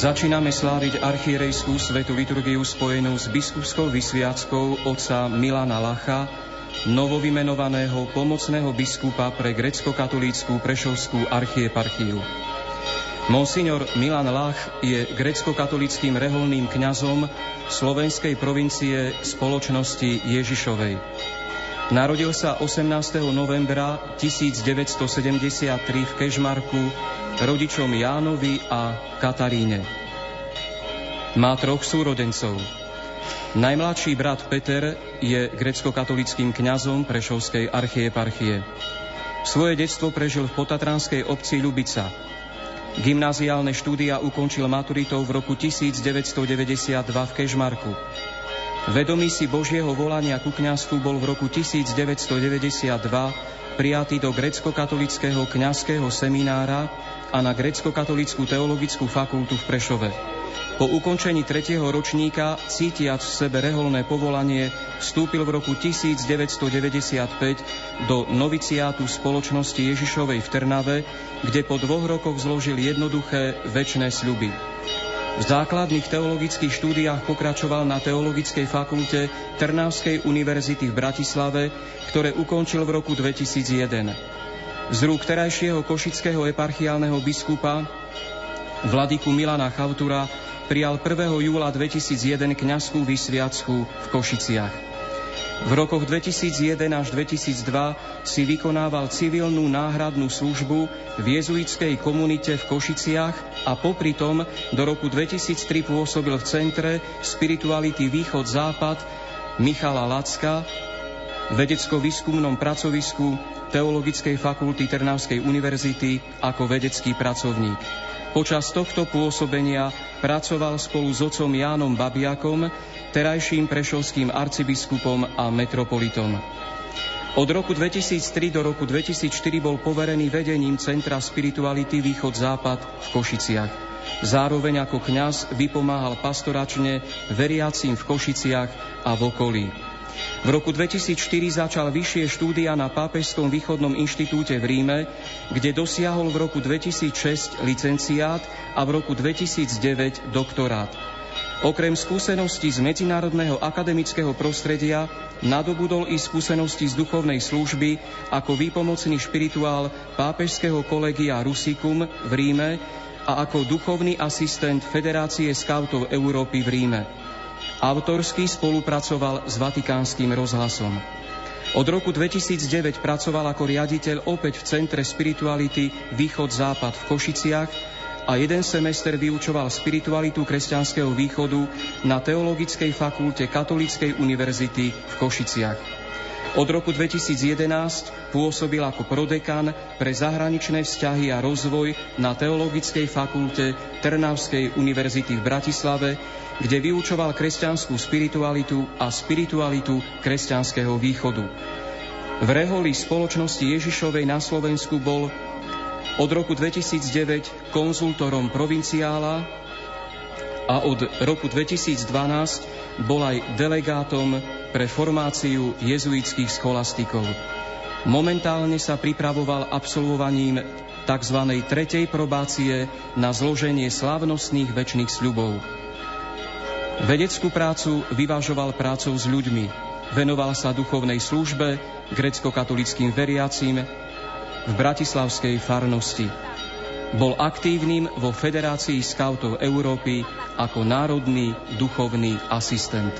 Začíname sláviť archierejskú svetu liturgiu spojenú s biskupskou vysviackou otca Milana Lacha, novovymenovaného pomocného biskupa pre grecko-katolíckú prešovskú archieparchiu. Monsignor Milan Lach je grecko-katolickým reholným kňazom slovenskej provincie spoločnosti Ježišovej. Narodil sa 18. novembra 1973 v Kežmarku rodičom Jánovi a Kataríne. Má troch súrodencov. Najmladší brat Peter je grecko-katolickým kňazom Prešovskej archieparchie. Svoje detstvo prežil v potatranskej obci Ľubica. Gymnáziálne štúdia ukončil maturitou v roku 1992 v Kežmarku. Vedomý si Božieho volania ku kňazstvu bol v roku 1992 prijatý do grecko-katolického kňazského seminára a na grecko-katolickú teologickú fakultu v Prešove. Po ukončení tretieho ročníka, cítiac v sebe reholné povolanie, vstúpil v roku 1995 do noviciátu spoločnosti Ježišovej v Trnave, kde po dvoch rokoch zložil jednoduché väčšné sľuby. V základných teologických štúdiách pokračoval na Teologickej fakulte Trnavskej univerzity v Bratislave, ktoré ukončil v roku 2001. Z rúk terajšieho košického eparchiálneho biskupa Vladiku Milana Chautura prijal 1. júla 2001 kňazskú vysviacku v Košiciach. V rokoch 2001 až 2002 si vykonával civilnú náhradnú službu v jezuitskej komunite v Košiciach a popri tom do roku 2003 pôsobil v centre spirituality Východ-Západ Michala Lacka, vedecko-výskumnom pracovisku Teologickej fakulty Trnavskej univerzity ako vedecký pracovník. Počas tohto pôsobenia pracoval spolu s otcom Jánom Babiakom, terajším prešovským arcibiskupom a metropolitom. Od roku 2003 do roku 2004 bol poverený vedením Centra spirituality Východ-Západ v Košiciach. Zároveň ako kňaz vypomáhal pastoračne veriacím v Košiciach a v okolí. V roku 2004 začal vyššie štúdia na Pápežskom východnom inštitúte v Ríme, kde dosiahol v roku 2006 licenciát a v roku 2009 doktorát. Okrem skúseností z medzinárodného akademického prostredia nadobudol i skúsenosti z duchovnej služby ako výpomocný špirituál pápežského kolegia Rusicum v Ríme a ako duchovný asistent Federácie skautov Európy v Ríme. Autorsky spolupracoval s Vatikánskym rozhlasom. Od roku 2009 pracoval ako riaditeľ opäť v Centre spirituality Východ-Západ v Košiciach a jeden semester vyučoval spiritualitu kresťanského východu na Teologickej fakulte Katolíckej univerzity v Košiciach. Od roku 2011 pôsobil ako prodekan pre zahraničné vzťahy a rozvoj na Teologickej fakulte Trnavskej univerzity v Bratislave, kde vyučoval kresťanskú spiritualitu a spiritualitu kresťanského východu. V reholi spoločnosti Ježišovej na Slovensku bol od roku 2009 konzultorom provinciála a od roku 2012 bol aj delegátom pre formáciu jezuitských scholastikov. Momentálne sa pripravoval absolvovaním tzv. tretej probácie na zloženie slávnostných väčšných sľubov. Vedeckú prácu vyvážoval prácou s ľuďmi. Venoval sa duchovnej službe grecko-katolickým veriacím v bratislavskej farnosti. Bol aktívnym vo Federácii skautov Európy ako národný duchovný asistent.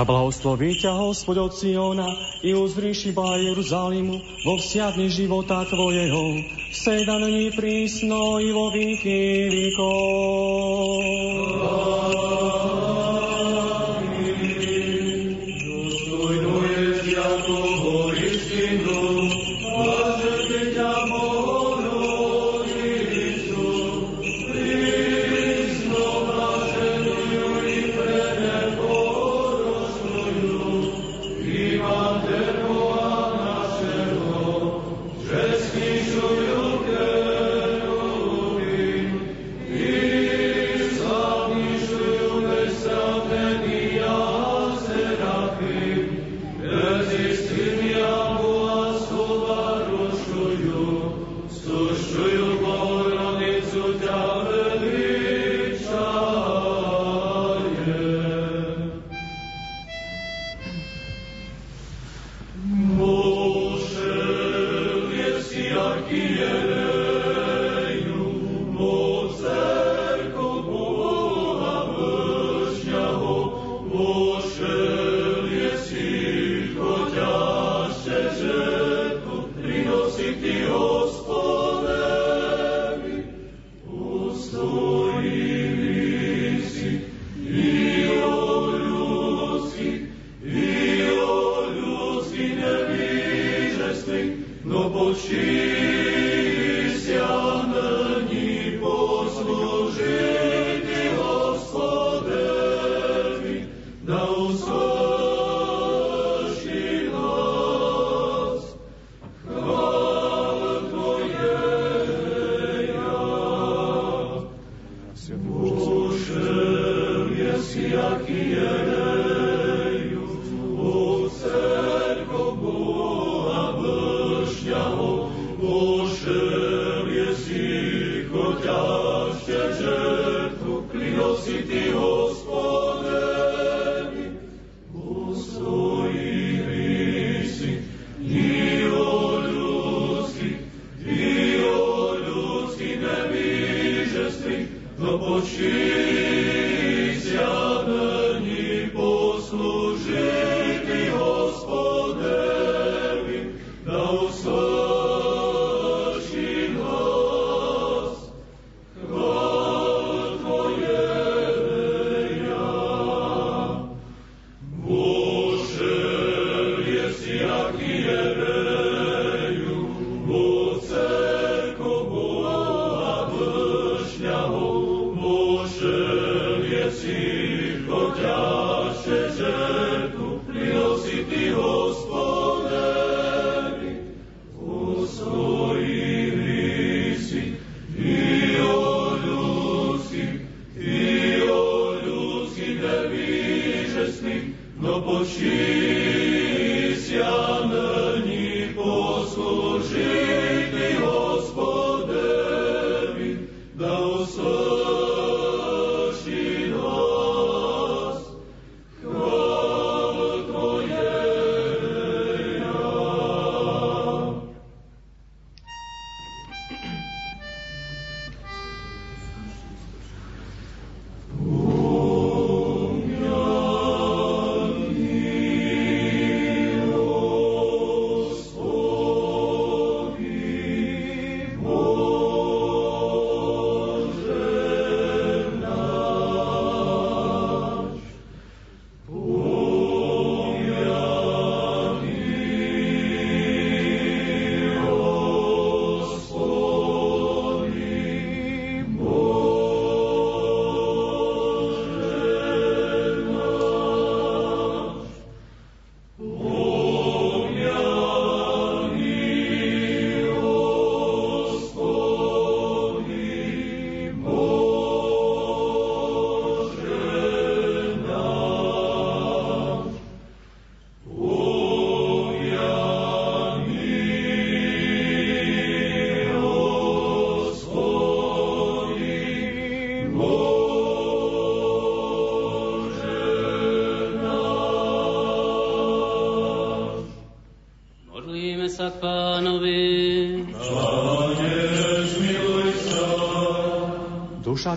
Da blahosloví ťa Hospod od Siona i uzriši ba Jeruzalimu vo vsiadni života Tvojeho, seda není prísno i vo výky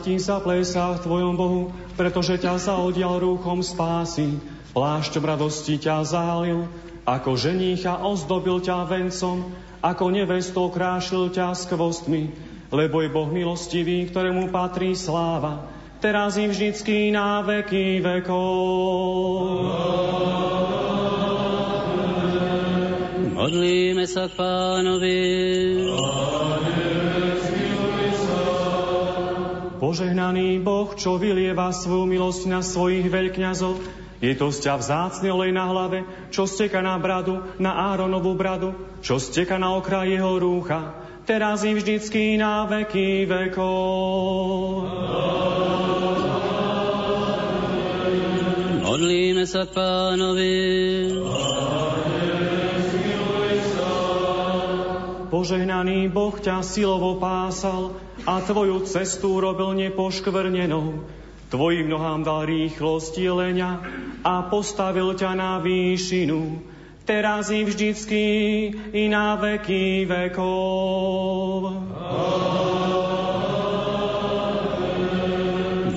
Ti sa plesá v tvojom Bohu, pretože ťa sa odial rúchom spásy. Plášťom radosti ťa zahalil, ako ženícha ozdobil ťa vencom, ako nevesto krášil ťa s kvostmi, lebo je Boh milostivý, ktorému patrí sláva, teraz i vždycky na veky vekov. Modlíme sa k pánovi. Požehnaný Boh, čo vylieva svoju milosť na svojich veľkňazov, je to sťa vzácny olej na hlave, čo steka na bradu, na Áronovú bradu, čo steka na okraj jeho rúcha, teraz i vždycky na veky vekov. Modlíme sa pánovi. Požehnaný Boh ťa silovo pásal a tvoju cestu robil nepoškvrnenou. Tvojim nohám dal rýchlosť jelenia a postavil ťa na výšinu. Teraz i vždycky i na veky vekov.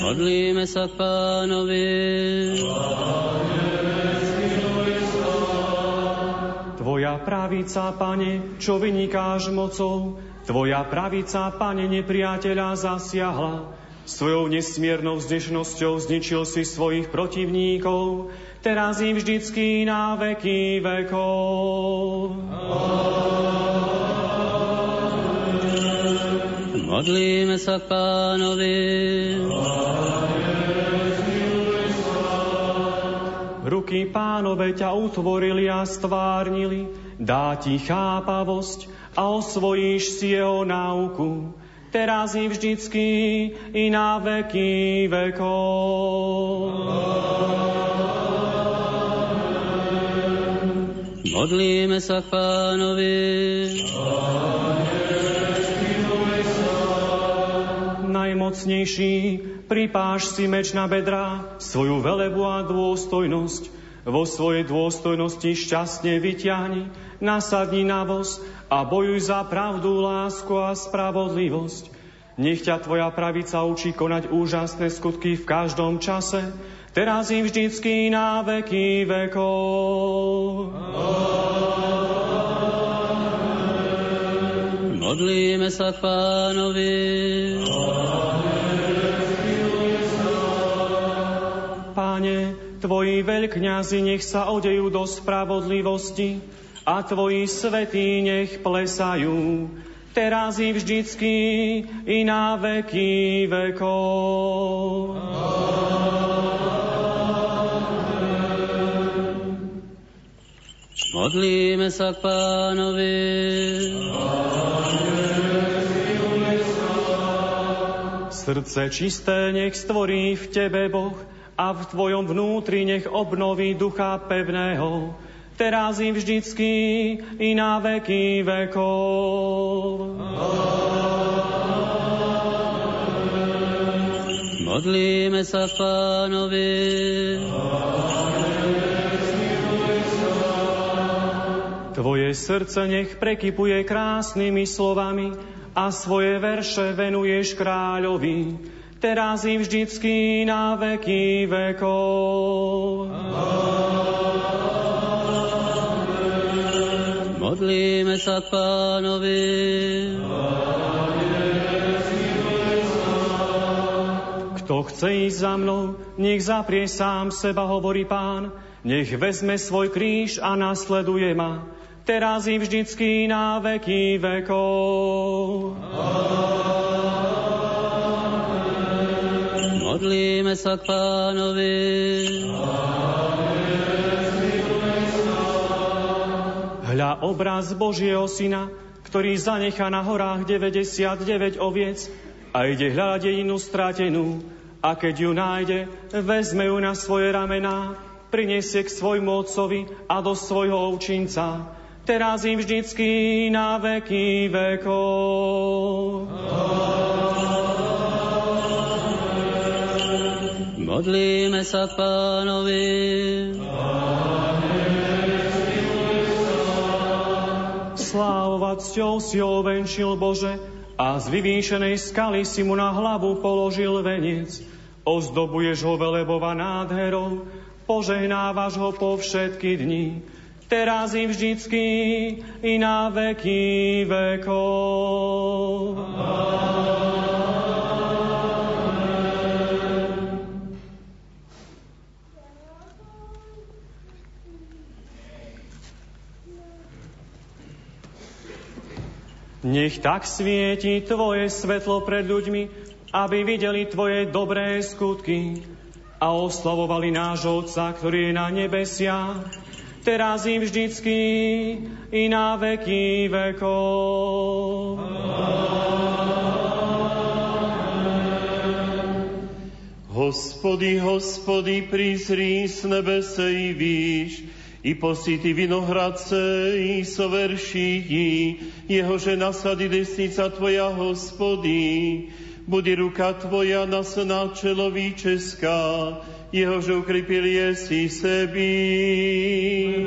Modlíme sa pánovi. Tvoja pravica, pane, čo vynikáš mocou, Tvoja pravica, pane, nepriateľa zasiahla. Svojou nesmiernou vzdešnosťou zničil si svojich protivníkov, teraz im vždycky na veky vekov. Modlíme sa k pánovi. Ruky pánove ťa utvorili a stvárnili, dá ti chápavosť a osvojíš si jeho náuku. Teraz i vždycky i na veky vekov. Modlíme sa k pánovi. Najmocnejší, pripáš si meč na bedrá, svoju velebu a dôstojnosť. Vo svojej dôstojnosti šťastne vyťahni, nasadni na voz a bojuj za pravdu, lásku a spravodlivosť. Nech ťa tvoja pravica učí konať úžasné skutky v každom čase, teraz im vždycky na veky vekov. Modlíme sa pánovi. Páne, Tvoji veľkňazi nech sa odejú do spravodlivosti a Tvoji svetí nech plesajú, teraz i vždycky i na veky vekov. Modlíme sa k pánovi. Srdce čisté nech stvorí v Tebe Boh, a v tvojom vnútri nech obnoví ducha pevného, teraz i vždycky i na veky vekov. Modlíme sa pánovi. Tvoje srdce nech prekypuje krásnymi slovami a svoje verše venuješ kráľovi teraz i vždycky na veky vekov. Modlíme sa pánovi. Kto chce ísť za mnou, nech zaprie sám seba, hovorí pán. Nech vezme svoj kríž a nasleduje ma. Teraz i vždycky na veky vekov. Modlíme sa k pánovi. Hľa obraz Božieho syna, ktorý zanechá na horách 99 oviec a ide hľadať jedinú stratenú. A keď ju nájde, vezme ju na svoje ramená, prinesie k svojmu otcovi a do svojho ovčinca. Teraz im vždycky na veky vekov. Modlíme sa pánovi. Slávovať cťou si ovenčil Bože a z vyvýšenej skaly si mu na hlavu položil venec. Ozdobuješ ho velebova nádherou, požehnávaš ho po všetky dni, teraz i vždycky i na veky vekov. Nech tak svieti Tvoje svetlo pred ľuďmi, aby videli Tvoje dobré skutky a oslavovali nášho Otca, ktorý je na nebesiach, teraz i vždycky i na veky vekov. Hospody, hospody, prizri z nebese i výš, i posity vinohradce i soverší, jehože nasady desnica Tvoja, hospody, bude ruka Tvoja nasná čeloví česká, jehože ukrepil jesi sebi.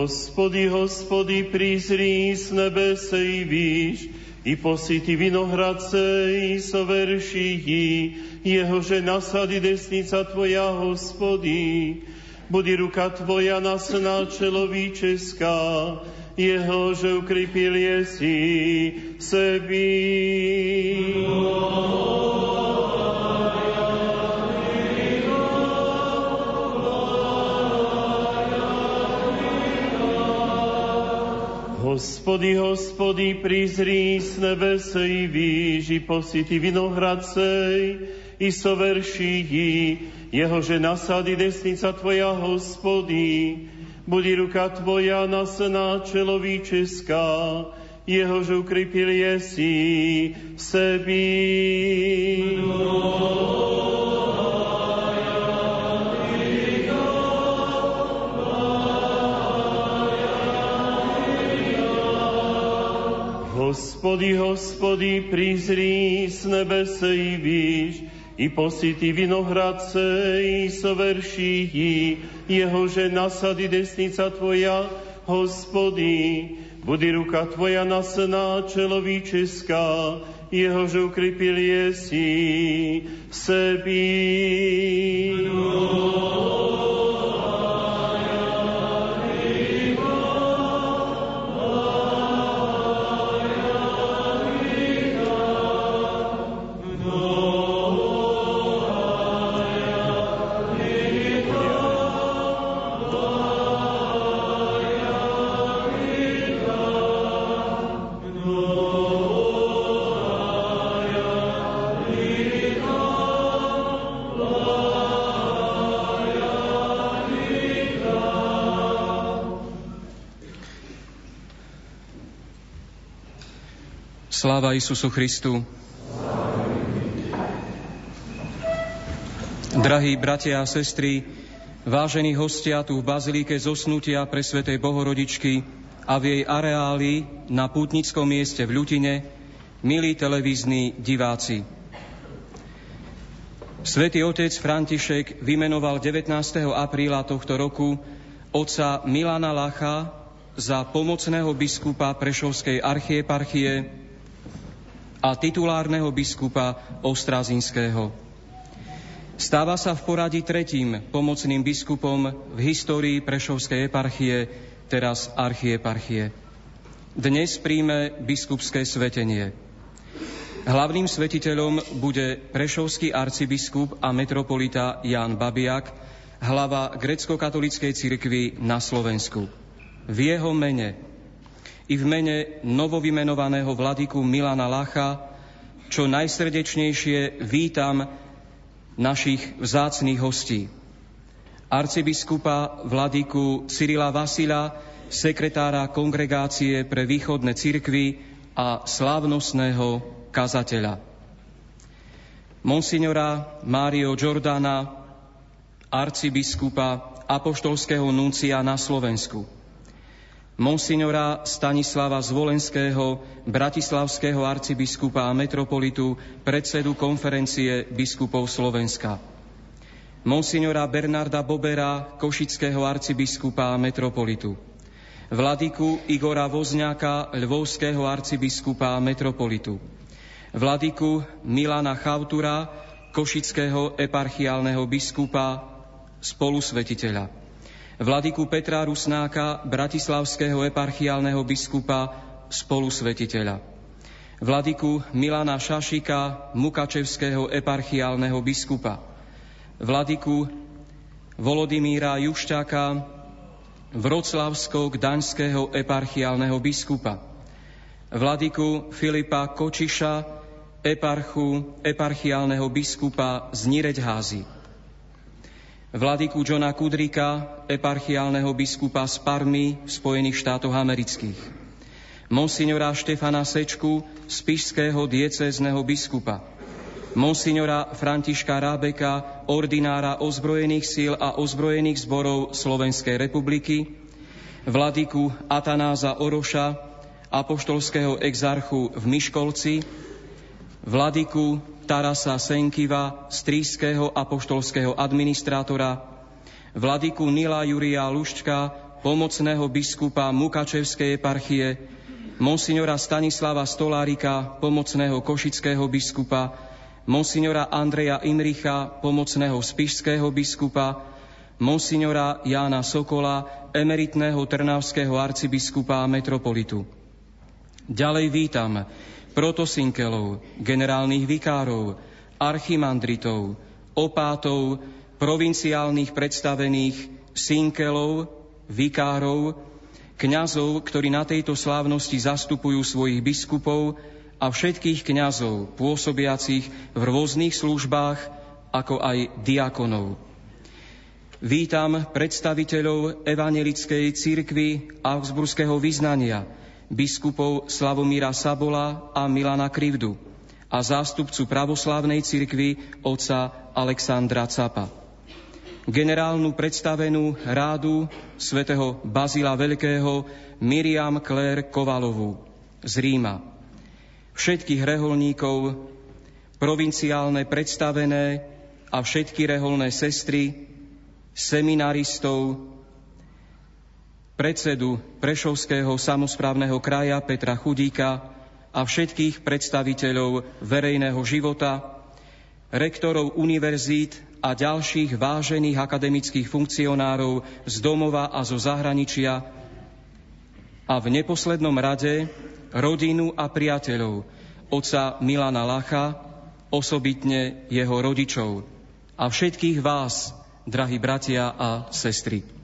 Hospody, hospody, prizri z nebese i výš, i posity vinohradce i soverší, jehože nasady desnica Tvoja, hospody, Budi ruka Tvoja nasná čeloví česká, jehože ukrepil jesi sebi. Hospody, hospody, prizri z nebese i výži, posity vinohradcej i soverší, jehože nasady desnica Tvoja, hospody, bude ruka Tvoja nasná čeloví česká, jehože ukrepil jesi sebi. Hospody, hospody, prizri z nebese i výš, i posity vinohradce i soverší, jehože nasady desnica Tvoja, hospody, bude ruka Tvoja nasná čeloví česká, jehože ukrepil jesi sebi. Sláva Isusu Christu. Drahí bratia a sestry, vážení hostia tu v Bazilike zosnutia pre Svetej Bohorodičky a v jej areáli na pútnickom mieste v Ľutine, milí televízni diváci. Svetý otec František vymenoval 19. apríla tohto roku otca Milana Lacha za pomocného biskupa Prešovskej archieparchie a titulárneho biskupa Ostrázinského. Stáva sa v poradí tretím pomocným biskupom v histórii Prešovskej eparchie, teraz archieparchie. Dnes príjme biskupské svetenie. Hlavným svetiteľom bude prešovský arcibiskup a metropolita Jan Babiak, hlava grecko-katolíckej cirkvi na Slovensku. V jeho mene i v mene novovymenovaného vladyku Milana Lacha čo najsrdečnejšie vítam našich vzácných hostí. Arcibiskupa vladyku Cyrila Vasila, sekretára kongregácie pre východné cirkvy a slávnostného kazateľa. Monsignora Mário Giordana, arcibiskupa apoštolského nuncia na Slovensku monsignora Stanislava Zvolenského, bratislavského arcibiskupa a metropolitu, predsedu konferencie biskupov Slovenska. monsignora Bernarda Bobera, košického arcibiskupa a metropolitu, vladyku Igora Vozňáka, lvovského arcibiskupa a metropolitu, vladyku Milana Chautura, košického eparchiálneho biskupa, spolusvetiteľa, vladyku Petra Rusnáka, bratislavského eparchiálneho biskupa, spolusvetiteľa, vladyku Milana Šašika, mukačevského eparchiálneho biskupa, vladyku Volodymíra Jušťáka, Vroclavsko-Gdaňského eparchiálneho biskupa, vladyku Filipa Kočiša, eparchu eparchiálneho biskupa z Nireďházy, vladyku Johna Kudrika, eparchiálneho biskupa z Parmy v Spojených štátoch amerických, monsignora Štefana Sečku, spišského diecézneho biskupa, monsignora Františka Rábeka, ordinára ozbrojených síl a ozbrojených zborov Slovenskej republiky, vladyku Atanáza Oroša, apoštolského exarchu v Miškolci, vladyku Tarasa Senkiva, stríského apoštolského administrátora, vladyku Nila Juria Luščka, pomocného biskupa Mukačevskej eparchie, monsignora Stanislava Stolárika, pomocného košického biskupa, monsignora Andreja Imricha, pomocného spišského biskupa, monsignora Jána Sokola, emeritného trnavského arcibiskupa a metropolitu. Ďalej vítam protosinkelov, generálnych vikárov, archimandritov, opátov, provinciálnych predstavených, sinkelov, vikárov, kňazov, ktorí na tejto slávnosti zastupujú svojich biskupov a všetkých kňazov pôsobiacich v rôznych službách, ako aj diakonov. Vítam predstaviteľov Evangelickej cirkvy Augsburského vyznania, biskupov Slavomíra Sabola a Milana Krivdu a zástupcu pravoslávnej cirkvy otca Alexandra Capa generálnu predstavenú rádu svätého Bazila Veľkého Miriam Claire Kovalovú z Ríma. Všetkých reholníkov, provinciálne predstavené a všetky reholné sestry, seminaristov, predsedu Prešovského samozprávneho kraja Petra Chudíka a všetkých predstaviteľov verejného života, rektorov univerzít a ďalších vážených akademických funkcionárov z domova a zo zahraničia a v neposlednom rade rodinu a priateľov oca Milana Lacha, osobitne jeho rodičov a všetkých vás, drahí bratia a sestry.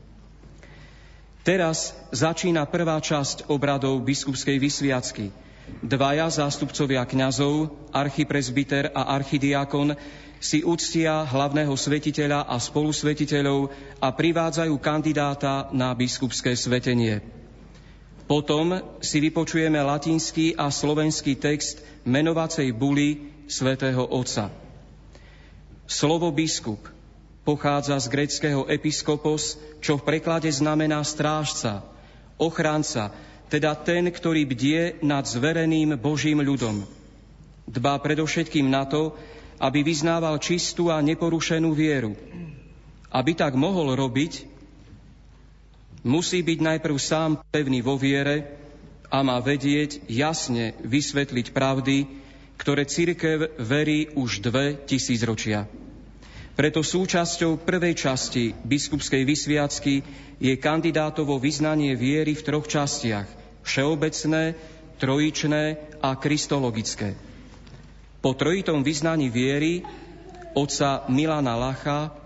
Teraz začína prvá časť obradov biskupskej vysviacky. Dvaja zástupcovia kňazov, archipresbyter a archidiakon, si uctia hlavného svetiteľa a spolusvetiteľov a privádzajú kandidáta na biskupské svetenie. Potom si vypočujeme latinský a slovenský text menovacej buly svätého Otca. Slovo biskup pochádza z greckého episkopos, čo v preklade znamená strážca, ochránca, teda ten, ktorý bdie nad zvereným Božím ľudom. Dbá predovšetkým na to, aby vyznával čistú a neporušenú vieru. Aby tak mohol robiť, musí byť najprv sám pevný vo viere a má vedieť jasne vysvetliť pravdy, ktoré církev verí už dve tisícročia. Preto súčasťou prvej časti biskupskej vysviacky je kandidátovo vyznanie viery v troch častiach. Všeobecné, trojičné a kristologické. Po trojitom vyznaní viery otca Milana Lacha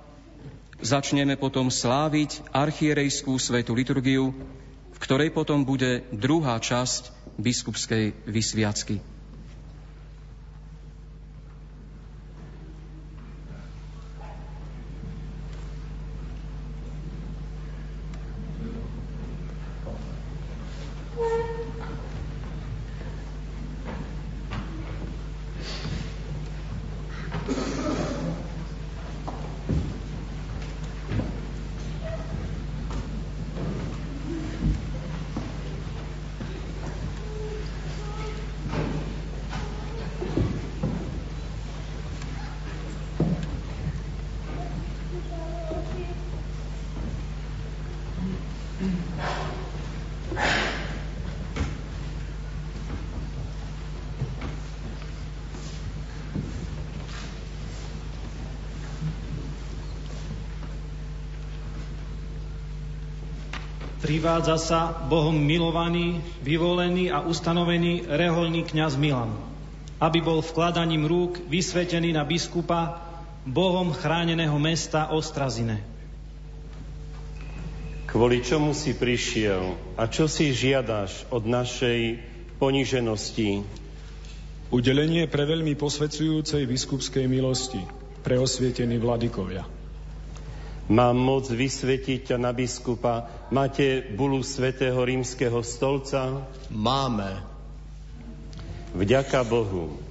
začneme potom sláviť archierejskú svetú liturgiu, v ktorej potom bude druhá časť biskupskej vysviacky. Privádza sa Bohom milovaný, vyvolený a ustanovený reholný kňaz Milan, aby bol vkladaním rúk vysvetený na biskupa Bohom chráneného mesta Ostrazine. Kvôli čomu si prišiel a čo si žiadaš od našej poniženosti? Udelenie pre veľmi posvedzujúcej biskupskej milosti, pre osvietení vladikovia. Mám moc vysvetiť ťa na biskupa. Máte bulu svätého rímskeho stolca? Máme. Vďaka Bohu.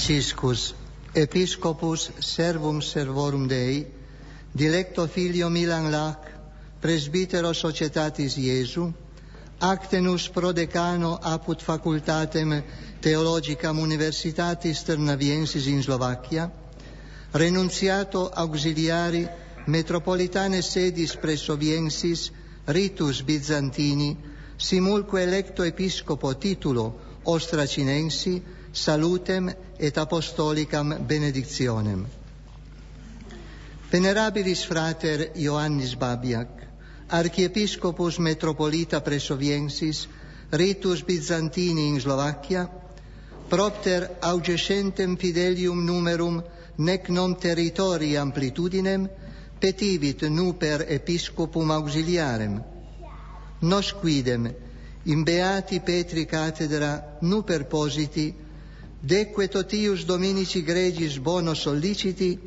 Franciscus, episcopus servum servorum Dei, dilecto filio Milan Lac, presbitero societatis Iesu, actenus prodecano apud facultatem theologicam universitatis Ternaviensis in Slovacchia, renunziato auxiliari metropolitane sedis presso Viensis Ritus Byzantini, simulque electo episcopo titulo Ostracinensi, salutem et apostolicam benedictionem. Venerabilis frater Ioannis Babiac, archiepiscopus metropolita presoviensis, ritus Byzantini in Slovacchia, propter augescentem fidelium numerum nec non territori amplitudinem, petivit nu per episcopum auxiliarem. Nos quidem, in beati Petri cathedra, nu per positi, Deque totius dominici gregis bono solliciti,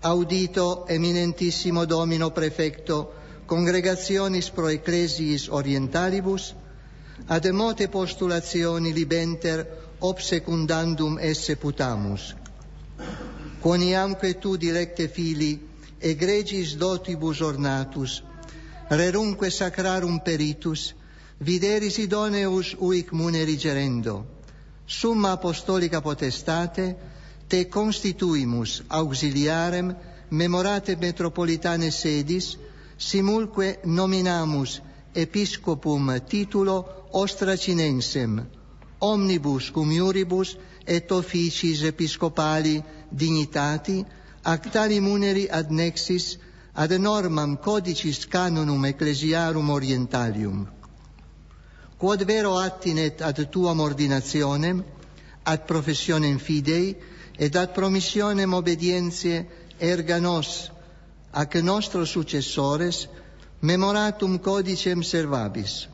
audito eminentissimo domino prefecto congregationis pro ecclesiis orientalibus, ad emote postulationi libenter ob secundandum esse putamus. Quoniamque tu dilecte fili egregis dotibus ornatus, rerunque sacrarum peritus, videris idoneus uic muneri gerendo, summa apostolica potestate, te constituimus auxiliarem memorate metropolitane sedis, simulque nominamus episcopum titulo ostracinensem, omnibus cum iuribus et officis episcopali dignitati, actari muneri ad nexis ad normam codicis canonum ecclesiarum orientalium quod vero attinet ad tuam ordinationem, ad professionem fidei, et ad promissionem obedientiae erga nos, ac nostros successores, memoratum codicem servabis.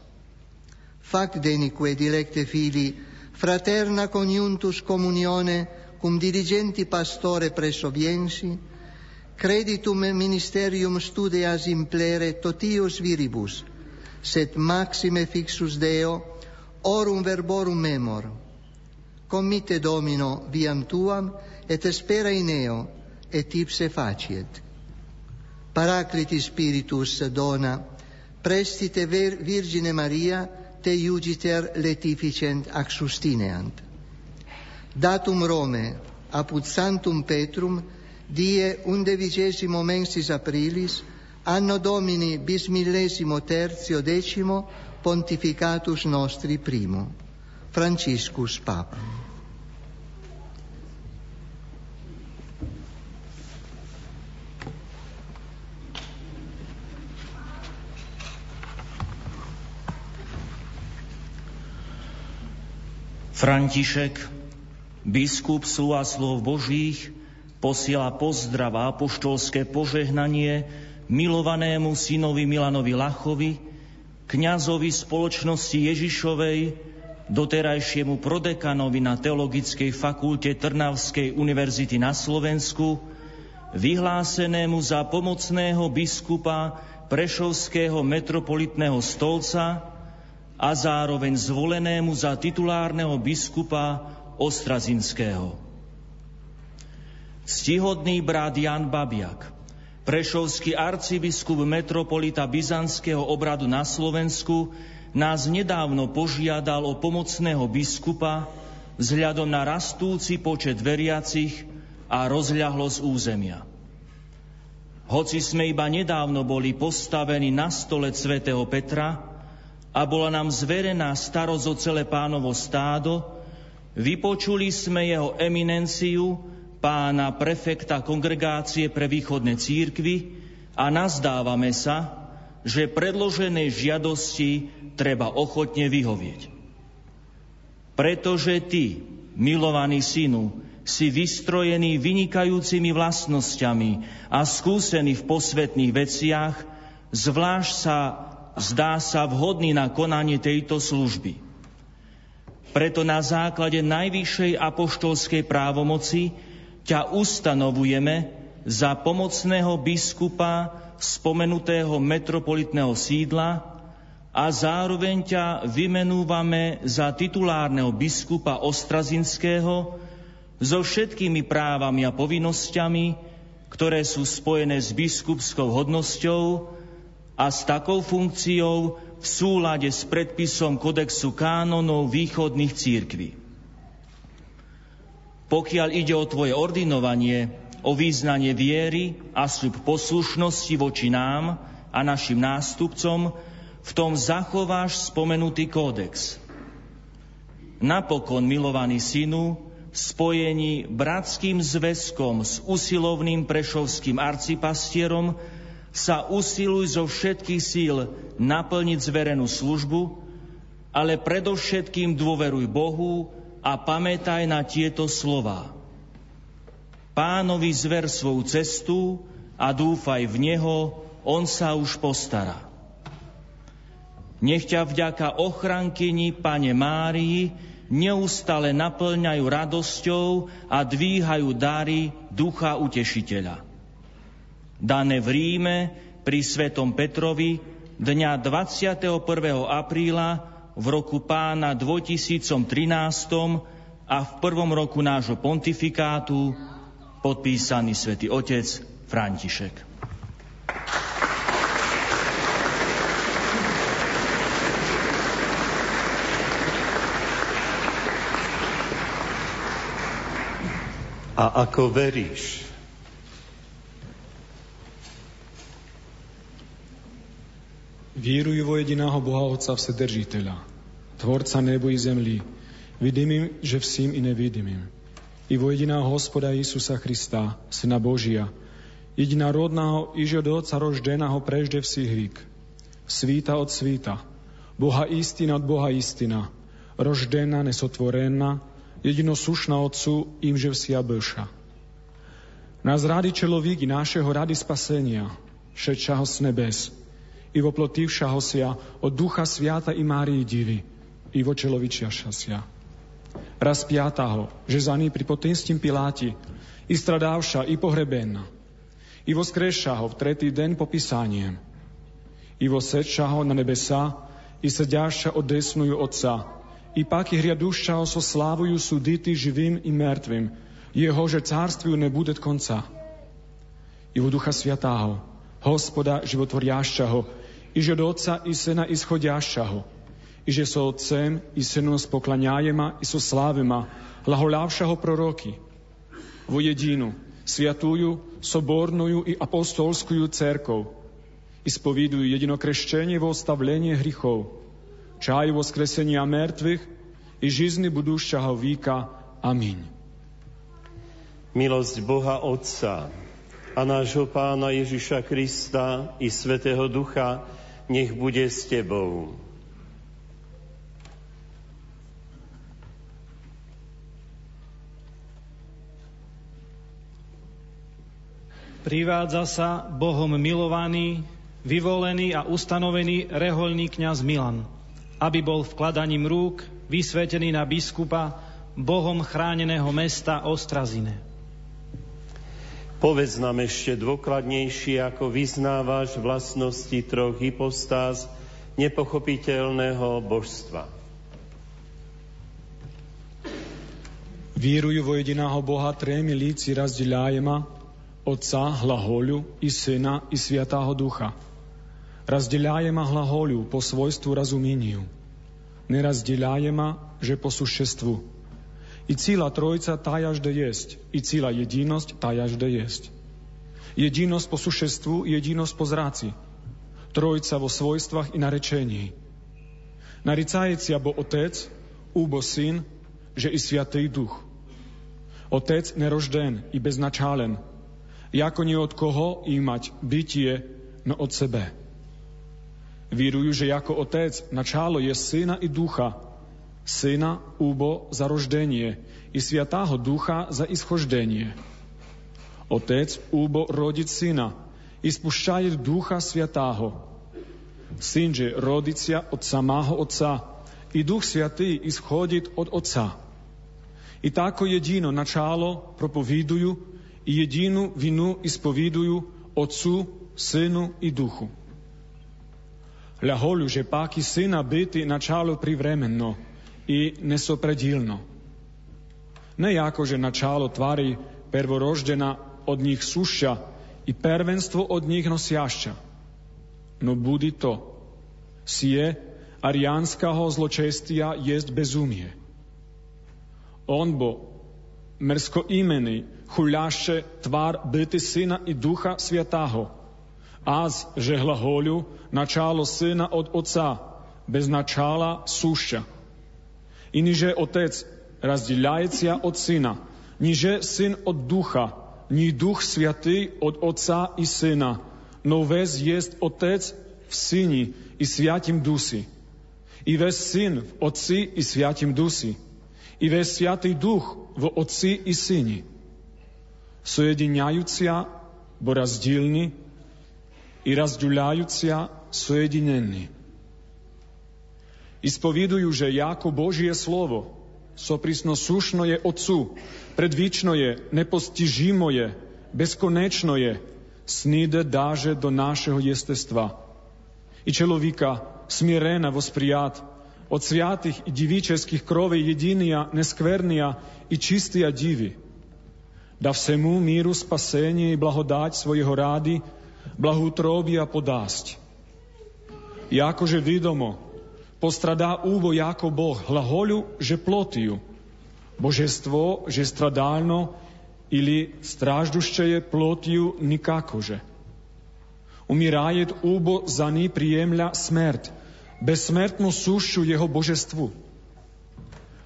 Fac denique dilecte fili, fraterna coniuntus communione cum dirigenti pastore presso viensi, creditum ministerium studeas implere totius viribus, set maxime fixus Deo, orum verborum memor. Commite Domino viam tuam, et spera in eo, et ipse faciet. Paracliti Spiritus dona, prestite ver Virgine Maria, te iugiter letificent ac sustineant. Datum Rome, apud Santum Petrum, die undevigésimo mensis aprilis, anno domini bis millesimo terzio decimo pontificatus nostri primo. Franciscus Papa. František, biskup slova slov Božích, posiela pozdrav a apoštolské požehnanie milovanému synovi Milanovi Lachovi, kňazovi spoločnosti Ježišovej, doterajšiemu prodekanovi na Teologickej fakulte Trnavskej univerzity na Slovensku, vyhlásenému za pomocného biskupa Prešovského metropolitného stolca a zároveň zvolenému za titulárneho biskupa Ostrazinského. Stihodný brat Jan Babiak, prešovský arcibiskup metropolita Byzantského obradu na Slovensku, nás nedávno požiadal o pomocného biskupa vzhľadom na rastúci počet veriacich a rozľahlosť územia. Hoci sme iba nedávno boli postavení na stole svätého Petra a bola nám zverená starosť o celé pánovo stádo, vypočuli sme jeho eminenciu pána prefekta kongregácie pre východné církvy a nazdávame sa, že predloženej žiadosti treba ochotne vyhovieť. Pretože ty, milovaný synu, si vystrojený vynikajúcimi vlastnosťami a skúsený v posvetných veciach, zvlášť sa zdá sa vhodný na konanie tejto služby. Preto na základe najvyššej apoštolskej právomoci ťa ustanovujeme za pomocného biskupa spomenutého metropolitného sídla a zároveň ťa vymenúvame za titulárneho biskupa Ostrazinského so všetkými právami a povinnosťami, ktoré sú spojené s biskupskou hodnosťou a s takou funkciou v súlade s predpisom Kodexu kánonov východných církví. Pokiaľ ide o tvoje ordinovanie, o význanie viery a sľub poslušnosti voči nám a našim nástupcom, v tom zachováš spomenutý kódex. Napokon, milovaný synu, v spojení bratským zväzkom s usilovným prešovským arcipastierom sa usiluj zo všetkých síl naplniť zverenú službu, ale predovšetkým dôveruj Bohu a pamätaj na tieto slova. Pánovi zver svoju cestu a dúfaj v Neho, On sa už postará. Nech ťa vďaka ochrankyni Pane Márii neustále naplňajú radosťou a dvíhajú dary Ducha Utešiteľa. Dané v Ríme pri Svetom Petrovi dňa 21. apríla v roku pána 2013 a v prvom roku nášho pontifikátu podpísaný svätý Otec František. A ako veríš? Vírujú vo jediného Boha Otca Vsedržiteľa, Tvorca nebu i zemlí, vidimým, že vším i nevidimým. I vo jediného Hospoda Isusa Krista, Syna Božia, jediná rodného iž od Otca roždeného prežde všich hvík. Svíta od svíta, Boha istina od Boha istina, roždená, nesotvorená, jedino sušná Otcu, im že vsia blša. Nás rady človík i našeho rady spasenia, všetčaho s nebes, i voplotívša hosia od Ducha Sviata i Márii divy, i vo čelovičia šasia. Raz piataho, že za ní pri potenstím Piláti, i stradávša, i pohrebenna, i voskreša ho v tretí den po písaniem, i vosečša ho na nebesa, i sediaša odesnujú Otca, i pak i hriadušća ho so slávujú súdity živým i mŕtvým, jeho, že cárstvujú nebude konca. I vo Ducha Sviatáho, Hospoda životvoriašťaho, i že do Otca i Syna i schodiašaho, i že so Otcem i Synom spoklanjajema i so slávima, hlahoľavšaho proroky, vo jedinu, sviatujú, sobornujú i apostolskую cerkov, i spovidujú jedinokreščenie vo ostavlenie hrichov, čaju voskresenia mŕtvych i žizny budúšťaho víka. Amin. Milosť Boha Otca a nášho Pána Ježiša Krista i Svetého Ducha nech bude s Tebou. Privádza sa Bohom milovaný, vyvolený a ustanovený reholný kňaz Milan, aby bol vkladaním rúk vysvetený na biskupa Bohom chráneného mesta Ostrazine. Povedz nám ešte dôkladnejšie, ako vyznávaš vlastnosti troch hypostáz nepochopiteľného božstva. Vieruju vo jediného Boha trémi líci razdeľajema, Otca, hlaholju i Syna i Svjataho ducha. Razdeľajema hlaholju po svojstvu razuminiju. Ne že po sušestvu. I cíla trojca tájažde jest, i cíla jedinosť tájažde jest. Jedinosť po sušestvu, jedinosť po zráci. Trojca vo svojstvách i narečení. Naricajeci bo otec, úbo syn, že i sviatý duch. Otec nerožden i beznačálen, jako nie od koho imať bytie, no od sebe. Vírujú, že ako otec načálo je syna i ducha, Syna úbo za roždenie i Sviatáho Ducha za ischoždenie. Otec úbo rodiť Syna i spušťaje Ducha Sviatáho. Syn že rodicia od samáho Otca i Duch Sviatý ischodit od Otca. I tako jedino načalo propoviduju i jedinu vinu ispoviduju Otcu, Synu i Duhu. Ľaholju, že páky syna biti načalo privremeno, i nesopredilno. Ne jako, že načalo tvari prvoroždena od njih sušća i prvenstvo od njih nosjašća. No budi to. Sije arijanskaho zločestija jest bezumije. On bo mrsko imeni huljaše tvar biti sina i duha svjataho, az že hlaholju načalo syna od oca, bez načala sušća. I niže Otec razděляjícia od Syna, niže Syn od Ducha, ni Duch Sviatý od Otca i Syna, no vez jest Otec v Syni i Sviatim Dusi. I vez Syn v Otci i Sviatim Dusi. I vez Sviatý Duch v Otci i Syni. Sojedinjajúcia bo razdílni i razďuľajúcia sojedinenni. Ispovidujú, že jako Božie slovo, soprisno sušno je Otcu, predvíčno je, nepostižimo je, bezkonečno je, snide dáže do našeho jestestva. I človeka smirena vosprijat, od sviatých i divičeských krovej jedinia, neskvernia i čistia divi. Da všemu míru spasenie i blahodať svojho rády, blahútrobia podásť. Jakože vidomo, postradá úvo jako Boh hlaholju, že plotiju. Božestvo, že stradalno ili straždušće je plotiju nikakože. Umirajet ubo za ni prijemlja smrt, bezsmrtnu sušću jeho božestvu.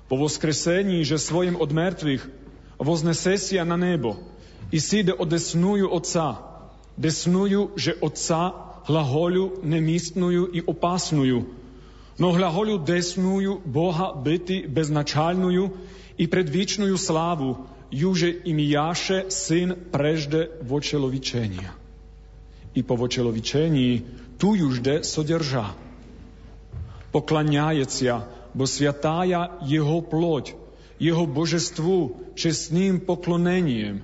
Po voskresenji, že svojim od mrtvih voznese na nebo i side odesnuju oca, desnuju, že oca hlaholju nemistnuju i opasnuju, no hlaholju desnuju Boha biti beznačalnuju i predvičnuju slavu, juže im jaše syn prežde vočelovičenja. I po vočelovičenji tu južde sodrža. Poklanjajecia, bo svjataja jeho ploť, jeho božestvu čestným poklonenijem,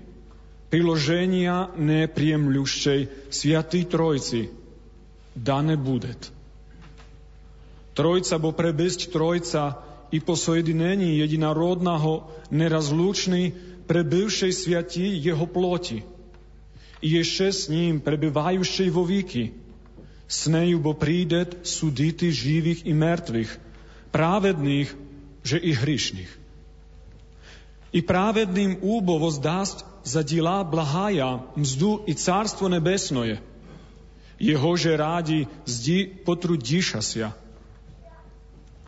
priloženia neprijemljušćej svjatý trojci, da ne budet. Trojca bo prebysť trojca i po sojedinení jedinarodného nerazlučný prebywšej sviatí jeho ploti. I ešte s ním prebývajúšej vo víky. S neju bo prídet sudity živých i mŕtvych, právedných, že i hrišných. I právedným úbo vozdásť za dila blahaja, mzdu i carstvo nebesnoje. Jehože rádi zdi potrudíša sia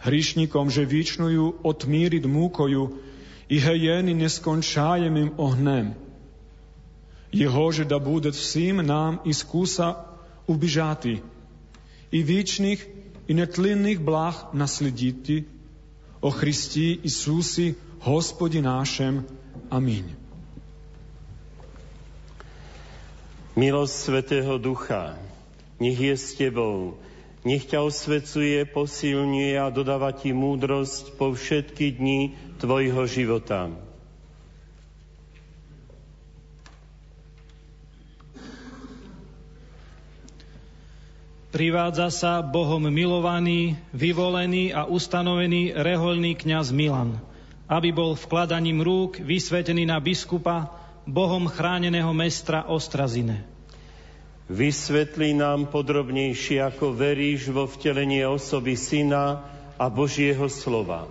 hrišnikom, že vyčnujú otmíriť múkoju i hejeny neskončajemým ohnem. Jehože da bude vším nám i skúsa ubižati i výčných i netlinných blah naslediti o Christi Isusi, Hospodi nášem. Amin. Milosť Svetého Ducha, nech je s Tebou, nech ťa osvecuje, posilňuje a dodáva ti múdrosť po všetky dni tvojho života. Privádza sa Bohom milovaný, vyvolený a ustanovený rehoľný kňaz Milan, aby bol vkladaním rúk vysvetený na biskupa Bohom chráneného mestra Ostrazine. Vysvetli nám podrobnejšie, ako veríš vo vtelenie osoby Syna a Božieho slova.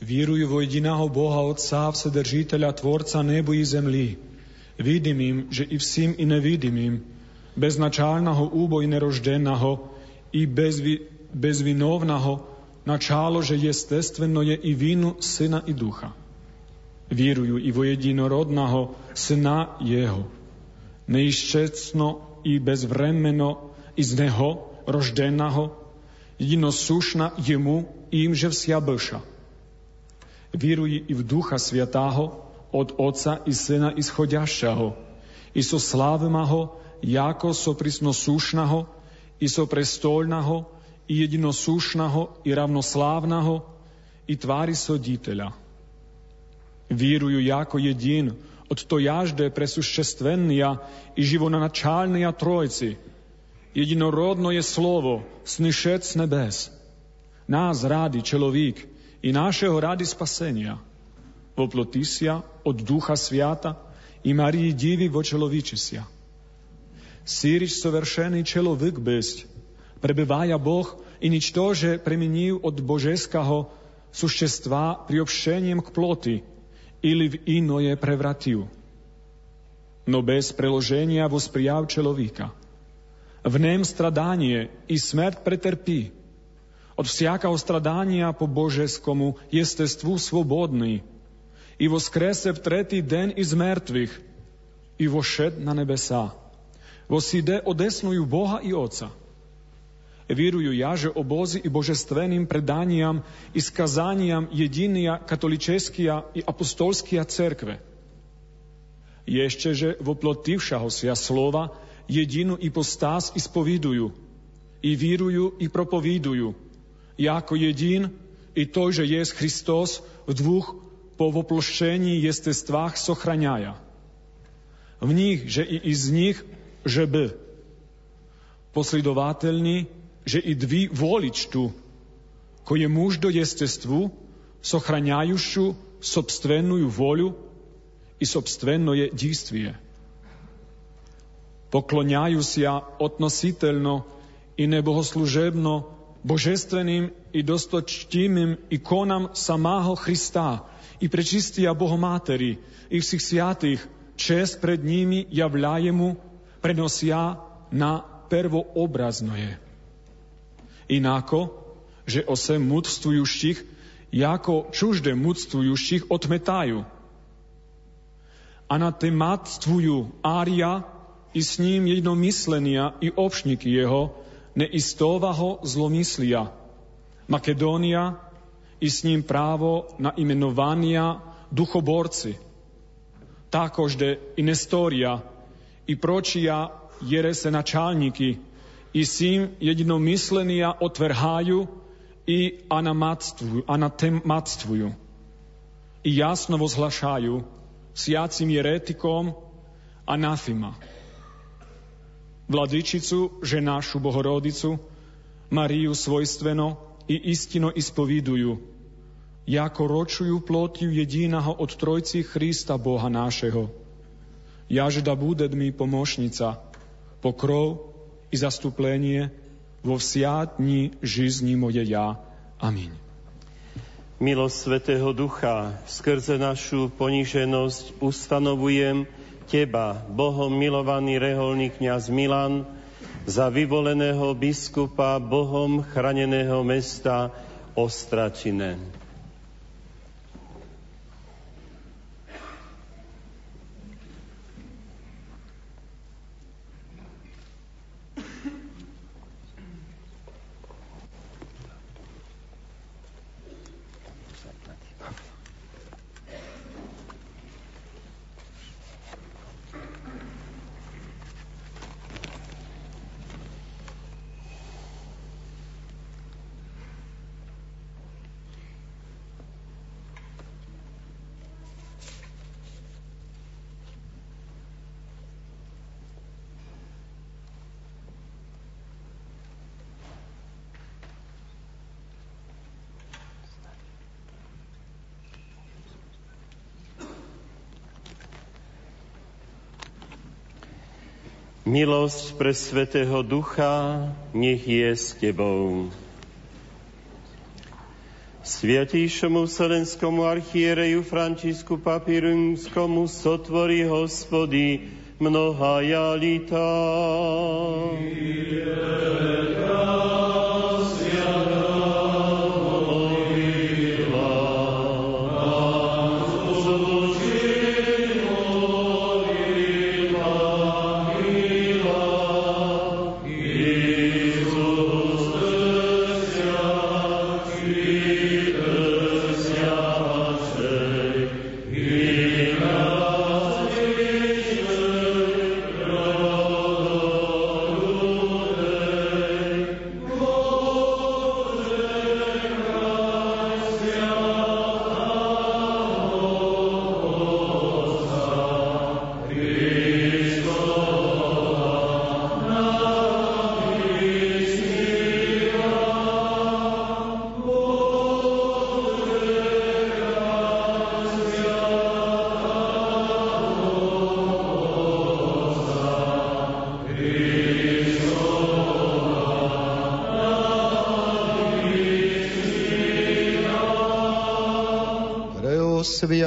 Vjeruju vo jediného Boha Otca, Vsedržitelja, Tvorca nebu i zemlji. Vidim im, že i vsim i nevidim beznačalného úbo i neroždeného, i bez bezvi, bezvinovného, načalo, že jestestveno je i vinu Syna i ducha і во єдинородного Сина Його, неіщецно і безвременно із Него рожденного, єдиносушна Йому і им же вся быша. Вірую і в Духа Святаго, od Otca i Syna ischodящего, i so slávmaho, jako so prisnosúšnaho, i so prestolnaho, i jedinosúšnaho, i ravnoslávnaho, i tvári soditeľa. Víruju jako jedin, od to jažde presuščestvennia i živonačálnia trojci. Jedinorodno je slovo, snyšec nebes. Nás rádi človík i našeho rádi spasenia – воплотися od Duha Svijata i Mariji divi vo čelovičisia. Siriš sovršený čelovik bysť, prebyvaja Boh i nič to, že premenil od božeského suštestva priobšeniem k ploty ili v inoje prevratil. No bez preloženia vo sprijav čelovika. V nem stradanie i smrt pretrpí. Od всякого stradania po božeskomu jestestvu svobodný, i воскресе в третій день із мертвих, і вошед на небеса. Восіде одесною Бога і Отца. Вірую я же о Бозі і божественним преданням і сказанням єдиния католическия і апостольския церкве. Ještě, že voplotившагося слова єдину іпостас ісповідую, і вірую, і проповідую, яко єдин, і той же є Христос в двох po воплощении естествах сохраняя. В них же и из них же бы. Последовательни, že i dvi voličtu, koje muž do jestestvu, сохраняющу собственную волю и собственное действие. Поклоняюся относительно и небогослужебно божественным и досточтимым иконам самого Христа, i prečistia Bohomáteri, i всіх святых, čest pred nimi javljajemu, prenosia na pervoobraznoje. Inako, že osem mudstvujuších jako čužde mudstvujuších odmetajú. Anatematstvujú ária i s ním jednomyslenia i obšníky jeho, neistóvaho zlomyslia. Makedónia i s ním právo na imenovania duchoborci. Takožde i Nestoria, i pročia jerese načalniki, i sim jedinomyslenija otvrhaju i anatematstvuju i jasno vozglašaju sjacim jeretikom anafima. Vladičicu, že našu Bohorodicu, Mariju svojstveno i istino ispoviduju, jako ročuju plotju jedinaho od trojci Hrista Boha našeho. Jaže da bude mi pomošnica, pokrov i zastuplenie vo vsiatni žizni moje ja. Amin. Milosť Svetého Ducha, skrze našu poníženosť ustanovujem Teba, Bohom milovaný reholný kňaz Milan, za vyvoleného biskupa Bohom chraneného mesta Ostračine. Milosť pre Svetého Ducha nech je s Tebou. Sviatejšomu Vselenskomu archiereju Francisku Papirumskomu sotvorí hospody mnoha jalita.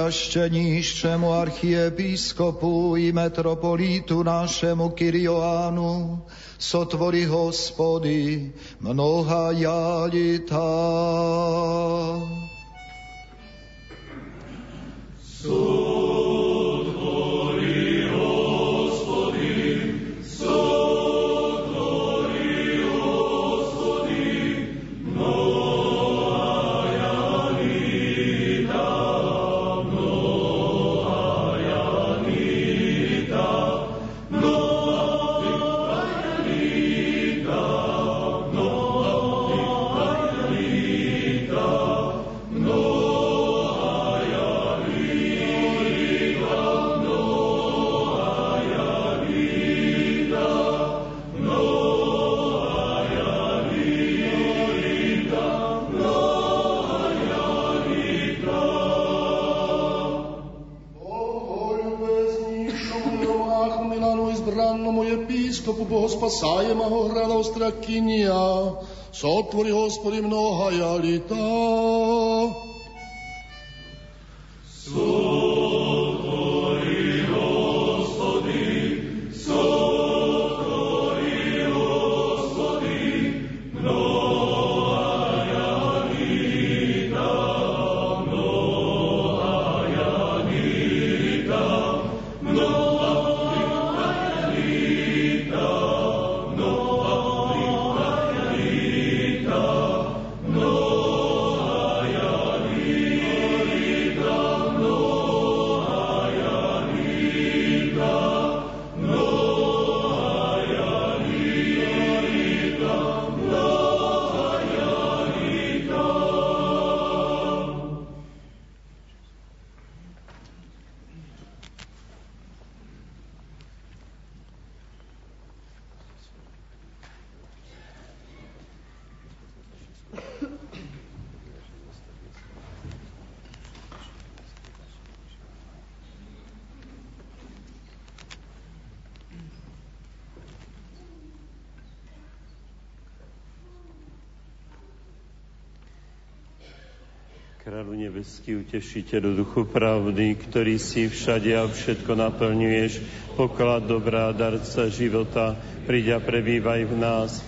Preosviašťeniščemu archiepiskopu i metropolitu našemu Kirioánu, sotvorí hospody mnoha jalita. Spasajema ho hrada ostrakinja, sotvori gospodi mnoha jalita. Kráľu nebeský, utešiteľu duchu pravdy, ktorý si všade a všetko naplňuješ, poklad dobrá, darca života, príď a prebývaj v nás,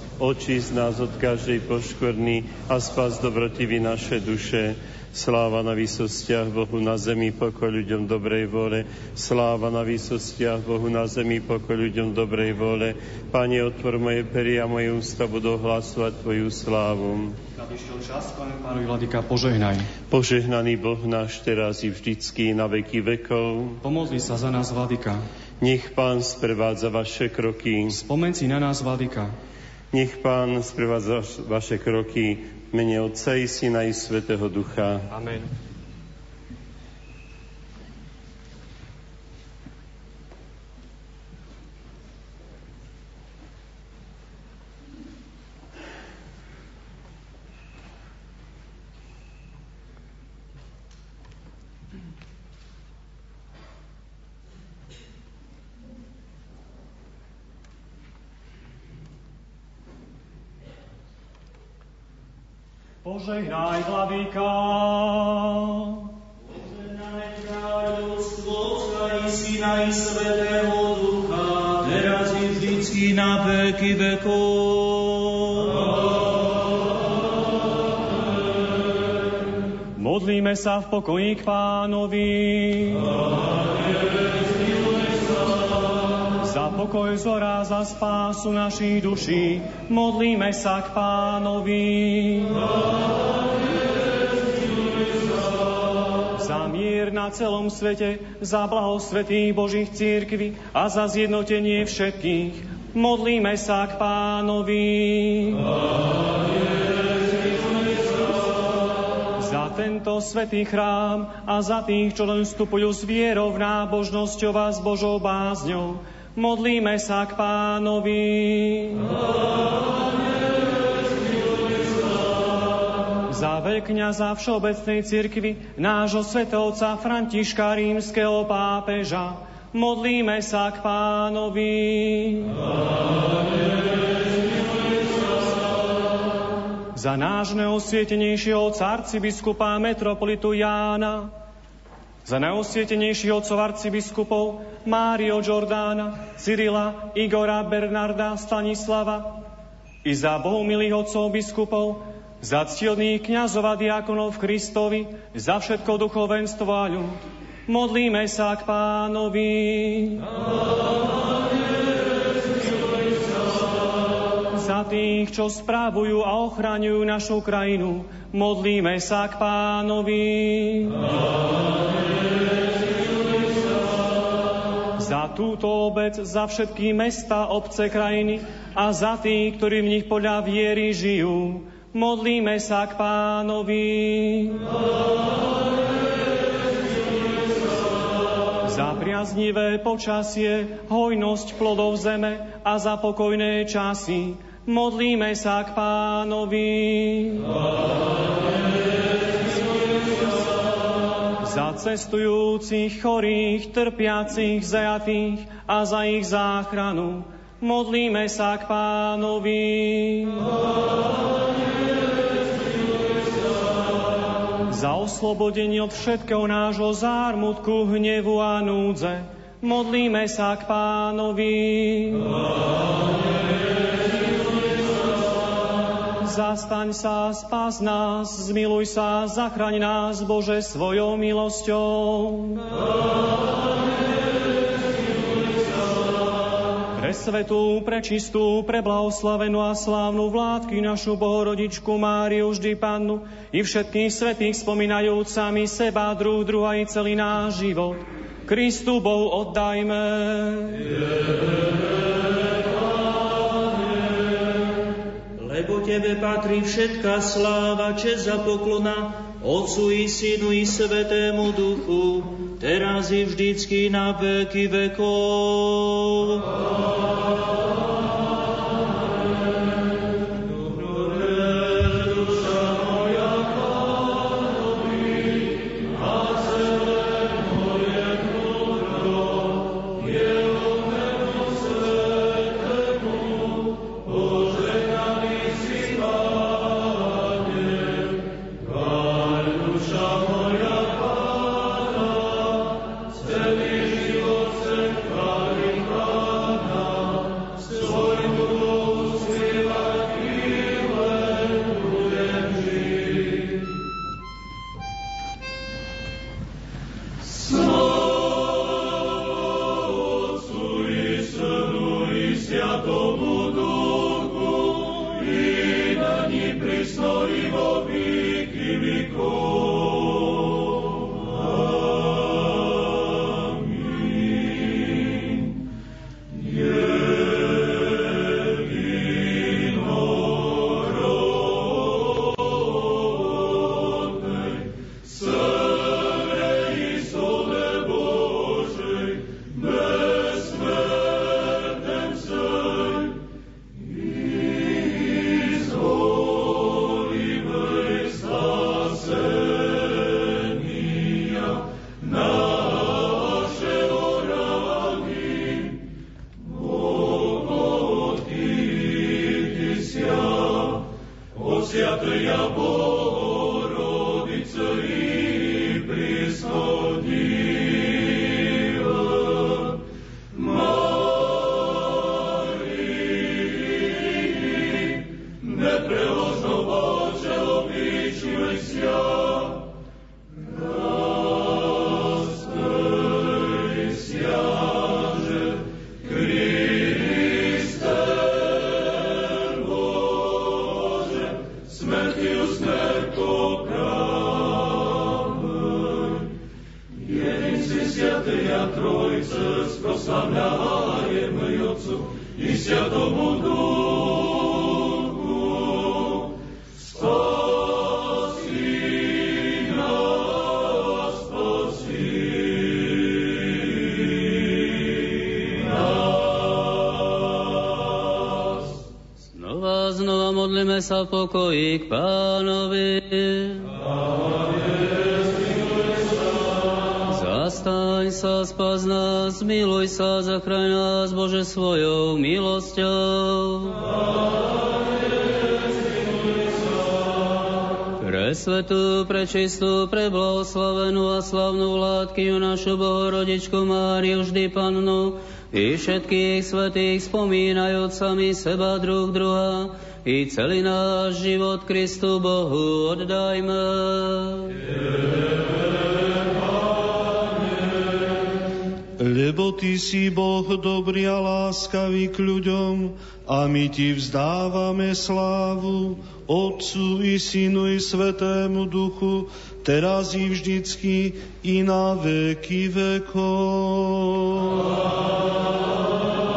z nás od každej poškvrny a spas dobrotivý naše duše. Sláva na výsostiach Bohu na zemi, pokoj ľuďom dobrej vole. Sláva na výsostiach Bohu na zemi, pokoj ľuďom dobrej vole. Pane, otvor moje pery a moje ústa budú hlasovať Tvoju slávu. Nadišiel čas, Pane Pánovi Vladika, požehnaj. Požehnaný Boh náš teraz i vždycky na veky vekov. Pomodli sa za nás, Vladika. Nech Pán sprevádza vaše kroky. Spomen si na nás, Vladika. Nech Pán sprevádza vaše kroky mene Otca i Syna i Svetého Ducha. Amen. Požehnaj, Vladyka. Požehnaj kráľovstvo Otca i Syna i Svetého Ducha, teraz i vždycky na veky vekov. Modlíme sa v pokoji k pánovi. Za pokoj zora, za spásu našich duší, modlíme sa k pánovi. Za mier na celom svete, za blaho svetých Božích církví a za zjednotenie všetkých, modlíme sa k pánovi. Za tento svetý chrám a za tých, čo len vstupujú s vierou, nábožnosťou a s Božou bázňou, modlíme sa k pánovi. Za veľkňaza Všeobecnej cirkvi, nášho svetovca Františka rímskeho pápeža, modlíme sa k pánovi. Za náš neosvietenejšieho arcibiskupa metropolitu Jána, za neosvietenejších otcov arcibiskupov Mário Giordána, Cyrila, Igora, Bernarda, Stanislava i za bohumilých otcov biskupov, za ctiodných kniazov a diakonov v Kristovi, za všetko duchovenstvo a ľud. Modlíme sa k pánovi. Za tých, čo správujú a ochraňujú našu krajinu, modlíme sa k pánovi. Za túto obec, za všetky mesta, obce, krajiny a za tých, ktorí v nich podľa viery žijú, modlíme sa k pánovi. Za priaznivé počasie, hojnosť plodov zeme a za pokojné časy, modlíme sa k pánovi. Za cestujúcich, chorých, trpiacich, zajatých a za ich záchranu, modlíme sa k pánovi. Za oslobodenie od všetkého nášho zármutku, hnevu a núdze, modlíme sa k pánovi. Zastaň sa, spás nás, zmiluj sa, zachraň nás, Bože, svojou milosťou. Pre svetú, pre čistú, pre blahoslavenú a slávnu vládky našu Bohorodičku Máriu vždy Pannu i všetkých svetých spomínajúcami seba, druh, druha i celý náš život. Kristu Bohu oddajme. Lebo Tebe patrí všetká sláva, čest a poklona, Otcu i Synu i Svetému Duchu, teraz i vždycky na veky vekov. Svetý prečistú, preblahoslavenú a slavnú vládkyňu našu Bohorodičku Máriu, vždy pannu, i všetkých svetých spomínajúc sami seba druh druha, i celý náš život Kristu Bohu oddajme. Lebo Ty si Boh dobrý a láskavý k ľuďom a my Ti vzdávame slávu Otcu i Synu i Svetému Duchu, teraz i vždycky i na veky vekov. Premúdrosť,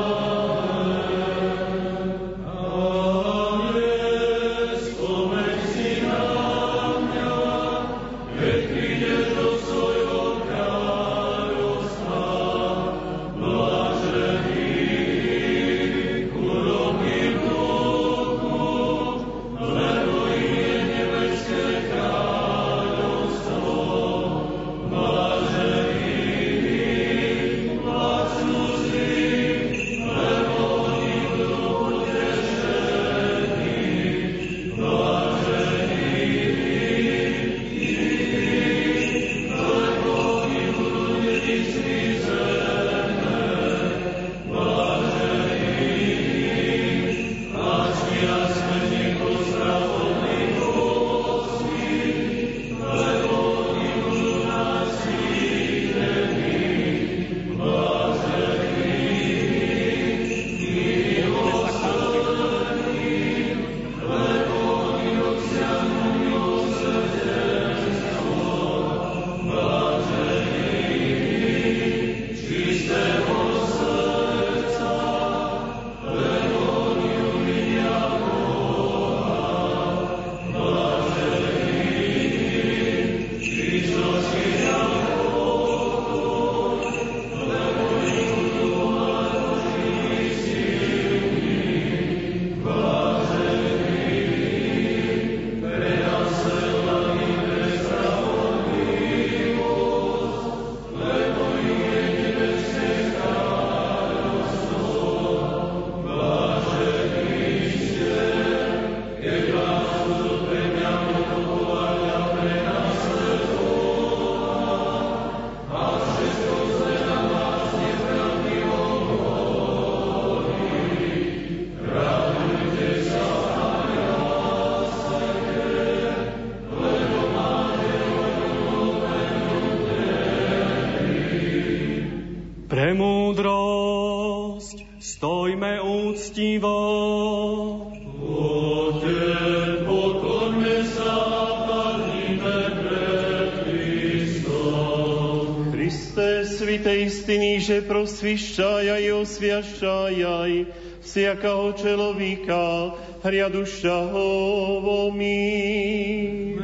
просвіщай і освящай всякого чоловіка, грядущого мир.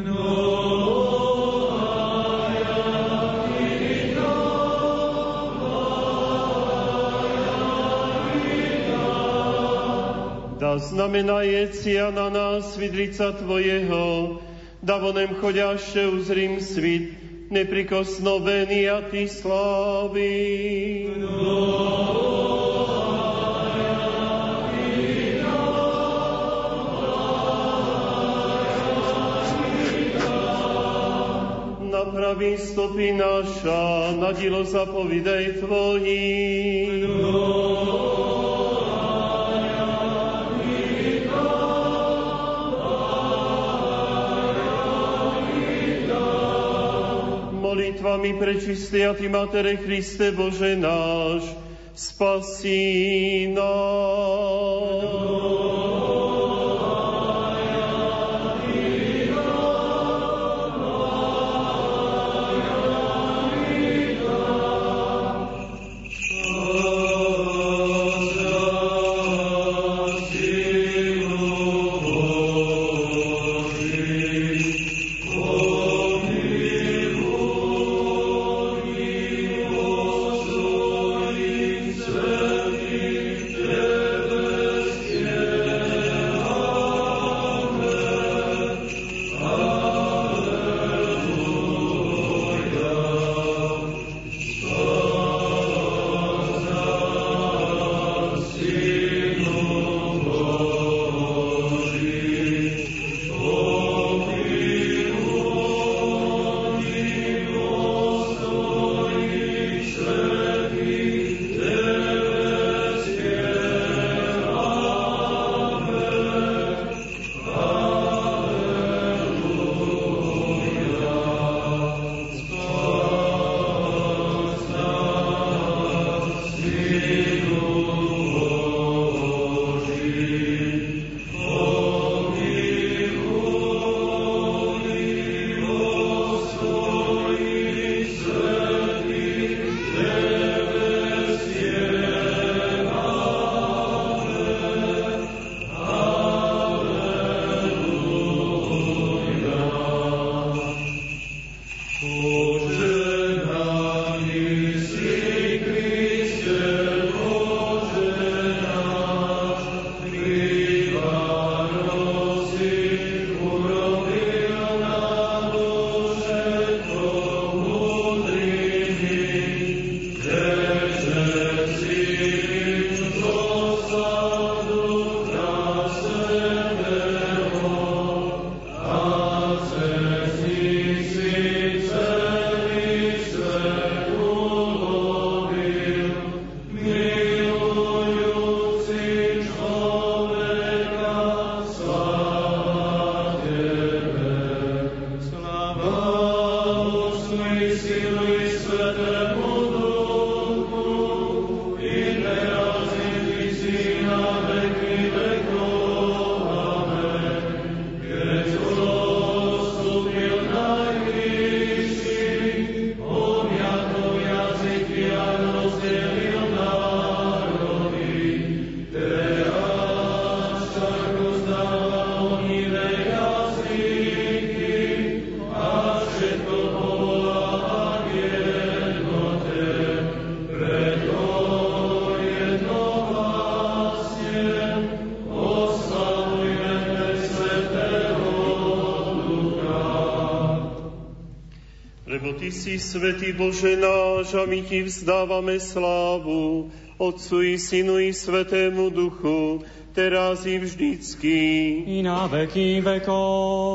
Да знаменається на нас від лиця Твоєго, да вонем ходяще узрім світ, neprikosnovený a Ty slávy. Napraví stopy naša, na dilo zapovidej Tvojim. Molitvami prečistej a Ty, Matere Christe Bože náš, spasí nás. Si svetý Bože náš a my Ti vzdávame slávu, Otcu i Synu i Svetému Duchu, teraz i vždycky. I na veky vekov.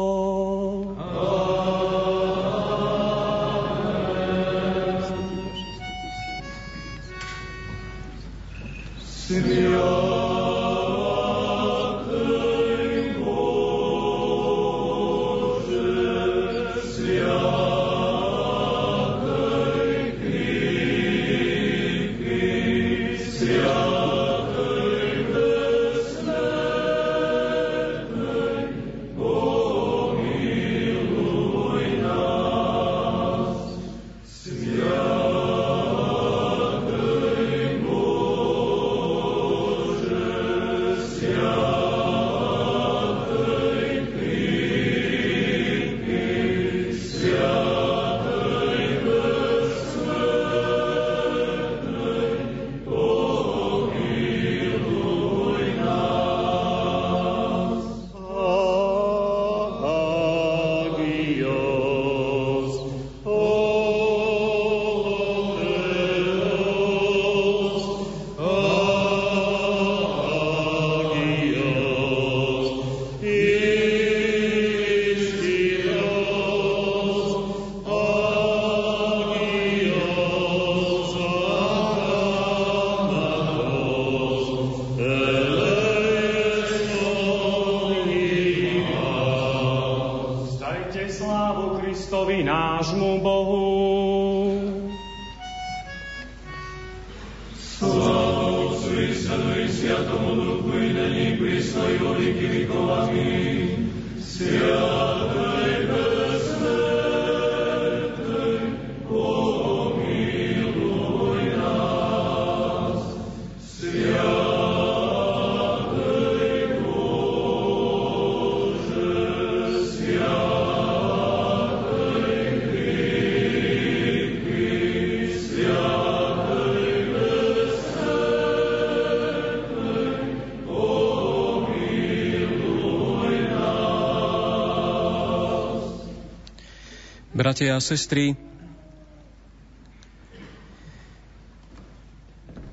Bratia a sestry,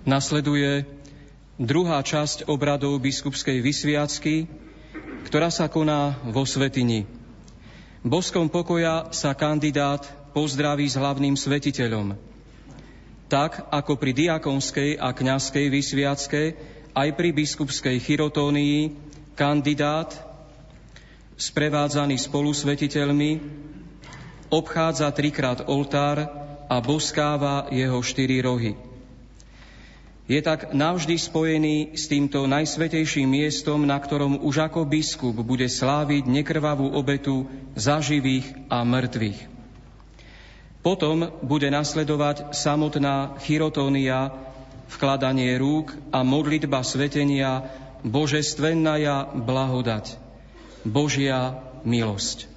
nasleduje druhá časť obradov biskupskej vysviacky, ktorá sa koná vo Svetini. Boskom pokoja sa kandidát pozdraví s hlavným svetiteľom. Tak, ako pri diakonskej a kňazskej vysviacke, aj pri biskupskej chirotónii kandidát, sprevádzaný spolusvetiteľmi, obchádza trikrát oltár a boskáva jeho štyri rohy. Je tak navždy spojený s týmto najsvetejším miestom, na ktorom už ako biskup bude sláviť nekrvavú obetu za živých a mŕtvych. Potom bude nasledovať samotná chirotónia, vkladanie rúk a modlitba svetenia Božestvennaja blahodať, Božia milosť.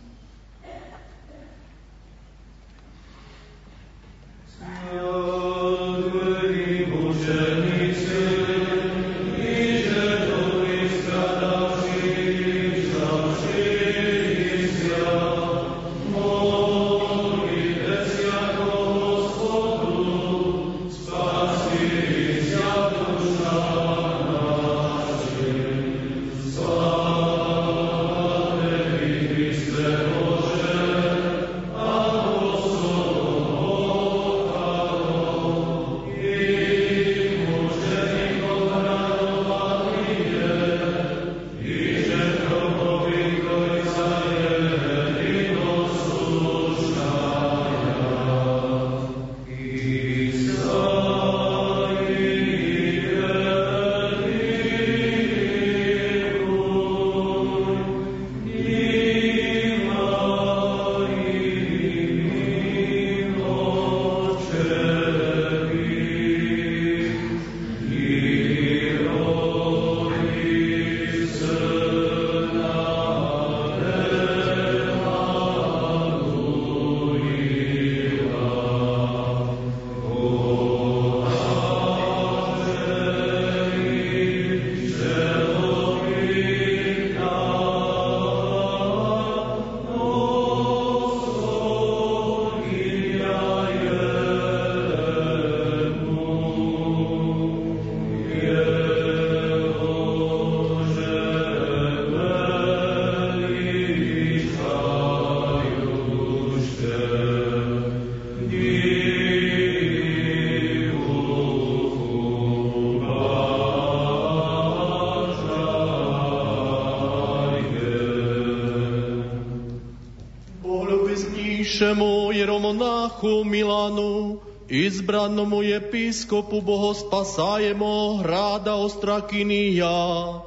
Milanu, izbranomu episkopu bohospasajemo hrada Ostrakinia,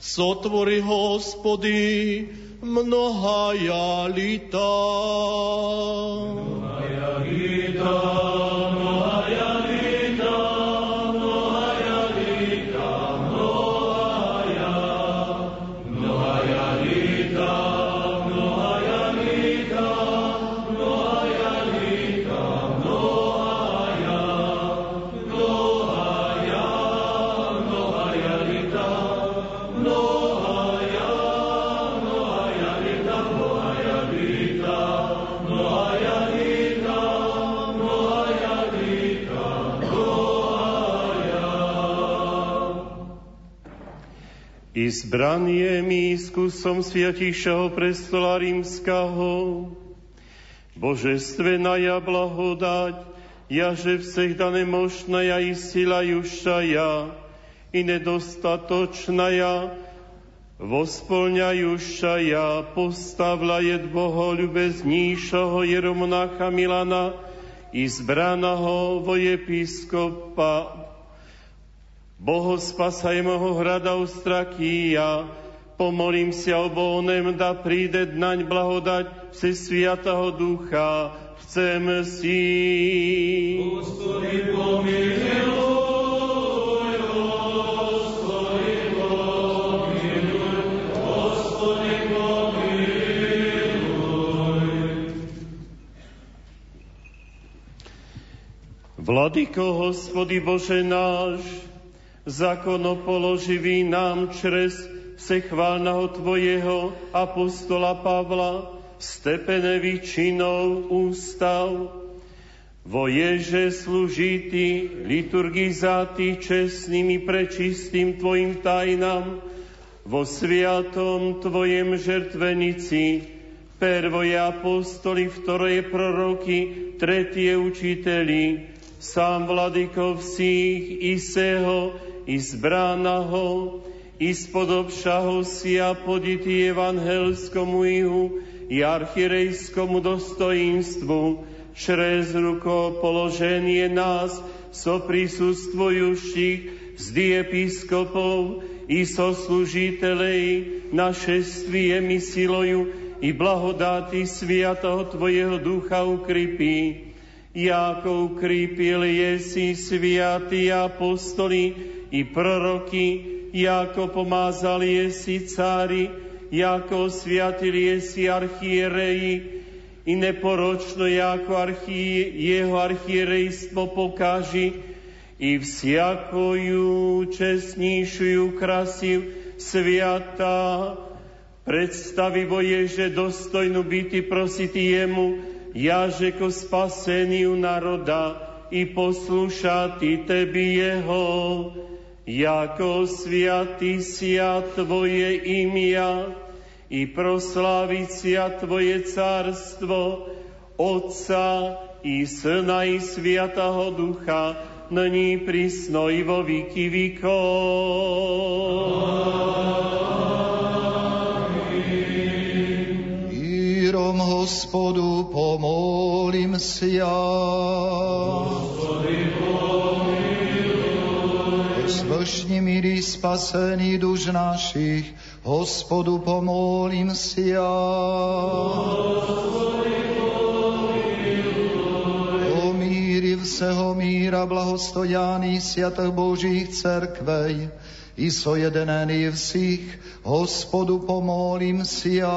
sotvori hospody mnoha i zbranie mi skúsom sviatišeho prestola rímskaho. Božestvená blahodať, jaže всегда немощная и силающая, и недостаточная, восполняющая, поставляет Боголюбезнейшего Еромонаха Milana, избранного во епископа Boho spasajmoho hrada Ustrakija, pomolím sa o Bohonem, da príde naň blahodať vse Sviatého Ducha. Chcem si... Gospodи, pomiluj. Vladyko, hospody Bože náš, zakonopoloživý nám čres sechválnaho Tvojeho apostola Pavla, stepene výčinov ústav, vo ježe služitý, liturgizátý čestným i prečistým Tvojim tajnám, vo sviatom Tvojem žertvenici, prvoje apostoli, vtoroje proroky, tretie učiteli, sám vladyko vsích i seho, i zbránaho, i spodobšaho si a poditi evangelskomu ihu i archirejskomu dostojinstvu, črez ruko položenie nás, so prisustvujuších vždy episkopov i so služitelej na šestvie mi siloju i blahodáty sviatoho Tvojeho ducha ukrypí. Jako ukrypil jesi sviatí apostoli, i proroky, jako pomázali jesi cári, jako sviatili jesi archiereji, i neporočno jako archie, jeho archierejstvo pokáži, i vsiakoju čestnejšiu krasiv sviata, predstavivo je, že dostojnu byti prositi jemu, jaže ko spaseniu národa i poslušati tebi jeho, jako sviaty sia Tvoje imia i proslavicia Tvoje carstvo, Otca i Syna i Sviataho Ducha, nyní prísno i vo výky Írom hospodu pomolím si ja. vršni milý spasený duš našich, hospodu pomolím si ja. O míri vseho míra blahostojaní siatých Božích cerkvej, i sojedenený vsich, hospodu pomolím si ja.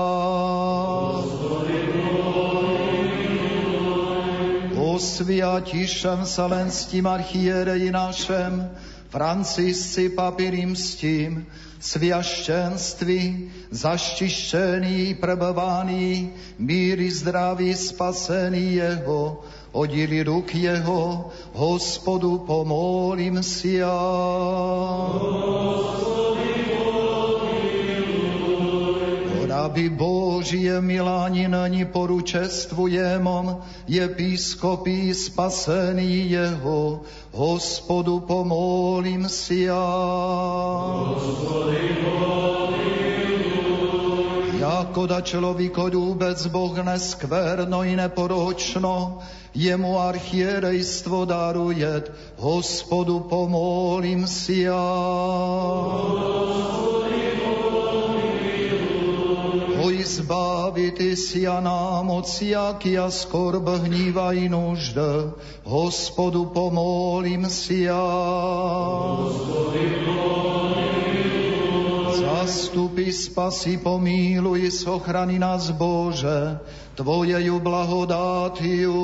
Osviatišem salenským archiereji našem, Francisci papi rímským, sviašťenství, zaštištený, prebavaný, míry zdraví, spasený jeho, odili ruk jeho, hospodu pomolím si ja. Rabi Božije milani není poručestvujemom, episkopí spasený jeho, hospodu pomolím si ja. jako da člověkolúbec Boh neskverno i neporočno, jemu archierejstvo daruje, hospodu pomolím si ja. Zbaviti si a nám od siaky a skorb hníva i nužd, hospodu pomolím si ja. Zastupy, spasi, pomíluj, sochrani nás Bože, Tvojeju blahodátiu.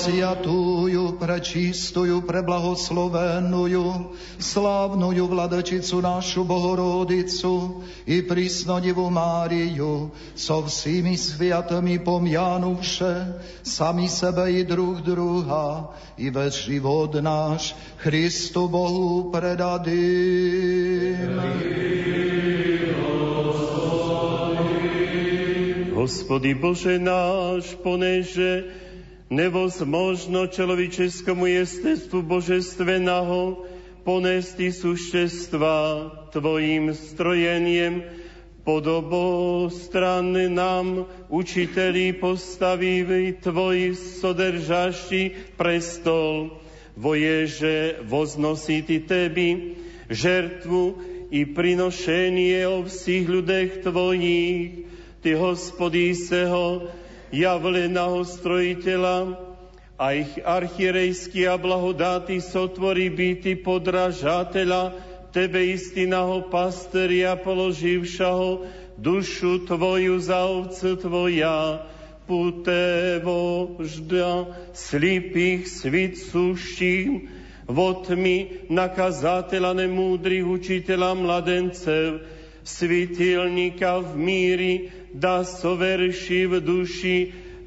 prevzjatúju, prečistúju, preblahoslovenujú, slávnujú vladačicu našu Bohorodicu i prísnodivu Máriu, so všími sviatami pomjanuše, sami sebe i druh druha, i već život náš Hristu Bohu predady. Hospody Bože náš, poneže невозможно человеческому естеству божественного понести существа Твоим строением, podobostranný nám, učiteli postavili Tvoj sodržaší prestol, voježe voznositi Tebi, žertvu i prinošenie o všich ľudech Tvojich, Ty, hospodí seho, javleného strojiteľa, a ich archierejský a blahodáty sotvorí byty podražateľa, Tebe istinaho pasteria položivšaho, dušu Tvoju za ovcu Tvoja, putevo žda slipých svit suštím, votmi nakazateľa nemúdrych učiteľa mladencev, svitilníka v míri, da soverši v duši,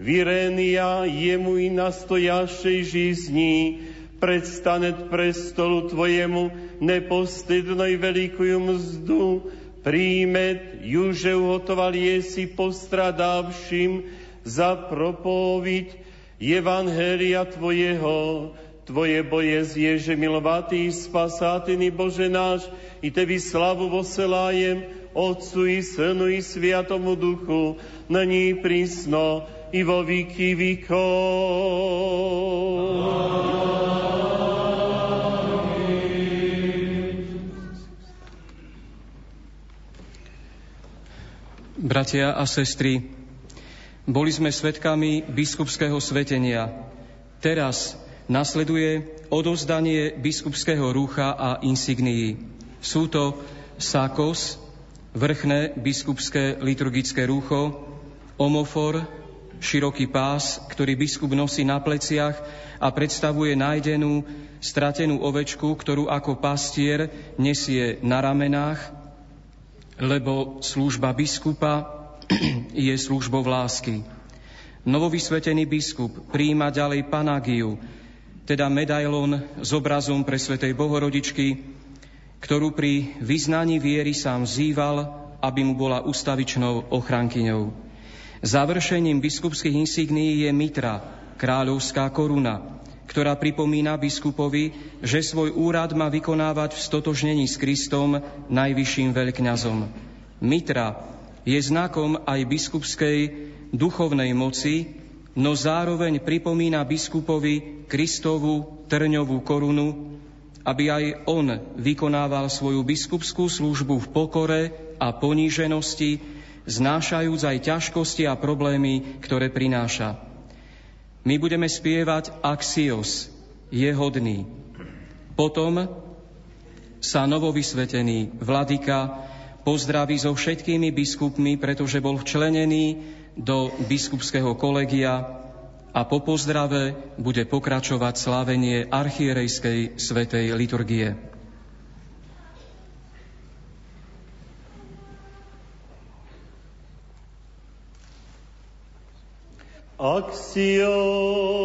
Virenia jemu i nastojašej žizni, predstanet prestolu Tvojemu nepostydno i velikuju mzdu, príjmet, juže uhotoval jesi postradavším za propoviť Evangelia Tvojeho, Tvoje boje zježe milovatý, spasátiny Bože náš, i Tebi slavu voselájem, Otcu i Synu i Sviatomu Duchu, není prísno i vo výky Bratia a sestry, boli sme svetkami biskupského svetenia. Teraz nasleduje odozdanie biskupského rúcha a insignií. Sú to sakos, vrchné biskupské liturgické rúcho, omofor, široký pás, ktorý biskup nosí na pleciach a predstavuje nájdenú, stratenú ovečku, ktorú ako pastier nesie na ramenách, lebo služba biskupa je službou lásky. Novovysvetený biskup príjima ďalej panagiu, teda medailon s obrazom pre Svetej Bohorodičky, ktorú pri vyznaní viery sám zýval, aby mu bola ustavičnou ochrankyňou. Završením biskupských insignií je mitra, kráľovská koruna, ktorá pripomína biskupovi, že svoj úrad má vykonávať v stotožnení s Kristom, najvyšším veľkňazom. Mitra je znakom aj biskupskej duchovnej moci, no zároveň pripomína biskupovi Kristovu trňovú korunu, aby aj on vykonával svoju biskupskú službu v pokore a poníženosti, znášajúc aj ťažkosti a problémy, ktoré prináša. My budeme spievať Axios, je hodný. Potom sa novovysvetený vladyka pozdraví so všetkými biskupmi, pretože bol včlenený do biskupského kolegia a po pozdrave bude pokračovať slávenie archierejskej svetej liturgie. Axios.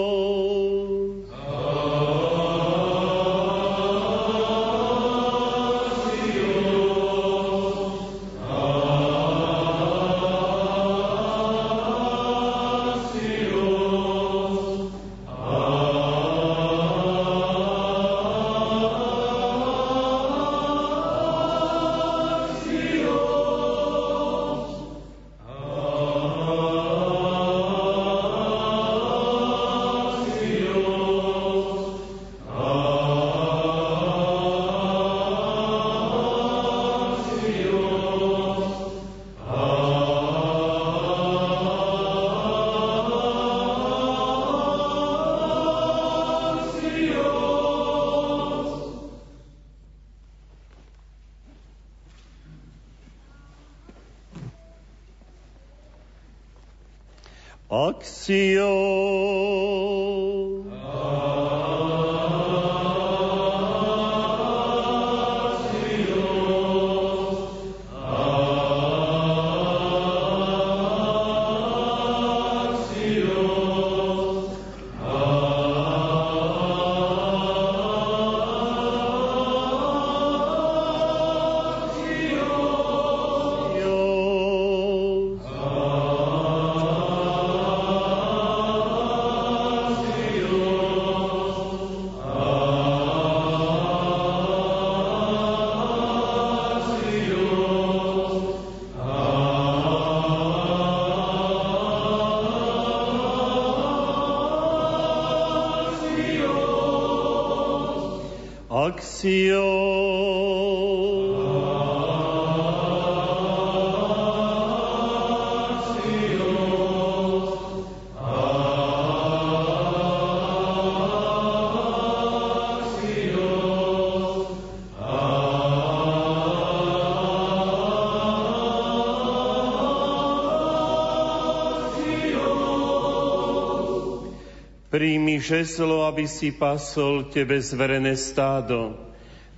Žeslo, aby si pasol tebe zverené stádo.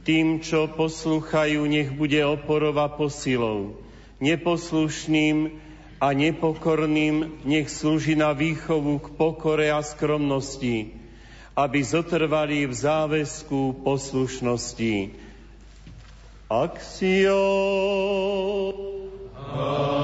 Tým, čo poslúchajú, nech bude oporova posilou. Neposlušným a nepokorným nech slúži na výchovu k pokore a skromnosti, aby zotrvali v záväzku poslušnosti. Axio. rozprávajú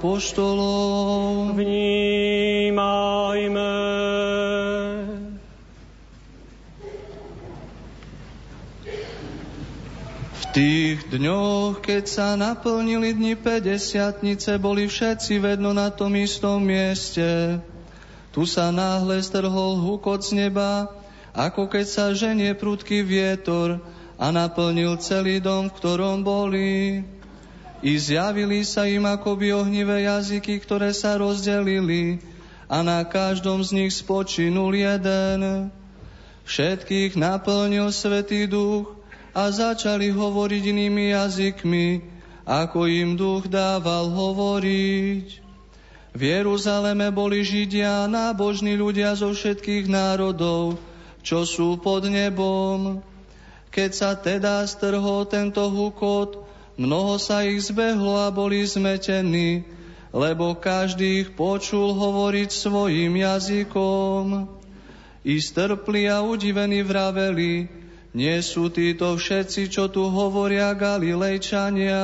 apoštolov. Vnímajme. V tých dňoch, keď sa naplnili dni 50 boli všetci vedno na tom istom mieste. Tu sa náhle strhol hukot z neba, ako keď sa ženie prudký vietor, a naplnil celý dom, v ktorom boli. I zjavili sa im akoby ohnivé jazyky, ktoré sa rozdelili a na každom z nich spočinul jeden. Všetkých naplnil Svetý Duch a začali hovoriť inými jazykmi, ako im Duch dával hovoriť. V Jeruzaleme boli Židia, nábožní ľudia zo všetkých národov, čo sú pod nebom. Keď sa teda strhol tento hukot, mnoho sa ich zbehlo a boli zmetení, lebo každý ich počul hovoriť svojim jazykom. I strpli a udivení vraveli, nie sú títo všetci, čo tu hovoria Galilejčania.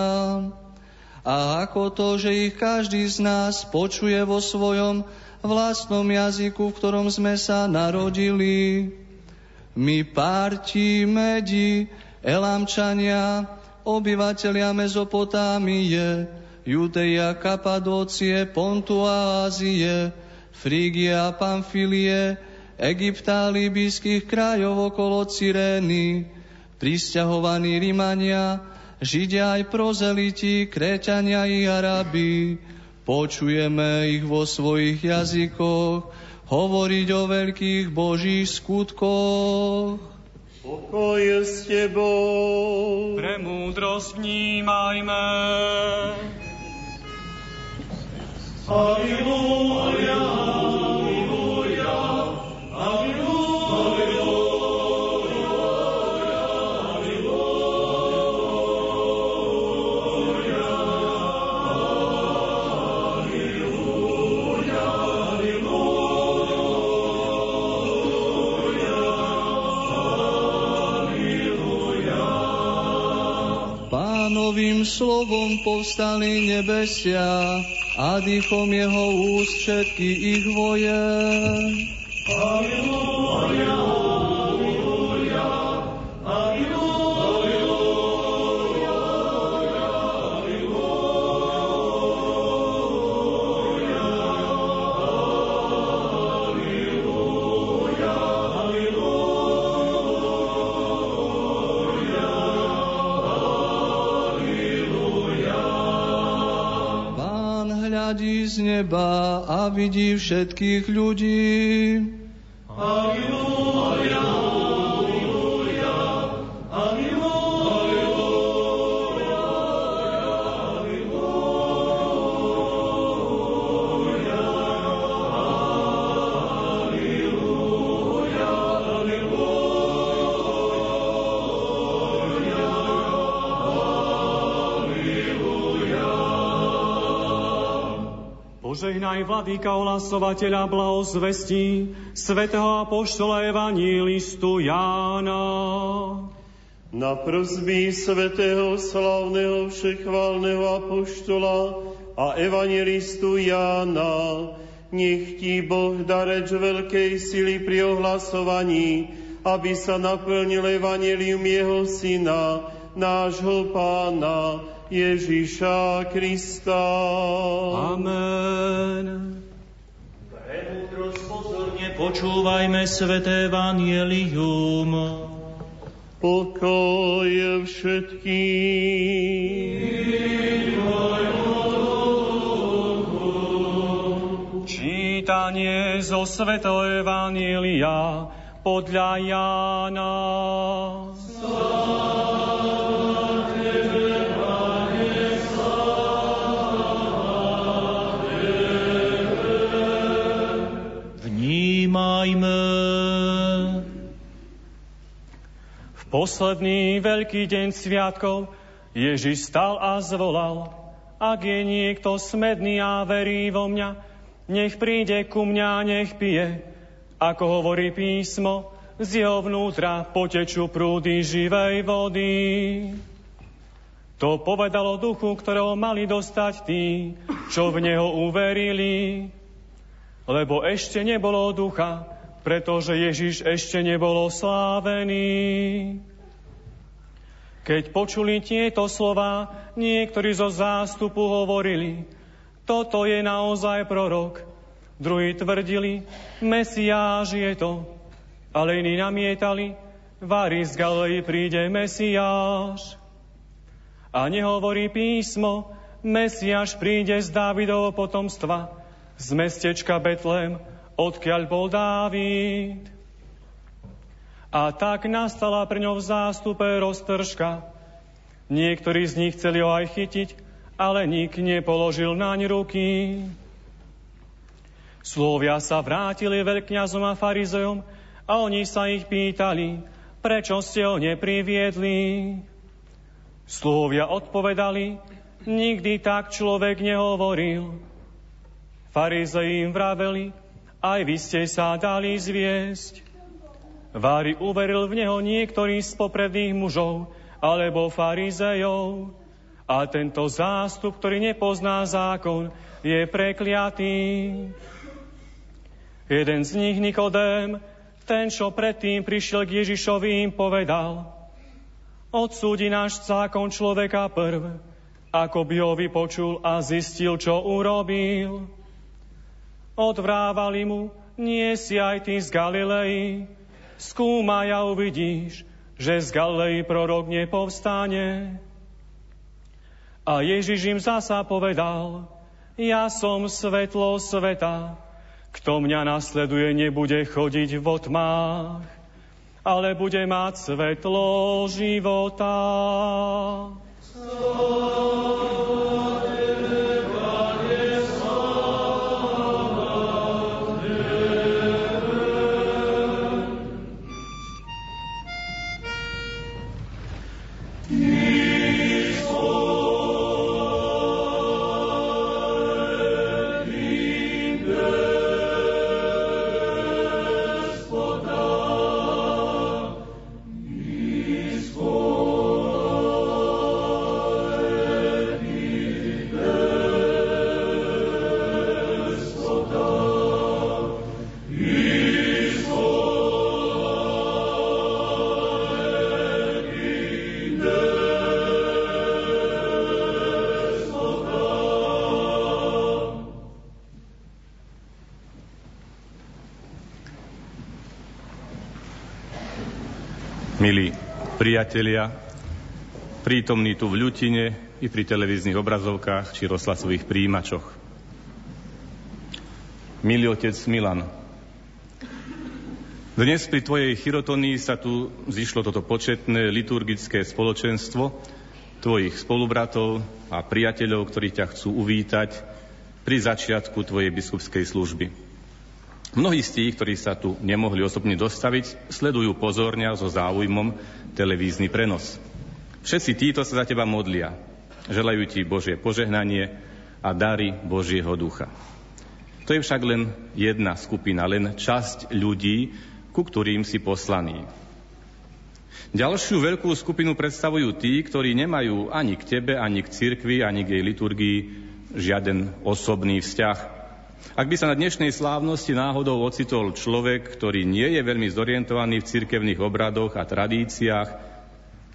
A ako to, že ich každý z nás počuje vo svojom vlastnom jazyku, v ktorom sme sa narodili. My Parti, Medi, Elamčania, obyvatelia Mezopotámie, Judeja, Kapadócie, Pontu a Ázie, Frígia, Pamfilie, Egypta, Líbyských krajov okolo Cyrény, pristahovaní Rimania, Židia aj prozeliti, Kréťania i Arabi, počujeme ich vo svojich jazykoch, hovoriť o veľkých Božích skutkoch. Pokoj s Tebou. Pre múdrosť vnímajme. Aleluja. Pánovým slovom povstali nebesia a dýchom jeho úst všetky ich voje. Aleluja. Neba a vidí všetkých ľudí. Aleluja. Požehnaj, Vladyka, ohlasovateľa blahozvestí, svätého apoštola Evanílistu Jána. Na prosby svätého slavného všechválneho apoštola a evanilistu Jána, nech ti Boh dareč veľkej sily pri ohlasovaní, aby sa naplnil evanilium jeho syna, nášho pána, Ježíša Krista. Amen. Pre múdrosť pozorne počúvajme sveté Evangelium. Pokoj všetkým. Čítanie zo svetého Evangelia podľa Jána. Amen. V posledný veľký deň sviatkov Ježiš stal a zvolal, ak je niekto smedný a verí vo mňa, nech príde ku mňa, nech pije. Ako hovorí písmo, z jeho vnútra potečú prúdy živej vody. To povedalo duchu, ktorého mali dostať tí, čo v neho uverili. Lebo ešte nebolo ducha, pretože Ježiš ešte nebolo slávený. Keď počuli tieto slova, niektorí zo zástupu hovorili, toto je naozaj prorok. Druhí tvrdili, Mesiáš je to. Ale iní namietali, Vary z Galilei príde Mesiáš. A nehovorí písmo, Mesiaš príde z Dávidovho potomstva, z mestečka Betlem, odkiaľ bol Dávid. A tak nastala pri ňom v zástupe roztržka. Niektorí z nich chceli ho aj chytiť, ale nik nepoložil naň ruky. Slovia sa vrátili veľkňazom a farizejom a oni sa ich pýtali, prečo ste ho nepriviedli. Slovia odpovedali, nikdy tak človek nehovoril. Farizei im vraveli, aj vy ste sa dali zviesť. Vári uveril v neho niektorý z popredných mužov alebo farizejov. A tento zástup, ktorý nepozná zákon, je prekliatý. Jeden z nich, Nikodém, ten, čo predtým prišiel k Ježišovi, im povedal, odsúdi náš zákon človeka prv, ako by ho vypočul a zistil, čo urobil. Odvrávali mu, nie si aj ty z Galilei, skúmaj a uvidíš, že z Galilei prorok nepovstane. A Ježiš im zasa povedal, ja som svetlo sveta, kto mňa nasleduje, nebude chodiť v otmách, ale bude mať svetlo života. Milí priatelia, prítomní tu v ľutine i pri televíznych obrazovkách či rozhlasových príjimačoch. Milý otec Milan, dnes pri tvojej chirotonii sa tu zišlo toto početné liturgické spoločenstvo tvojich spolubratov a priateľov, ktorí ťa chcú uvítať pri začiatku tvojej biskupskej služby. Mnohí z tých, ktorí sa tu nemohli osobne dostaviť, sledujú pozorne a so záujmom televízny prenos. Všetci títo sa za teba modlia. Želajú ti Božie požehnanie a dary Božieho ducha. To je však len jedna skupina, len časť ľudí, ku ktorým si poslaný. Ďalšiu veľkú skupinu predstavujú tí, ktorí nemajú ani k tebe, ani k cirkvi, ani k jej liturgii žiaden osobný vzťah. Ak by sa na dnešnej slávnosti náhodou ocitol človek, ktorý nie je veľmi zorientovaný v cirkevných obradoch a tradíciách,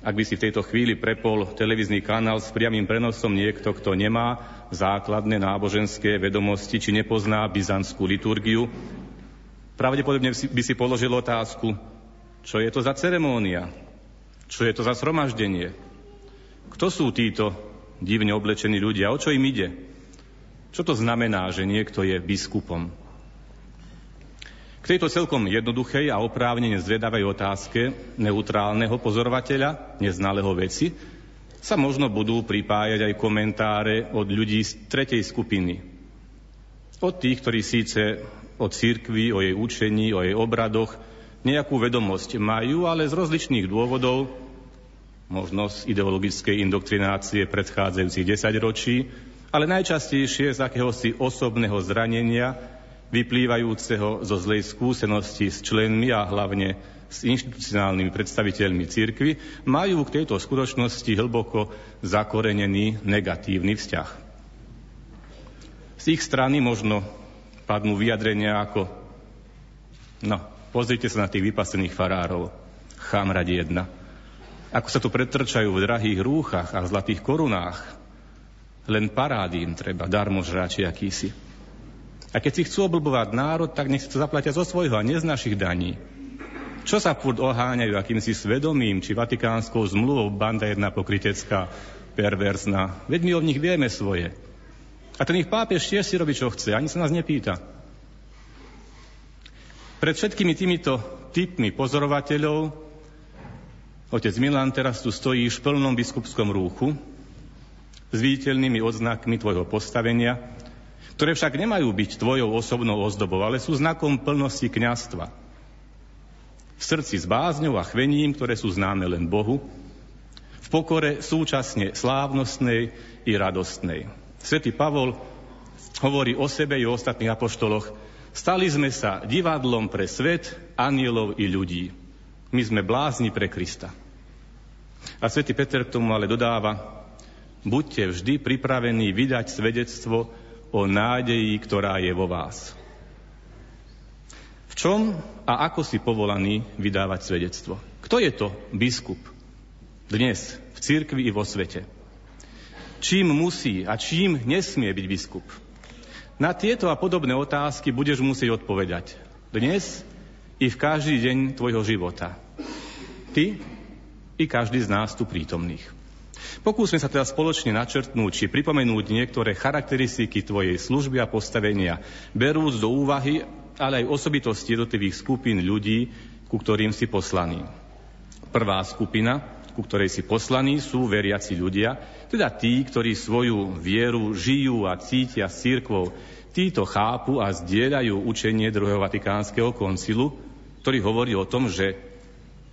ak by si v tejto chvíli prepol televízny kanál s priamým prenosom niekto, kto nemá základné náboženské vedomosti či nepozná byzantskú liturgiu, pravdepodobne by si položil otázku, čo je to za ceremónia, čo je to za sromaždenie, kto sú títo divne oblečení ľudia, o čo im ide, čo to znamená, že niekto je biskupom? K tejto celkom jednoduchej a oprávnene zvedavej otázke neutrálneho pozorovateľa, neznalého veci, sa možno budú pripájať aj komentáre od ľudí z tretej skupiny. Od tých, ktorí síce o církvi, o jej učení, o jej obradoch, nejakú vedomosť majú, ale z rozličných dôvodov, možno z ideologickej indoktrinácie predchádzajúcich desaťročí, ale najčastejšie z akéhosi osobného zranenia, vyplývajúceho zo zlej skúsenosti s členmi a hlavne s inštitucionálnymi predstaviteľmi cirkvy, majú k tejto skutočnosti hlboko zakorenený negatívny vzťah. Z ich strany možno padnú vyjadrenia ako no, pozrite sa na tých vypasených farárov, chamrať jedna. Ako sa tu pretrčajú v drahých rúchach a zlatých korunách, len parády im treba, darmožráči akýsi. A keď si chcú oblbovať národ, tak nech si to zaplatia zo svojho a nie z našich daní. Čo sa furt oháňajú akýmsi svedomím, či vatikánskou zmluvou banda jedna pokritecká, perverzná. Veď my od nich vieme svoje. A ten ich pápež tiež si robí, čo chce, ani sa nás nepýta. Pred všetkými týmito typmi pozorovateľov otec Milan teraz tu stojí v plnom biskupskom rúchu s viditeľnými odznakmi tvojho postavenia, ktoré však nemajú byť tvojou osobnou ozdobou, ale sú znakom plnosti kňastva v srdci s bázňou a chvením, ktoré sú známe len Bohu, v pokore súčasne slávnostnej i radostnej. Svetý Pavol hovorí o sebe i o ostatných apoštoloch, stali sme sa divadlom pre svet, anielov i ľudí. My sme blázni pre Krista. A svätý Peter k tomu ale dodáva, buďte vždy pripravení vydať svedectvo o nádeji, ktorá je vo vás. V čom a ako si povolaný vydávať svedectvo? Kto je to biskup dnes v cirkvi i vo svete? Čím musí a čím nesmie byť biskup? Na tieto a podobné otázky budeš musieť odpovedať dnes i v každý deň tvojho života. Ty i každý z nás tu prítomných. Pokúsme sa teda spoločne načrtnúť či pripomenúť niektoré charakteristiky tvojej služby a postavenia, berúc do úvahy ale aj osobitosti jednotlivých skupín ľudí, ku ktorým si poslaný. Prvá skupina, ku ktorej si poslaní, sú veriaci ľudia, teda tí, ktorí svoju vieru žijú a cítia s církvou. Títo chápu a zdieľajú učenie druhého Vatikánskeho koncilu, ktorý hovorí o tom, že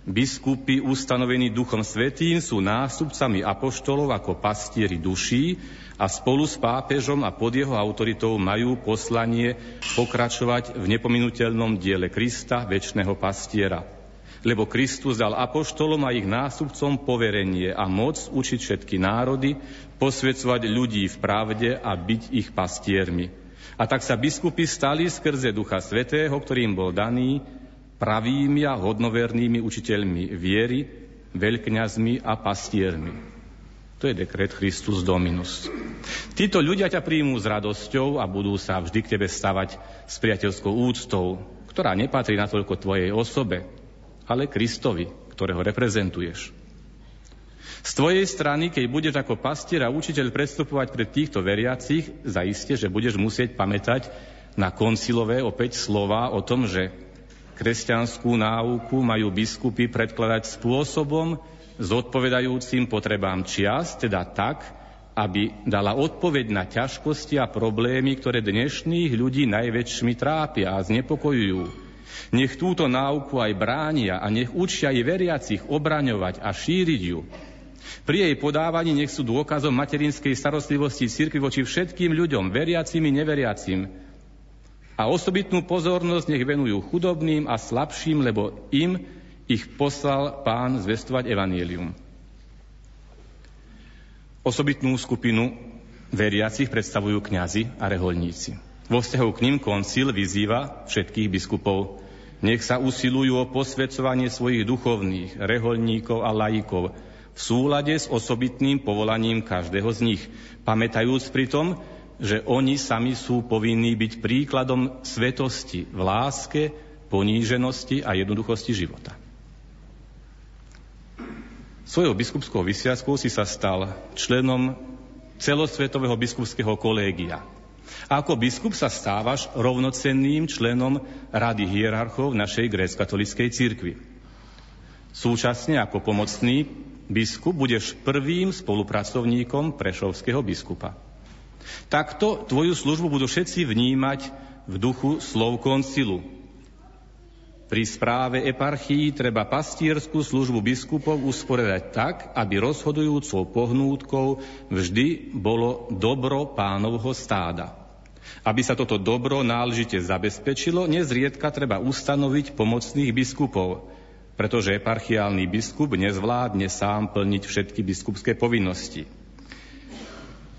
Biskupy ustanovení Duchom Svetým sú nástupcami apoštolov ako pastieri duší a spolu s pápežom a pod jeho autoritou majú poslanie pokračovať v nepominuteľnom diele Krista, väčšného pastiera. Lebo Kristus dal apoštolom a ich nástupcom poverenie a moc učiť všetky národy, posvedcovať ľudí v pravde a byť ich pastiermi. A tak sa biskupy stali skrze Ducha Svetého, ktorým bol daný, pravými a hodnovernými učiteľmi viery, veľkňazmi a pastiermi. To je dekret Christus Dominus. Títo ľudia ťa príjmú s radosťou a budú sa vždy k tebe stavať s priateľskou úctou, ktorá nepatrí natoľko tvojej osobe, ale Kristovi, ktorého reprezentuješ. Z tvojej strany, keď budeš ako pastier a učiteľ predstupovať pred týchto veriacich, zaiste, že budeš musieť pamätať na koncilové opäť slova o tom, že Kresťanskú náuku majú biskupy predkladať spôsobom zodpovedajúcim potrebám čias, teda tak, aby dala odpoveď na ťažkosti a problémy, ktoré dnešných ľudí najväčšmi trápia a znepokojujú. Nech túto náuku aj bránia a nech učia aj veriacich obraňovať a šíriť ju. Pri jej podávaní nech sú dôkazom materinskej starostlivosti cirkvi voči všetkým ľuďom, veriacim i neveriacim, a osobitnú pozornosť nech venujú chudobným a slabším, lebo im ich poslal pán zvestovať evanielium. Osobitnú skupinu veriacich predstavujú kňazi a reholníci. Vo vzťahu k ním koncil vyzýva všetkých biskupov, nech sa usilujú o posvedcovanie svojich duchovných, reholníkov a laikov v súlade s osobitným povolaním každého z nich, pamätajúc pritom, že oni sami sú povinní byť príkladom svetosti v láske, poníženosti a jednoduchosti života. Svojou biskupskou vysviackou si sa stal členom celosvetového biskupského kolégia. Ako biskup sa stávaš rovnocenným členom Rady hierarchov našej grécko-katolíckej cirkvi. Súčasne ako pomocný biskup budeš prvým spolupracovníkom prešovského biskupa. Takto tvoju službu budú všetci vnímať v duchu slov koncilu. Pri správe eparchií treba pastierskú službu biskupov usporiadať tak, aby rozhodujúcou pohnútkou vždy bolo dobro pánovho stáda. Aby sa toto dobro náležite zabezpečilo, nezriedka treba ustanoviť pomocných biskupov, pretože eparchiálny biskup nezvládne sám plniť všetky biskupské povinnosti.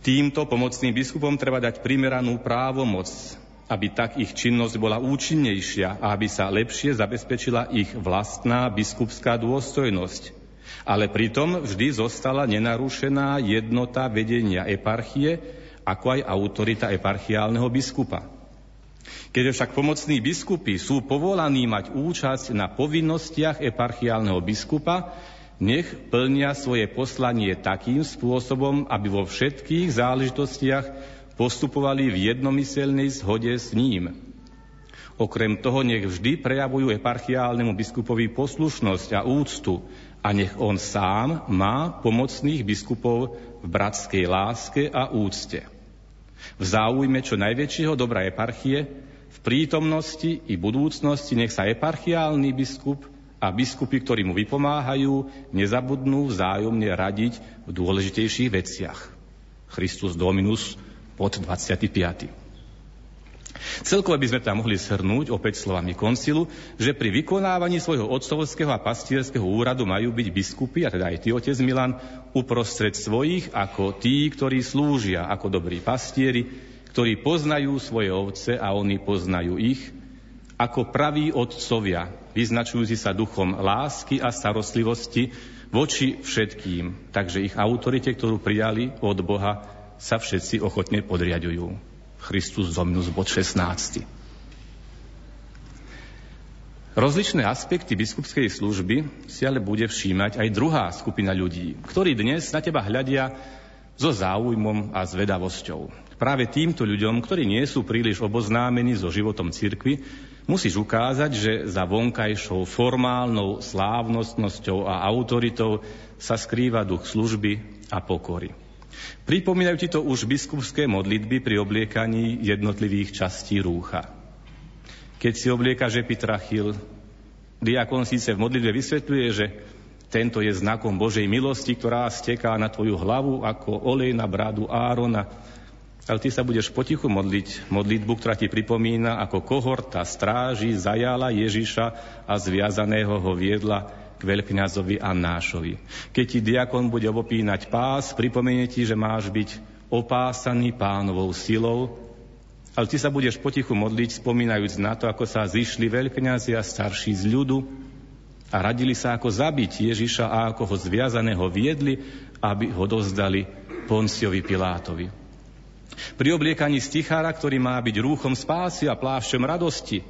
Týmto pomocným biskupom treba dať primeranú právomoc, aby tak ich činnosť bola účinnejšia a aby sa lepšie zabezpečila ich vlastná biskupská dôstojnosť. Ale pritom vždy zostala nenarušená jednota vedenia eparchie, ako aj autorita eparchiálneho biskupa. Keďže však pomocní biskupy sú povolaní mať účasť na povinnostiach eparchiálneho biskupa, nech plnia svoje poslanie takým spôsobom, aby vo všetkých záležitostiach postupovali v jednomyselnej zhode s ním. Okrem toho nech vždy prejavujú eparchiálnemu biskupovi poslušnosť a úctu a nech on sám má pomocných biskupov v bratskej láske a úcte. V záujme čo najväčšieho dobra eparchie, v prítomnosti i budúcnosti nech sa eparchiálny biskup a biskupy, ktorí mu vypomáhajú, nezabudnú vzájomne radiť v dôležitejších veciach. Christus Dominus pod 25. Celkovo by sme tam mohli shrnúť opäť slovami koncilu, že pri vykonávaní svojho otcovského a pastierského úradu majú byť biskupy, a teda aj ty, otec Milan, uprostred svojich ako tí, ktorí slúžia ako dobrí pastieri, ktorí poznajú svoje ovce a oni poznajú ich, ako praví otcovia, vyznačujúci sa duchom lásky a starostlivosti voči všetkým. Takže ich autorite, ktorú prijali od Boha, sa všetci ochotne podriadujú. Christus Dominus, bod 16. Rozličné aspekty biskupskej služby si ale bude všímať aj druhá skupina ľudí, ktorí dnes na teba hľadia so záujmom a zvedavosťou. Práve týmto ľuďom, ktorí nie sú príliš oboznámení so životom cirkvy, musíš ukázať, že za vonkajšou formálnou slávnostnosťou a autoritou sa skrýva duch služby a pokory. Pripomínajú ti to už biskupské modlitby pri obliekaní jednotlivých častí rúcha. Keď si obliekaš epitrachil, diakon síce v modlitbe vysvetľuje, že tento je znakom Božej milosti, ktorá steká na tvoju hlavu ako olej na bradu Árona. Ale ty sa budeš potichu modliť modlitbu, ktorá ti pripomína, ako kohorta stráži zajala Ježiša a zviazaného ho viedla k veľkňazovi Annášovi. Keď ti diakon bude obopínať pás, pripomenie ti, že máš byť opásaný pánovou silou, ale ty sa budeš potichu modliť, spomínajúc na to, ako sa zišli veľkňazi a starší z ľudu a radili sa, ako zabiť Ježiša a ako ho zviazaného viedli, aby ho dozdali Ponciovi Pilátovi. Pri obliekaní stichára, ktorý má byť rúchom spásy a plášťom radosti,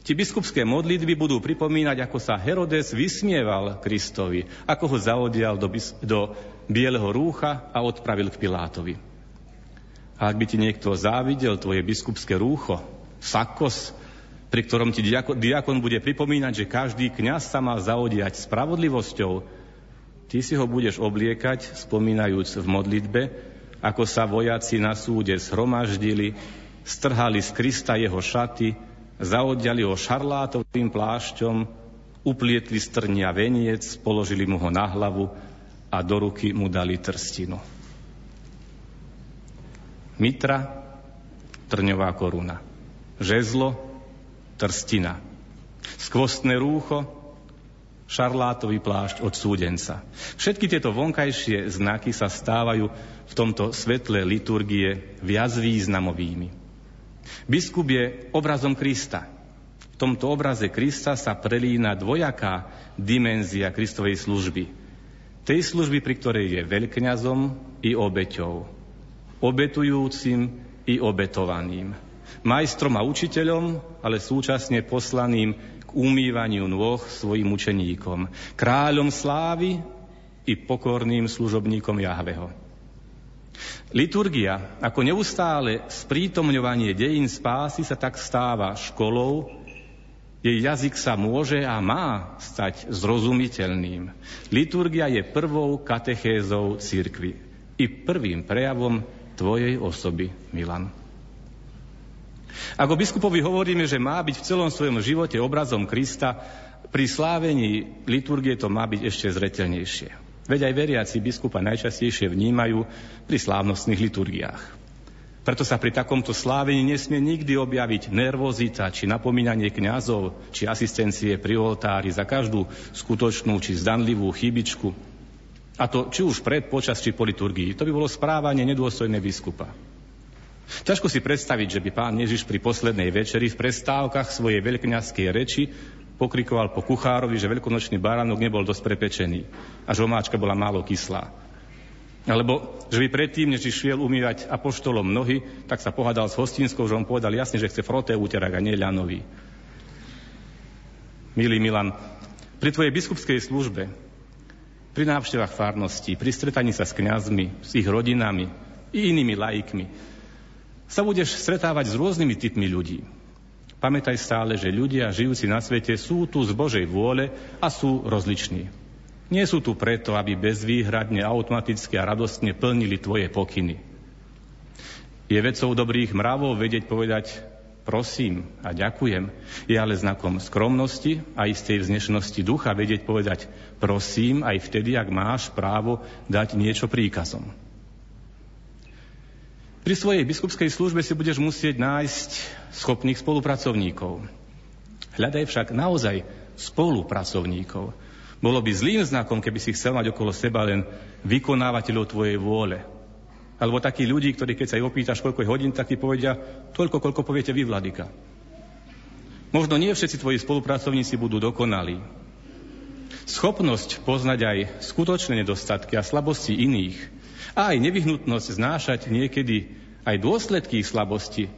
Ti biskupské modlitby budú pripomínať, ako sa Herodes vysmieval Kristovi, ako ho zaodial do, do bieleho rúcha a odpravil k Pilátovi. A ak by ti niekto závidel tvoje biskupské rúcho, sakos, pri ktorom ti diakon, diakon bude pripomínať, že každý kňaz sa má zaodiať spravodlivosťou, ty si ho budeš obliekať, spomínajúc v modlitbe, ako sa vojaci na súde zhromaždili, strhali z Krista jeho šaty, zaodiali ho šarlátovým plášťom, uplietli strnia veniec, položili mu ho na hlavu a do ruky mu dali trstinu. Mitra, trňová koruna. Žezlo, trstina. Skvostné rúcho, šarlátový plášť od súdenca. Všetky tieto vonkajšie znaky sa stávajú v tomto svetle liturgie viac významovými. Biskup je obrazom Krista. V tomto obraze Krista sa prelína dvojaká dimenzia Kristovej služby. Tej služby, pri ktorej je veľkňazom i obeťou. Obetujúcim i obetovaným. Majstrom a učiteľom, ale súčasne poslaným k umývaniu nôh svojim učeníkom. Kráľom slávy i pokorným služobníkom Jahveho. Liturgia ako neustále sprítomňovanie dejín spásy sa tak stáva školou, jej jazyk sa môže a má stať zrozumiteľným. Liturgia je prvou katechézou cirkvy i prvým prejavom tvojej osoby, Milan. Ako biskupovi hovoríme, že má byť v celom svojom živote obrazom Krista, pri slávení liturgie to má byť ešte zretelnejšie. Veď aj veriaci biskupa najčastejšie vnímajú pri slávnostných liturgiách. Preto sa pri takomto slávení nesmie nikdy objaviť nervozita, či napomínanie kňazov, či asistencie pri oltári za každú skutočnú či zdanlivú chybičku. A to či už pred, počas, či po liturgii. To by bolo správanie nedôstojné biskupa. Ťažko si predstaviť, že by pán Ježiš pri poslednej večeri v prestávkach svojej veľkňazskej reči pokrikoval po kuchárovi, že veľkonočný baránok nebol dosť prepečený a že omáčka bola málo kyslá. Alebo, že by predtým, než išiel umývať apoštolom nohy, tak sa pohádal s hostinskou, že on povedal jasne, že chce froté úterak a nie ľanový. Milý Milan, pri tvojej biskupskej službe, pri návštevách farnosti, pri stretaní sa s kňazmi, s ich rodinami i inými laikmi, sa budeš stretávať s rôznymi typmi ľudí. Pamätaj stále, že ľudia žijúci na svete sú tu z Božej vôle a sú rozliční. Nie sú tu preto, aby bezvýhradne, automaticky a radostne plnili tvoje pokyny. Je vecou dobrých mravov vedieť povedať prosím a ďakujem. Je ale znakom skromnosti a istej vznešenosti ducha vedieť povedať prosím aj vtedy, ak máš právo dať niečo príkazom. Pri svojej biskupskej službe si budeš musieť nájsť schopných spolupracovníkov. Hľadaj však naozaj spolupracovníkov. Bolo by zlým znakom, keby si chcel mať okolo seba len vykonávateľov tvojej vôle. Alebo takí ľudí, ktorí keď sa ich opýtaš, koľko je hodín, tak ti povedia toľko, koľko poviete vy, vladyka. Možno nie všetci tvoji spolupracovníci budú dokonalí. Schopnosť poznať aj skutočné nedostatky a slabosti iných a aj nevyhnutnosť znášať niekedy aj dôsledky ich slabosti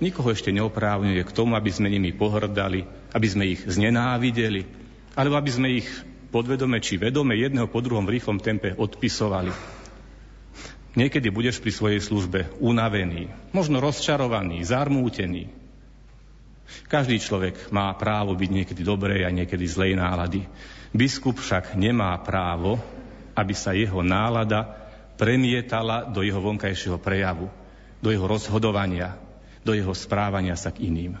nikoho ešte neoprávňuje k tomu, aby sme nimi pohrdali, aby sme ich znenávideli, alebo aby sme ich podvedome či vedome jedného po druhom v rýchlom tempe odpisovali. Niekedy budeš pri svojej službe unavený, možno rozčarovaný, zarmútený. Každý človek má právo byť niekedy dobrej a niekedy zlej nálady. Biskup však nemá právo, aby sa jeho nálada premietala do jeho vonkajšieho prejavu, do jeho rozhodovania, do jeho správania sa k iným.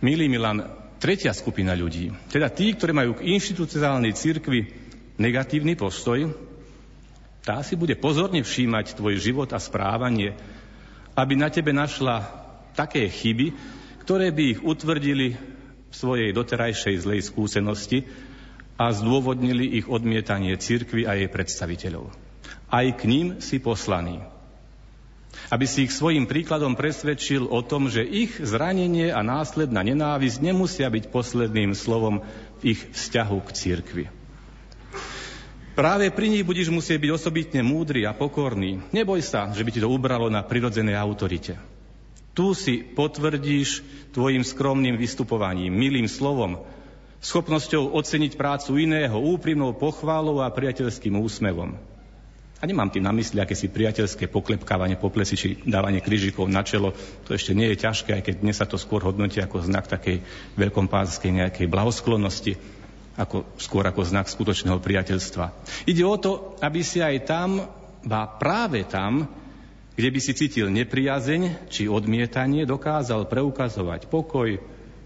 Milý Milan, tretia skupina ľudí, teda tí, ktorí majú k inštitucionálnej cirkvi negatívny postoj, tá si bude pozorne všímať tvoj život a správanie, aby na tebe našla také chyby, ktoré by ich utvrdili v svojej doterajšej zlej skúsenosti a zdôvodnili ich odmietanie cirkvy a jej predstaviteľov. Aj k ním si poslaný. Aby si ich svojim príkladom presvedčil o tom, že ich zranenie a následná nenávisť nemusia byť posledným slovom v ich vzťahu k cirkvi. Práve pri nich budeš musieť byť osobitne múdry a pokorný. Neboj sa, že by ti to ubralo na prirodzenej autorite. Tu si potvrdíš tvojim skromným vystupovaním, milým slovom, schopnosťou oceniť prácu iného, úprimnou pochválou a priateľským úsmevom. A nemám tým na mysli akési priateľské poklepkávanie po plesi či dávanie krížikov na čelo. To ešte nie je ťažké, aj keď dnes sa to skôr hodnotí ako znak takej veľkompánskej nejakej blahosklonnosti, ako, skôr ako znak skutočného priateľstva. Ide o to, aby si aj tam, ba práve tam, kde by si cítil nepriazeň či odmietanie, dokázal preukazovať pokoj,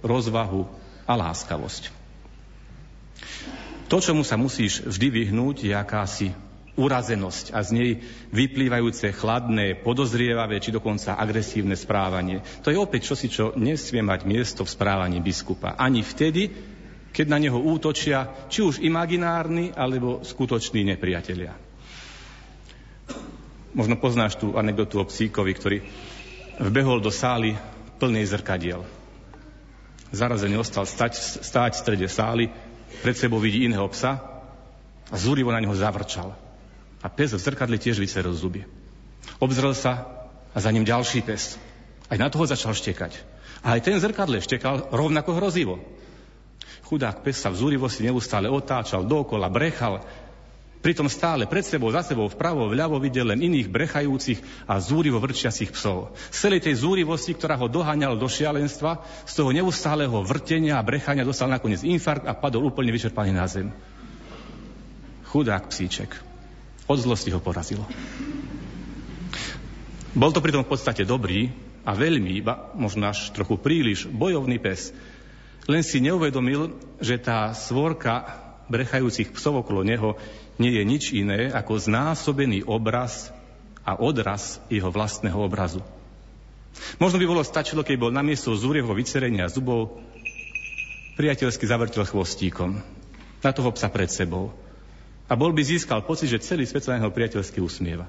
rozvahu a láskavosť. To, čomu sa musíš vždy vyhnúť, je akási urazenosť a z nej vyplývajúce chladné, podozrievavé či dokonca agresívne správanie. To je opäť čosi, čo nesmie mať miesto v správaní biskupa. Ani vtedy, keď na neho útočia či už imaginárni alebo skutoční nepriatelia. Možno poznáš tú anekdotu o psíkovi, ktorý vbehol do sály plnej zrkadiel. Zarazený ostal stať, stáť v strede sály, pred sebou vidí iného psa a zúrivo na neho zavrčal. A pes v zrkadle tiež vyceril zuby. Obzrel sa a za ním ďalší pes. Aj na toho začal štekať. A aj ten zrkadle štekal rovnako hrozivo. Chudák pes sa v zúrivosti neustále otáčal, dokola, brechal, Pritom stále pred sebou, za sebou, vpravo, vľavo videl len iných brechajúcich a zúrivo vrčiacich psov. Z celej tej zúrivosti, ktorá ho doháňala do šialenstva, z toho neustáleho vrtenia a brechania dostal nakoniec infarkt a padol úplne vyčerpaný na zem. Chudák psíček. Od zlosti ho porazilo. Bol to pritom v podstate dobrý a veľmi, iba možno až trochu príliš, bojovný pes. Len si neuvedomil, že tá svorka brechajúcich psov okolo neho nie je nič iné ako znásobený obraz a odraz jeho vlastného obrazu. Možno by bolo stačilo, keď bol namiesto zúrieho vycerenia zubov priateľsky zavrtel chvostíkom na toho psa pred sebou. A bol by získal pocit, že celý svet sa na neho priateľsky usmieva.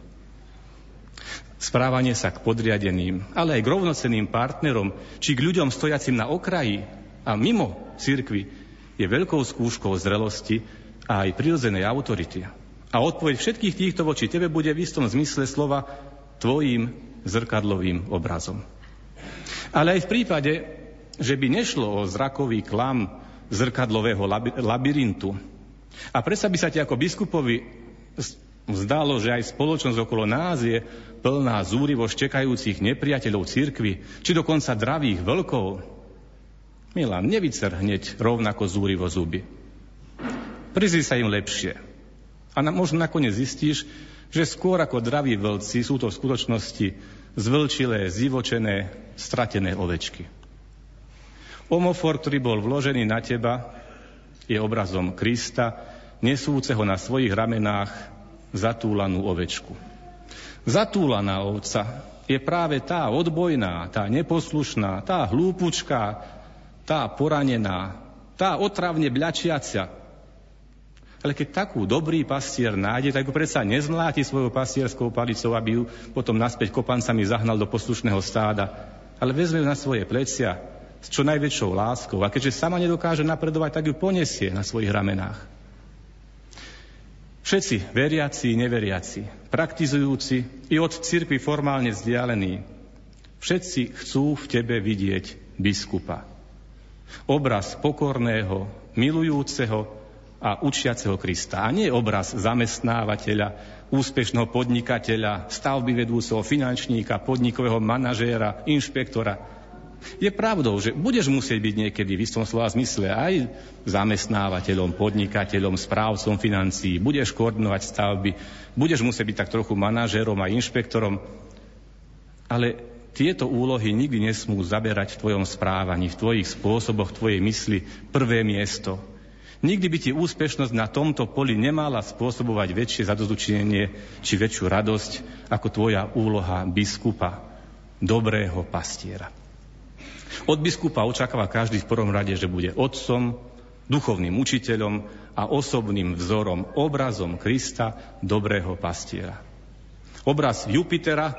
Správanie sa k podriadeným, ale aj k rovnocenným partnerom, či k ľuďom stojacim na okraji a mimo cirkvi, je veľkou skúškou zrelosti a aj prirodzenej autority. A odpoveď všetkých týchto voči tebe bude v istom zmysle slova tvojim zrkadlovým obrazom. Ale aj v prípade, že by nešlo o zrakový klam zrkadlového labyrintu, a predsa by sa ti ako biskupovi zdalo, že aj spoločnosť okolo nás je plná zúrivo štekajúcich nepriateľov cirkvy, či dokonca dravých vlkov. Milan, nevycer hneď rovnako zúrivo zuby. Prizri sa im lepšie. A na, možno nakoniec zistíš, že skôr ako draví vlci sú to v skutočnosti zvlčilé, zivočené, stratené ovečky. Omofor, ktorý bol vložený na teba, je obrazom Krista, nesúceho na svojich ramenách zatúlanú ovečku. Zatúlaná ovca je práve tá odbojná, tá neposlušná, tá hlúpučká, tá poranená, tá otravne bľačiacia. Ale keď takú dobrý pastier nájde, tak ho predsa nezmláti svojou pastierskou palicou, aby ju potom naspäť kopancami zahnal do poslušného stáda, ale vezme ju na svoje plecia s čo najväčšou láskou. A keďže sama nedokáže napredovať, tak ju poniesie na svojich ramenách. Všetci, veriaci, neveriaci, praktizujúci i od cirkvi formálne vzdialení, všetci chcú v tebe vidieť biskupa. Obraz pokorného, milujúceho a učiaceho Krista. A nie obraz zamestnávateľa, úspešného podnikateľa, stavby vedúceho finančníka, podnikového manažéra, inšpektora, je pravdou, že budeš musieť byť niekedy v istom slova zmysle aj zamestnávateľom, podnikateľom, správcom financií, budeš koordinovať stavby, budeš musieť byť tak trochu manažérom a inšpektorom, ale tieto úlohy nikdy nesmú zaberať v tvojom správaní, v tvojich spôsoboch, v tvojej mysli prvé miesto. Nikdy by ti úspešnosť na tomto poli nemala spôsobovať väčšie zadozučinenie či väčšiu radosť ako tvoja úloha biskupa, dobrého pastiera. Od biskupa očakáva každý v prvom rade, že bude otcom, duchovným učiteľom a osobným vzorom, obrazom Krista, dobrého pastiera. Obraz Jupitera,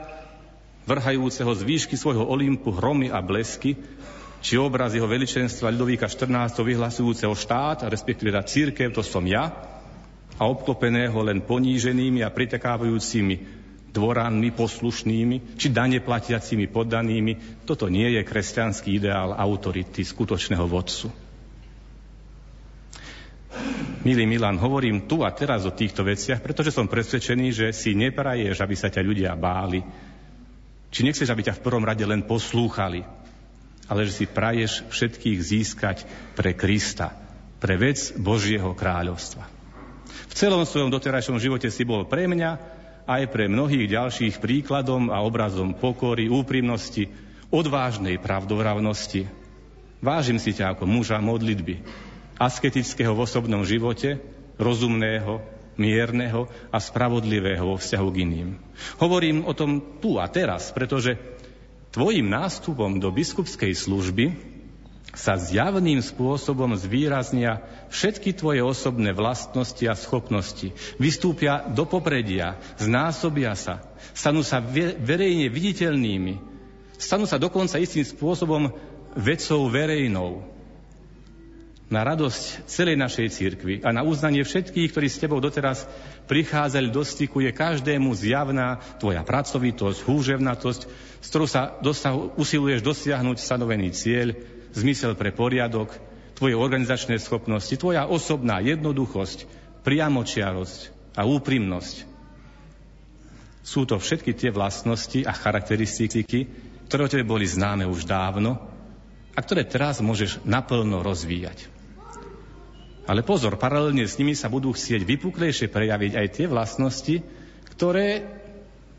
vrhajúceho z výšky svojho Olympu hromy a blesky, či obraz jeho veličenstva Ľudovíka 14. vyhlasujúceho štát, respektíve tá církev, to som ja, a obklopeného len poníženými a pritekávajúcimi dvoranmi poslušnými, či dane platiacimi poddanými. Toto nie je kresťanský ideál autority, skutočného vodcu. Milý Milan, hovorím tu a teraz o týchto veciach, pretože som presvedčený, že si nepraješ, aby sa ťa ľudia báli, či nechceš, aby ťa v prvom rade len poslúchali, ale že si praješ všetkých získať pre Krista, pre vec Božieho kráľovstva. V celom svojom doterajšom živote si bol pre mňa aj pre mnohých ďalších príkladom a obrazom pokory, úprimnosti, odvážnej pravdovravnosti. Vážim si ťa ako muža modlitby, asketického v osobnom živote, rozumného, mierneho a spravodlivého vo vzťahu k iným. Hovorím o tom tu a teraz, pretože tvojim nástupom do biskupskej služby sa zjavným spôsobom zvýraznia všetky tvoje osobné vlastnosti a schopnosti. Vystúpia do popredia, znásobia sa, stanú sa verejne viditeľnými, stanú sa dokonca istým spôsobom vecou verejnou. Na radosť celej našej cirkvi a na uznanie všetkých, ktorí s tebou doteraz prichádzali do styku, je každému zjavná tvoja pracovitosť, húževnatosť, s ktorou sa dosahu, usiluješ dosiahnuť stanovený cieľ, zmysel pre poriadok, tvoje organizačné schopnosti, tvoja osobná jednoduchosť, priamočiarosť a úprimnosť. Sú to všetky tie vlastnosti a charakteristiky, ktoré o tebe boli známe už dávno a ktoré teraz môžeš naplno rozvíjať. Ale pozor, paralelne s nimi sa budú chcieť vypuklejšie prejaviť aj tie vlastnosti, ktoré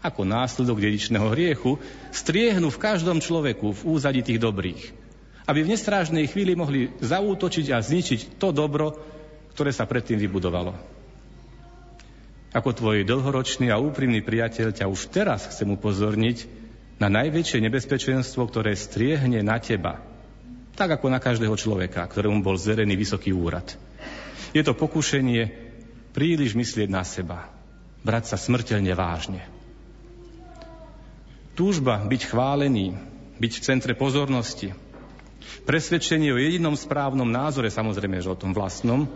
ako následok dedičného hriechu, striehnu v každom človeku v úzadi tých dobrých. Aby v nestrážnej chvíli mohli zaútočiť a zničiť to dobro, ktoré sa predtým vybudovalo. Ako tvoj dlhoročný a úprimný priateľ ťa už teraz chcem upozorniť na najväčšie nebezpečenstvo, ktoré striehne na teba. Tak ako na každého človeka, ktorému bol zverený vysoký úrad. Je to pokušenie príliš myslieť na seba, brať sa smrteľne vážne. Túžba byť chválený, byť v centre pozornosti, presvedčenie o jedinom správnom názore, samozrejme, že o tom vlastnom,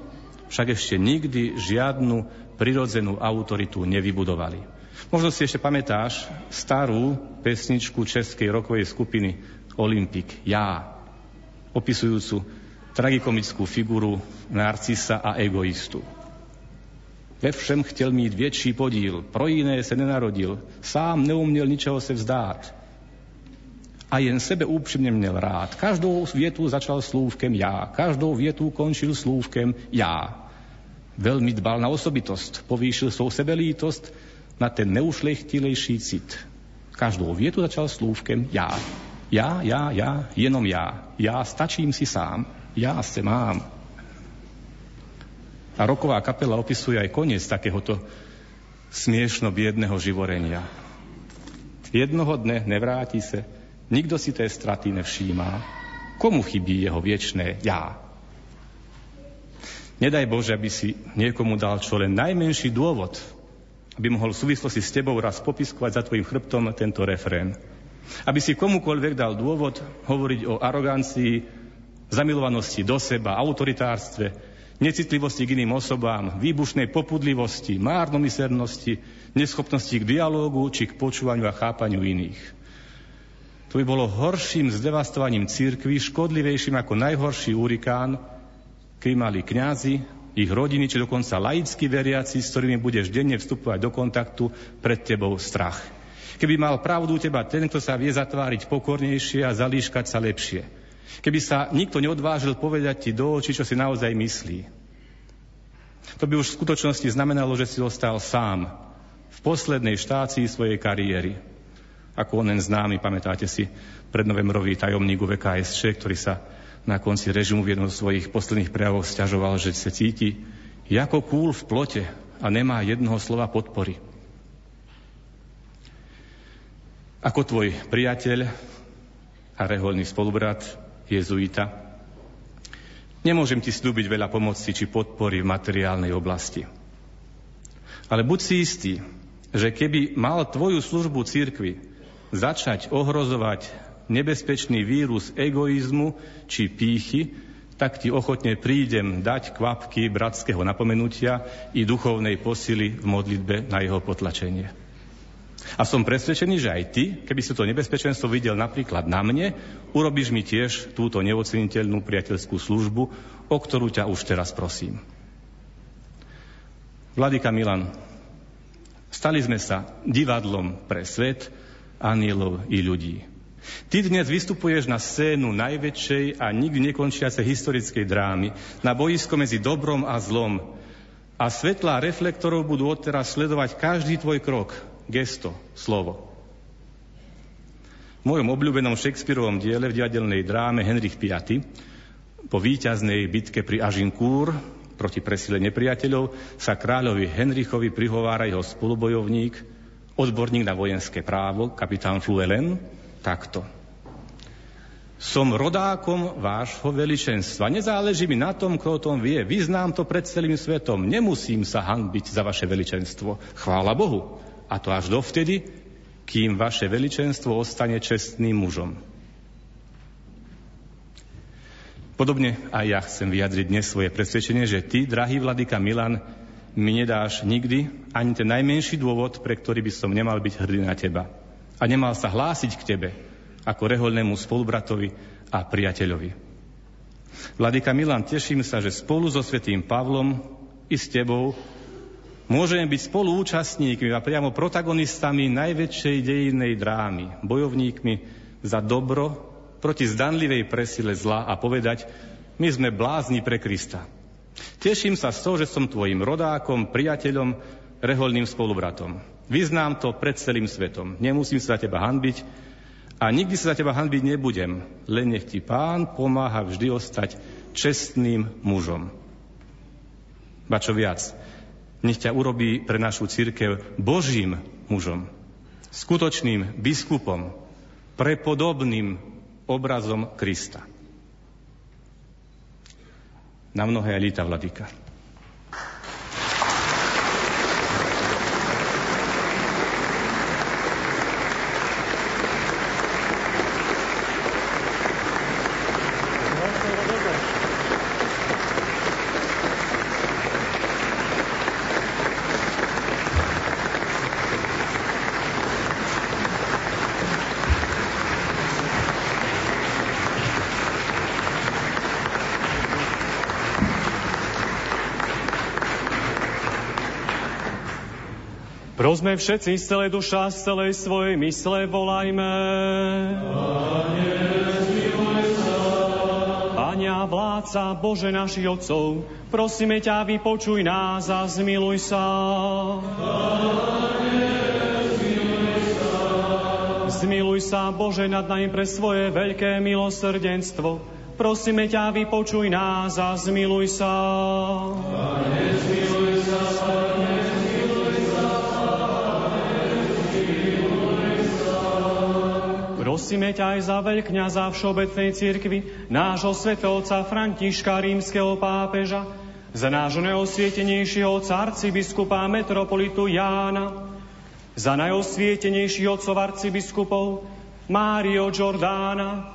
však ešte nikdy žiadnu prirodzenú autoritu nevybudovali. Možno si ešte pamätáš starú pesničku českej rokovej skupiny Olympik, Ja, opisujúcu tragikomickú figuru narcisa a egoistu. Ve všem chtěl mít větší podíl, pro jiné se nenarodil, sám neuměl ničeho se vzdát. A jen sebe úprimne měl rád. Každou vietu začal slúvkem ja, každou vietu končil slúvkem ja. Veľmi dbal na osobitosť, povýšil svou sebelítost na ten neušlechtilejší cit. Každou vietu začal slúvkem ja. Ja, ja, ja, jenom ja. Ja stačím si sám. Ja se mám. A roková kapela opisuje aj koniec takéhoto smiešno biedného živorenia. Jednoho dne nevráti sa, nikto si té straty nevšímá. Komu chybí jeho viečné ja? Nedaj Bože, aby si niekomu dal čo len najmenší dôvod, aby mohol v súvislosti s tebou raz popiskovať za tvojim chrbtom tento refrén. Aby si komukoľvek dal dôvod hovoriť o arogancii, zamilovanosti do seba, autoritárstve, necitlivosti k iným osobám, výbušnej popudlivosti, márnomysernosti, neschopnosti k dialógu či k počúvaniu a chápaniu iných. To by bolo horším zdevastovaním církvy, škodlivejším ako najhorší urikán, keby mali kňazi, ich rodiny, či dokonca laickí veriaci, s ktorými budeš denne vstupovať do kontaktu, pred tebou strach. Keby mal pravdu teba ten, kto sa vie zatváriť pokornejšie a zalíškať sa lepšie – Keby sa nikto neodvážil povedať ti do očí, čo si naozaj myslí. To by už v skutočnosti znamenalo, že si ostal sám v poslednej štácii svojej kariéry. Ako onen známy, pamätáte si, prednovembrový tajomník VKSČ, ktorý sa na konci režimu v jednom z svojich posledných prejavov stiažoval, že sa cíti ako kúl v plote a nemá jednoho slova podpory. Ako tvoj priateľ a reholný spolubrat jezuita. Nemôžem ti slúbiť veľa pomoci či podpory v materiálnej oblasti. Ale buď si istý, že keby mal tvoju službu církvy začať ohrozovať nebezpečný vírus egoizmu či pýchy, tak ti ochotne prídem dať kvapky bratského napomenutia i duchovnej posily v modlitbe na jeho potlačenie. A som presvedčený, že aj ty, keby si to nebezpečenstvo videl napríklad na mne, urobíš mi tiež túto neoceniteľnú priateľskú službu, o ktorú ťa už teraz prosím. Vladika Milan, stali sme sa divadlom pre svet, anielov i ľudí. Ty dnes vystupuješ na scénu najväčšej a nikdy nekončiacej historickej drámy, na boisko medzi dobrom a zlom. A svetlá reflektorov budú odteraz sledovať každý tvoj krok, gesto, slovo. V mojom obľúbenom Shakespeareovom diele v divadelnej dráme Henrich V. po víťaznej bitke pri Agincourt proti presile nepriateľov sa kráľovi Henrichovi prihovára jeho spolubojovník, odborník na vojenské právo, kapitán Fluelen, takto. Som rodákom vášho veličenstva. Nezáleží mi na tom, kto o tom vie. Vyznám to pred celým svetom. Nemusím sa hanbiť za vaše veličenstvo. Chvála Bohu. A to až dovtedy, kým vaše veličenstvo ostane čestným mužom. Podobne aj ja chcem vyjadriť dnes svoje presvedčenie, že ty, drahý vladyka Milan, mi nedáš nikdy ani ten najmenší dôvod, pre ktorý by som nemal byť hrdý na teba. A nemal sa hlásiť k tebe ako reholnému spolubratovi a priateľovi. Vladyka Milan, teším sa, že spolu so svetým Pavlom i s tebou Môžeme byť spoluúčastníkmi a priamo protagonistami najväčšej dejinnej drámy, bojovníkmi za dobro proti zdanlivej presile zla a povedať, my sme blázni pre Krista. Teším sa z toho, že som tvojim rodákom, priateľom, reholným spolubratom. Vyznám to pred celým svetom. Nemusím sa za teba hanbiť a nikdy sa za teba hanbiť nebudem. Len nech ti pán pomáha vždy ostať čestným mužom. Ba čo viac, nech ťa urobí pre našu církev Božím mužom, skutočným biskupom, prepodobným obrazom Krista. Na mnohé líta vladyka. Prosme všetci z celej duša, z celej svojej mysle volajme. Pane a vládca Bože našich otcov, prosíme ťa, vypočuj nás a zmiluj sa. Zmiluj sa, Bože, nad nami pre svoje veľké milosrdenstvo. Prosíme ťa, vypočuj nás a zmiluj sa. Pane, Prosíme ťa aj za veľkňaza Všeobecnej cirkvi, nášho svetovca Františka rímskeho pápeža, za nášho neosvietenejšieho arcibiskupa metropolitu Jána, za najosvietenejších otcov arcibiskupov Mário Giordána,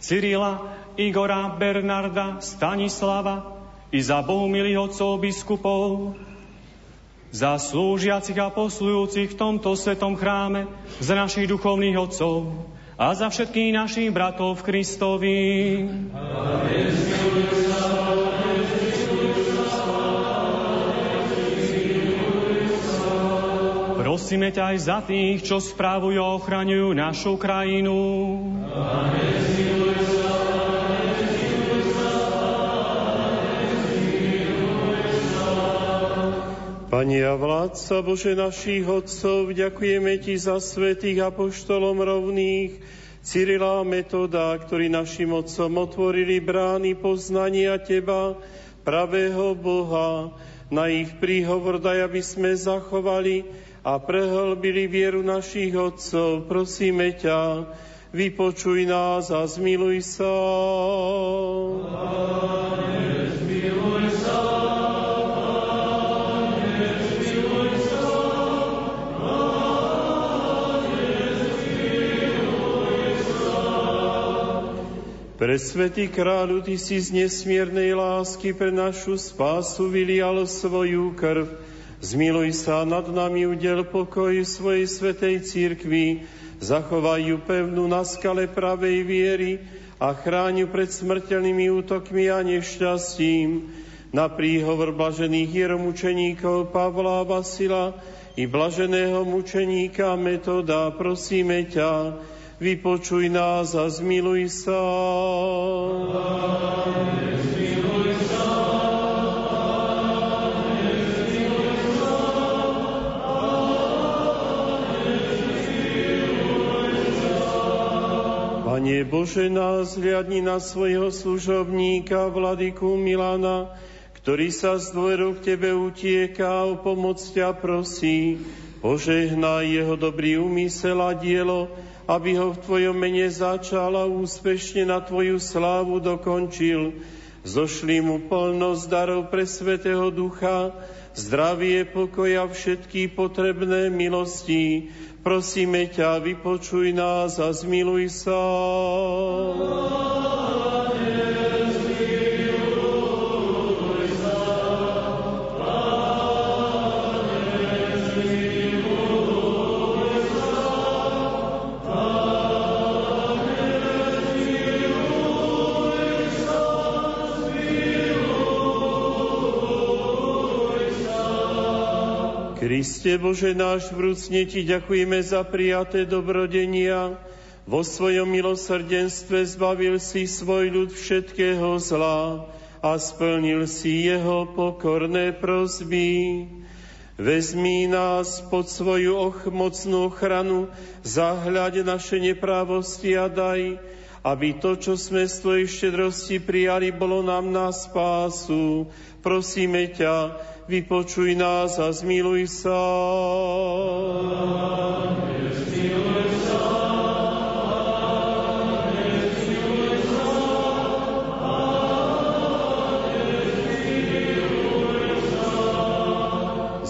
Cyrila, Igora, Bernarda, Stanislava i za bohumilých otcov biskupov, za slúžiacich a poslujúcich v tomto svetom chráme, za našich duchovných otcov a za všetkých našich bratov v Kristovi. Prosíme ťa aj za tých, čo správujú a ochraňujú našu krajinu. Amen. Pani a vládca Bože našich otcov, ďakujeme Ti za svetých apoštolom rovných, Cyrila a Metoda, ktorí našim otcom otvorili brány poznania Teba, pravého Boha. Na ich príhovor daj, aby sme zachovali a prehlbili vieru našich otcov. Prosíme ťa, vypočuj nás a zmiluj sa. Pane, Pre Svetý kráľu, Ty si z nesmiernej lásky pre našu spásu vylial svoju krv. Zmiluj sa nad nami, udel pokoj svojej svetej církvi, zachovaj ju pevnú na skale pravej viery a chráň ju pred smrteľnými útokmi a nešťastím. Na príhovor blažených hieromučeníkov Pavla Vasila i blaženého mučeníka Metoda prosíme ťa, vypočuj nás a zmiluj sa. Pane Bože, nás hľadni na svojho služobníka, vladyku Milana, ktorý sa z dôveru k Tebe utieka, o pomoc ťa prosí. Požehnaj jeho dobrý úmysel a dielo, aby ho v Tvojom mene začal a úspešne na Tvoju slávu dokončil. Zošli mu plnosť darov pre Svetého Ducha, zdravie, pokoja, všetky potrebné milosti. Prosíme ťa, vypočuj nás a zmiluj sa. Amen. Kriste Bože náš, vrúcne Ti ďakujeme za prijaté dobrodenia. Vo svojom milosrdenstve zbavil si svoj ľud všetkého zla a splnil si jeho pokorné prosby. Vezmi nás pod svoju ochmocnú ochranu, zahľaď naše neprávosti a daj, aby to, čo sme z Tvojej štedrosti prijali, bolo nám na spásu. Prosíme ťa, vypočuj nás a zmiluj sa.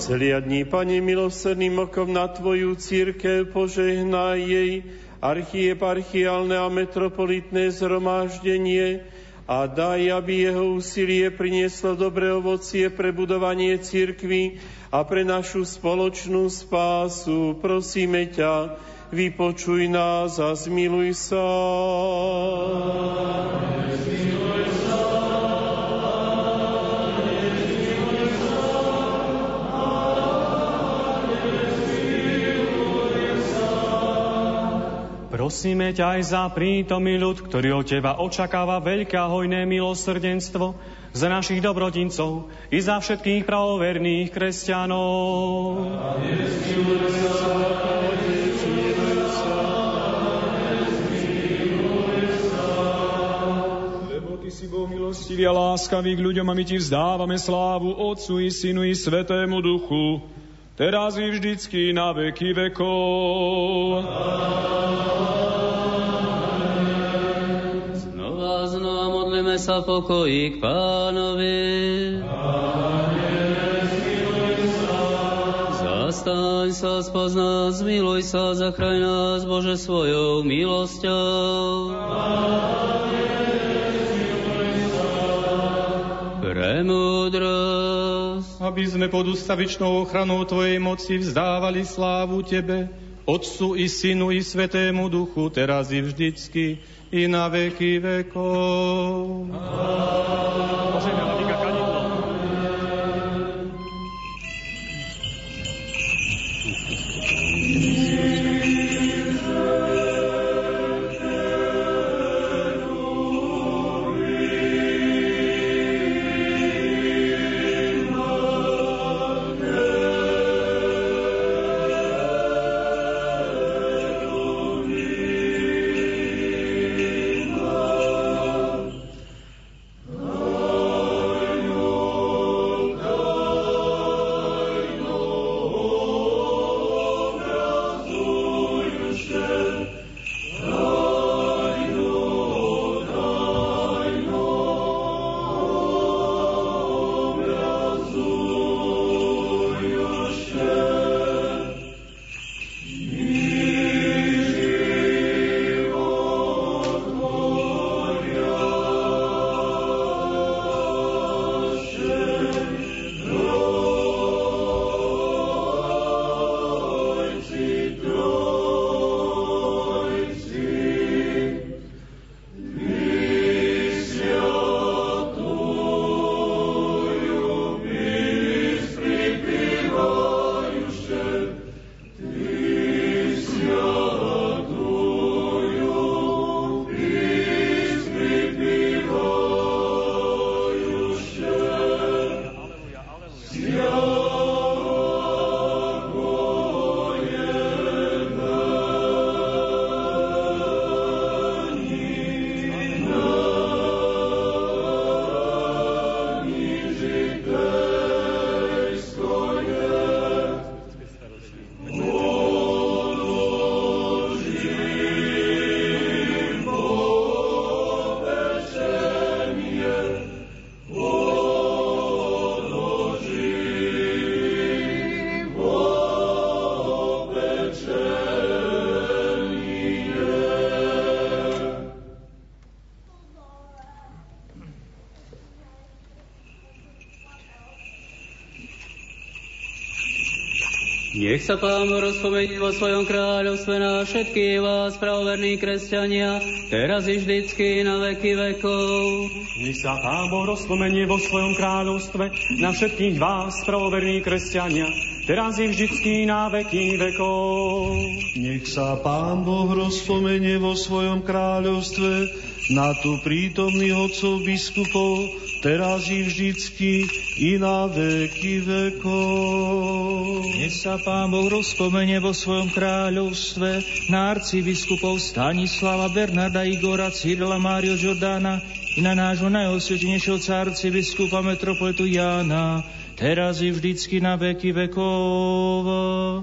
Zhliadni, Pane, milosrdným okom na Tvoju církev, požehnaj jej, archieparchiálne a metropolitné zhromaždenie a daj, aby jeho úsilie prinieslo dobré ovocie pre budovanie cirkvy a pre našu spoločnú spásu. Prosíme ťa, vypočuj nás a zmiluj sa. Zmiluj Prosíme ťa aj za prítomný ľud, ktorý od Teba očakáva veľké a hojné milosrdenstvo, za našich dobrodincov i za všetkých pravoverných kresťanov. Ty si Boh milostivý a láskavý k ľuďom a my Ti vzdávame slávu Otcu i Synu i Svetému Duchu, teraz i vždycky na veky vekov. Amen. modlíme sa pokojí k pánovi. Zastaň sa, spozná, zmiluj sa, zachraj nás, Bože, svojou milosťou. Premúdrosť. Aby sme pod ustavičnou ochranou Tvojej moci vzdávali slávu Tebe, Otcu i Synu i Svetému Duchu, teraz i vždycky, i na veky vekov. Nech sa Pán rozpomenie vo svojom kráľovstve na všetky vás, pravoverní kresťania, teraz i vždycky na veky vekov. Nech sa Pán Boh rozpomenie vo svojom kráľovstve na všetkých vás, pravoverní kresťania, teraz i vždycky na veky vekov. Nech sa Pán Boh rozpomenie vo svojom kráľovstve na tu prítomných otcov biskupov, teraz i vždycky, i na veky vekov. Sa Pán Boh rozpomene vo svojom kráľovstve. Na arcibiskupov Stanislava, Bernarda, Igora, Cyrila, Mário, Žordána i na nášho najosvetenejšieho cárci biskupa metropolitu Jána, teraz i vždycky na veky vekov.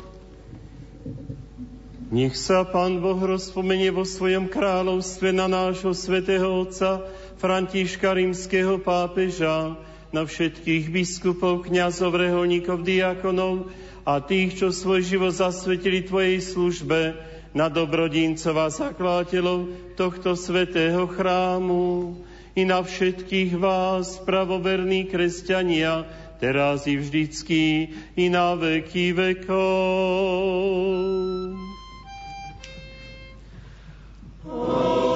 Nech sa Pán Boh rozpomenie vo svojom kráľovstve na nášho svätého Otca Františka rímskeho pápeža, na všetkých biskupov, kniazov, reholníkov, diakonov a tých, čo svoj život zasvetili Tvojej službe, na dobrodincov a zakladateľov tohto svätého chrámu i na všetkých vás, pravoverní kresťania, teraz i vždycky, i na veky vekov. Vykonajme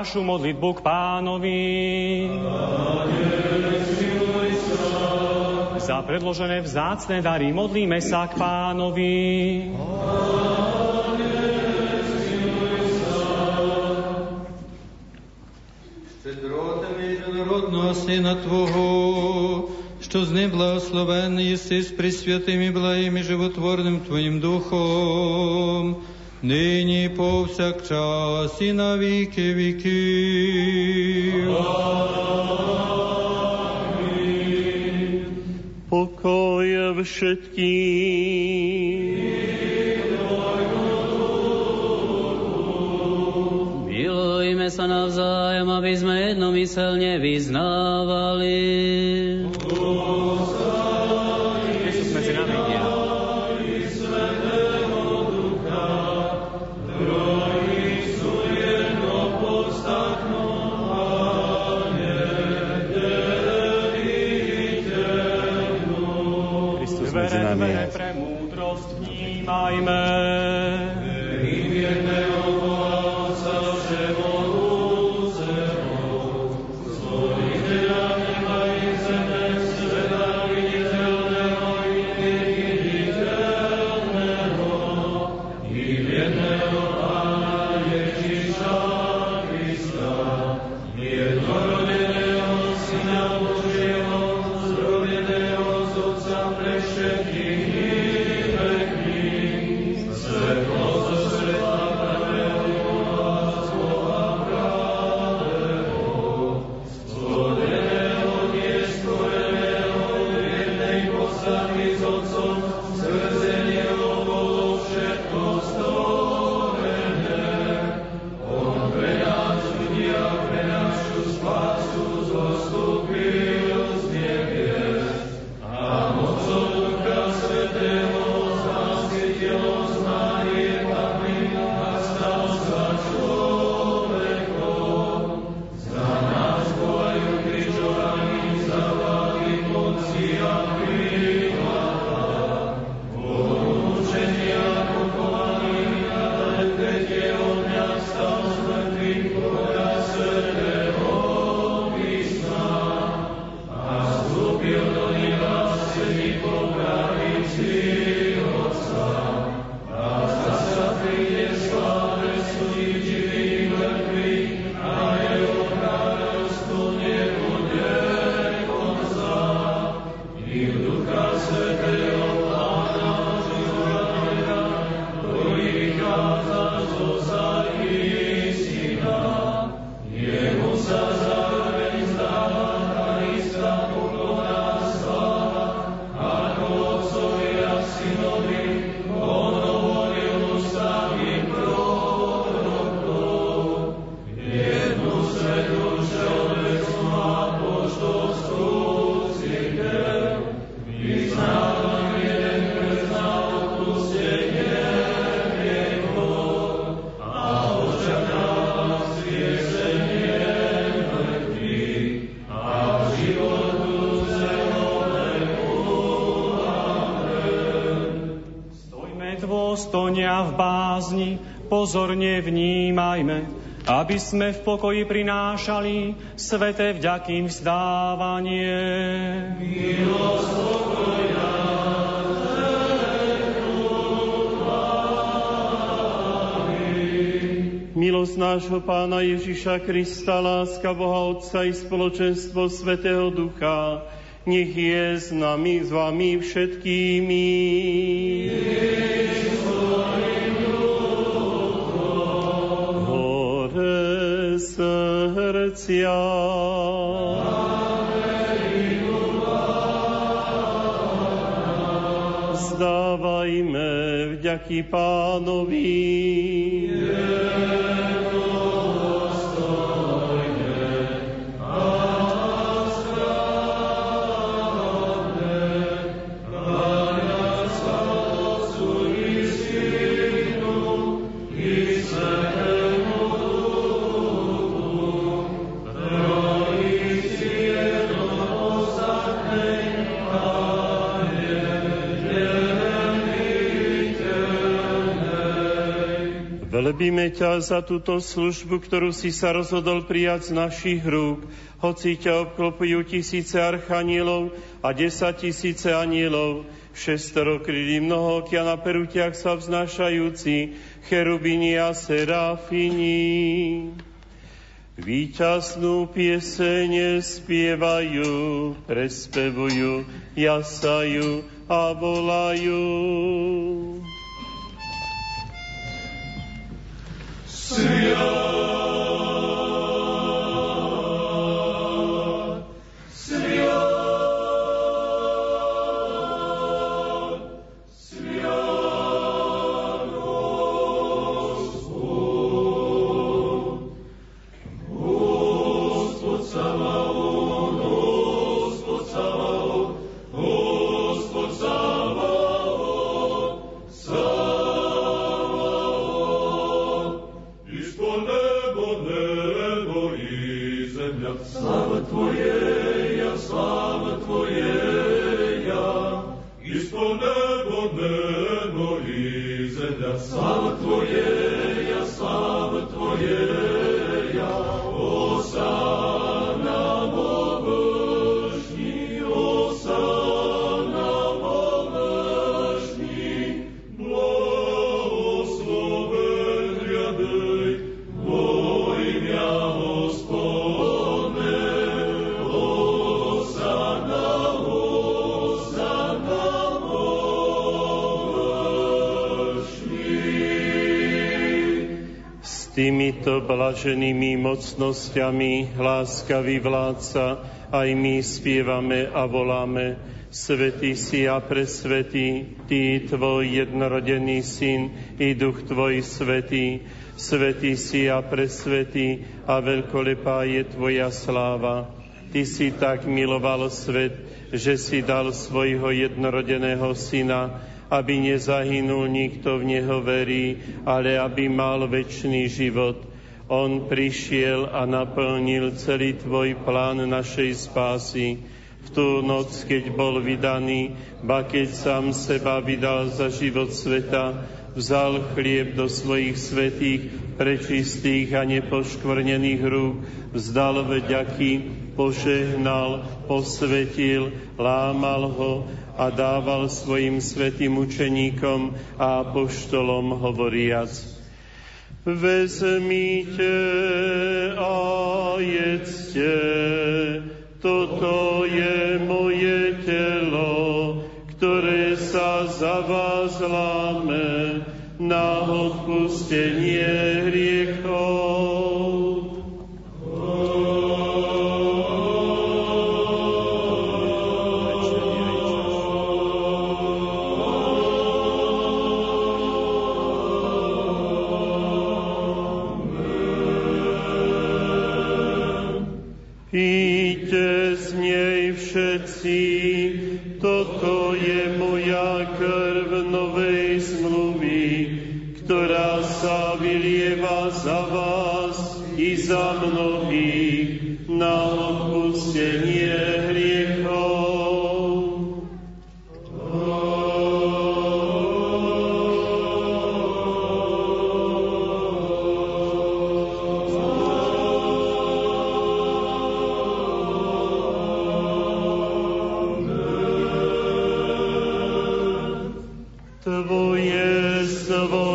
našu modlitbu k pánovi. Za predložené vzácne dary modlíme sa k pánovi. Родного Сына Твого, что с ним благословен еси с пресвятым и благим и животворным Твоим Духом, nyní povsakčas i na víky víky. Pokoj všetkým. Milujme sa navzájom, aby sme jednomyselne vyznávali. Pozorne vnímajme, aby sme v pokoji prinášali sveté vďakým vzdávanie. Milosť nášho Pána Ježiša Krista, láska Boha Otca i spoločenstvo Svetého Ducha, nech je s nami, s vami všetkými. Vďaky pánovi. Velebíme ťa za túto službu, ktorú si sa rozhodol prijať z našich rúk, hoci ťa obklopujú tisíce archanielov a desať tisíce anielov, šestoro krydí mnohokia na perutiach sa vznášajúci, cherubini a serafini. Výťasnú piesene spievajú, prespevujú, jasajú a volajú. Týmito blaženými mocnosťami láskavý vládca, aj my spievame a voláme, Svetý si a presvetý, Ty, Tvoj jednorodený Syn i Duch Tvoj Svetý, Svetý si a presvetý a veľkolepá je Tvoja sláva. Ty si tak miloval svet, že si dal svojho jednorodeného Syna, aby nezahynul nikto v Neho verí, ale aby mal väčší život. On prišiel a naplnil celý Tvoj plán našej spásy. V tú noc, keď bol vydaný, ba keď sám seba vydal za život sveta, vzal chlieb do svojich svetých, prečistých a nepoškvrnených rúk, vzdal vďaky, požehnal, posvetil, lámal ho a dával svojim svetým učeníkom a apoštolom hovoriac. Vezmite a jedzte, toto je moje telo, ktoré sa za vás láme na odpustenie hriechov. Tvoje svojho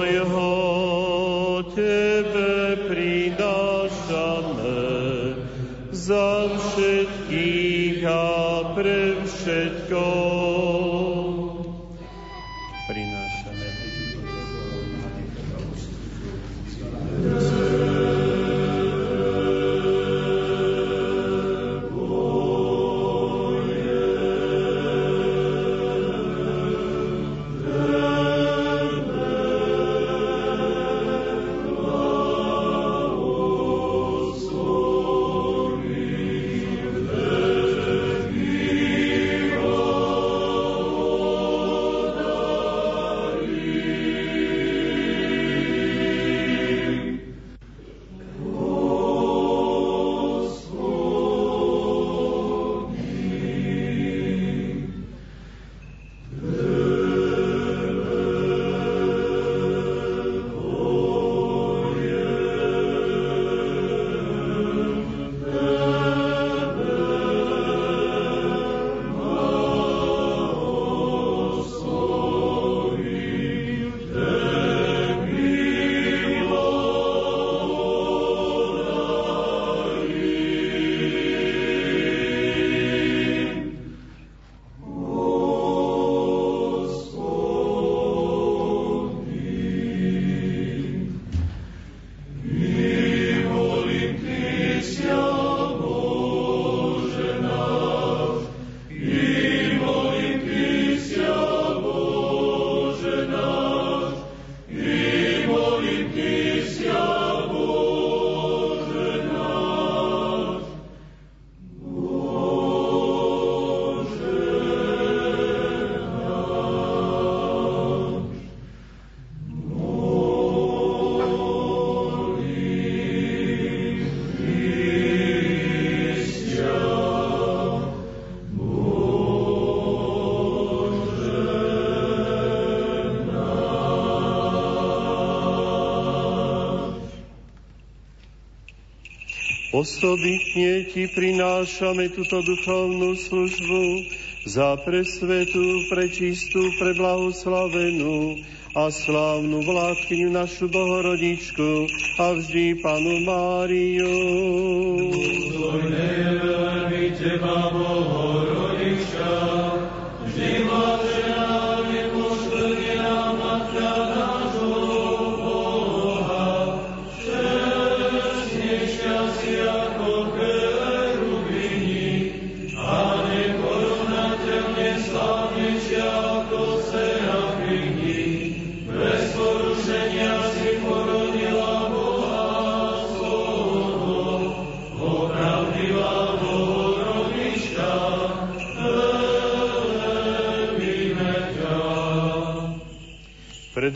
Osobitne ti prinášame túto duchovnú službu za presvetú, prečistú, preblahoslavenú a slávnu vládkyňu našu Bohorodičku a vždy Panu Máriu.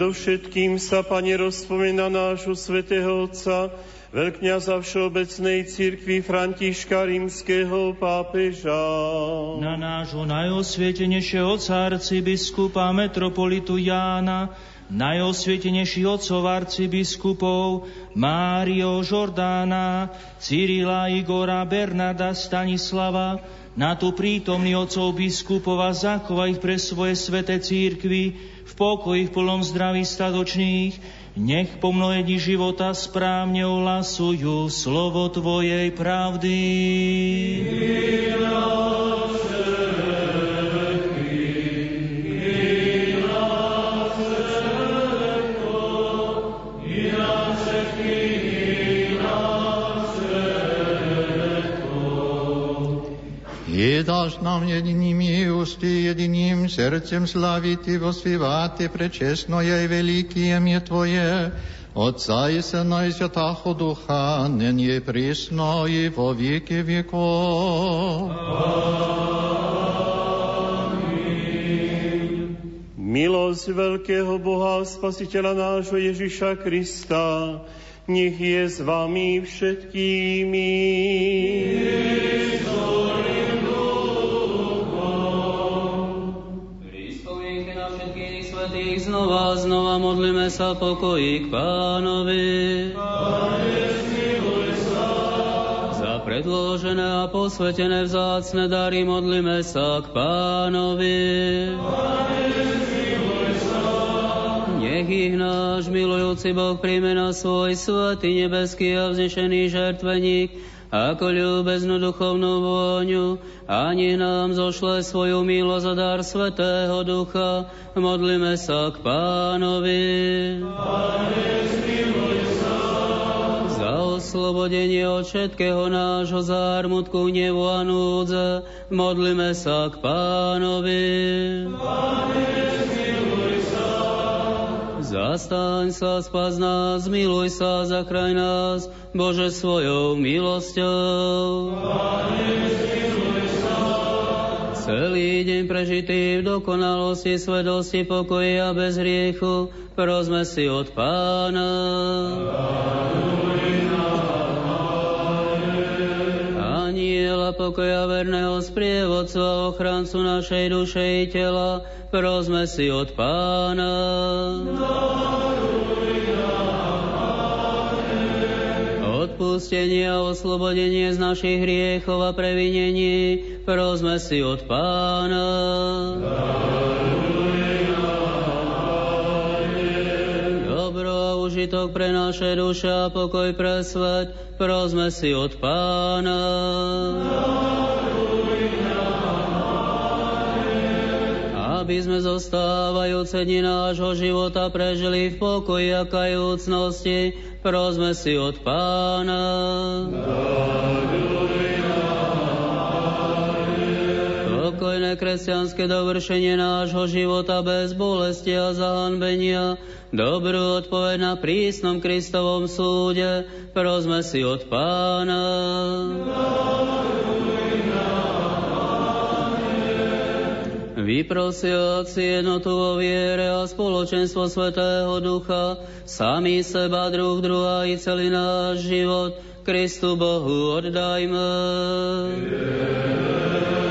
Predovšetkým sa, Pane, rozpomína nášho svätého Otca, veľkňaza Všeobecnej cirkvi Františka rímskeho pápeža. Na nášho najosvietenejšieho otca arcibiskupa metropolitu Jána, najosvietenejší otcov arcibiskupov Mário Žordána, Cyrila Igora, Bernarda Stanislava, na tu prítomný otcov biskupov a zachova ich pre svoje sveté církvy, v pokoji, v plnom zdraví stadočných, nech po mnohé dni života správne ohlasujú slovo Tvojej pravdy. dáš nám jedinými ústy, jediným srdcem slaviť i vosvívať prečestno jej veliký je Tvoje, Otca i Syna i Святаго Духа, ныне и присно и во веки веков. Milosť veľkého Boha, Spasiteľa nášho Ježiša Krista, nech je s vami všetkými. znova, znova modlíme sa pokoji k pánovi. Pane, predložené a posvetené vzácne dary modlíme sa k pánovi. Pane. Nech ich náš milujúci Boh príjme na svoj svatý nebeský a vznešený žertveník, ako ľúbeznú duchovnú vôňu a nech nám zošle svoju milosť a dar Svetého Ducha. Modlíme sa k Pánovi. Pane, za oslobodenie od všetkého nášho zármutku, hnevu a núdze, modlíme sa k Pánovi. Pane, Zastaň sa, spas nás, miluj sa, zachraj nás, Bože, svojou milosťou. Celý deň prežitý v dokonalosti, svedosti, pokoji a bez hriechu, prosme si od Pána. Aniela pokoja verného sprievodcu a ochrancu našej duše i tela, prosme si od Pána. Odpustenie a oslobodenie z našich hriechov a previnení, prosme si od Pána. Dobro užitok pre naše duše a pokoj pre svet, prosme si od Pána. aby sme zostávajúce dni nášho života prežili v pokoji a kajúcnosti, prosme si od Pána. Pokojné kresťanské dovršenie nášho života bez bolesti a zahanbenia, dobrú odpoveď na prísnom Kristovom súde, prosme si od Pána. Amen. vyprosiaci jednotu vo viere a spoločenstvo Svetého Ducha, sami seba, druh druha i celý náš život Kristu Bohu oddajme. A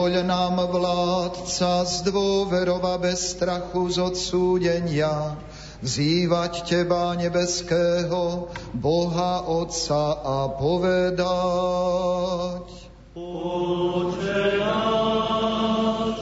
dovoľ nám, vládca, z dôverova bez strachu z odsúdenia, vzývať Teba, nebeského Boha Otca a povedať. Oče náš,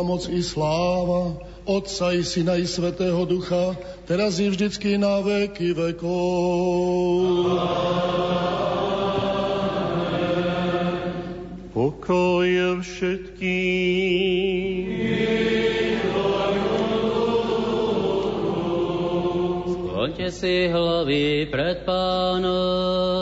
a moc i sláva, Otca i Syna i Svetého Ducha, teraz i vždycky na veky vekov. Pokoj všetkým. Skloňte si hlavy pred pánom.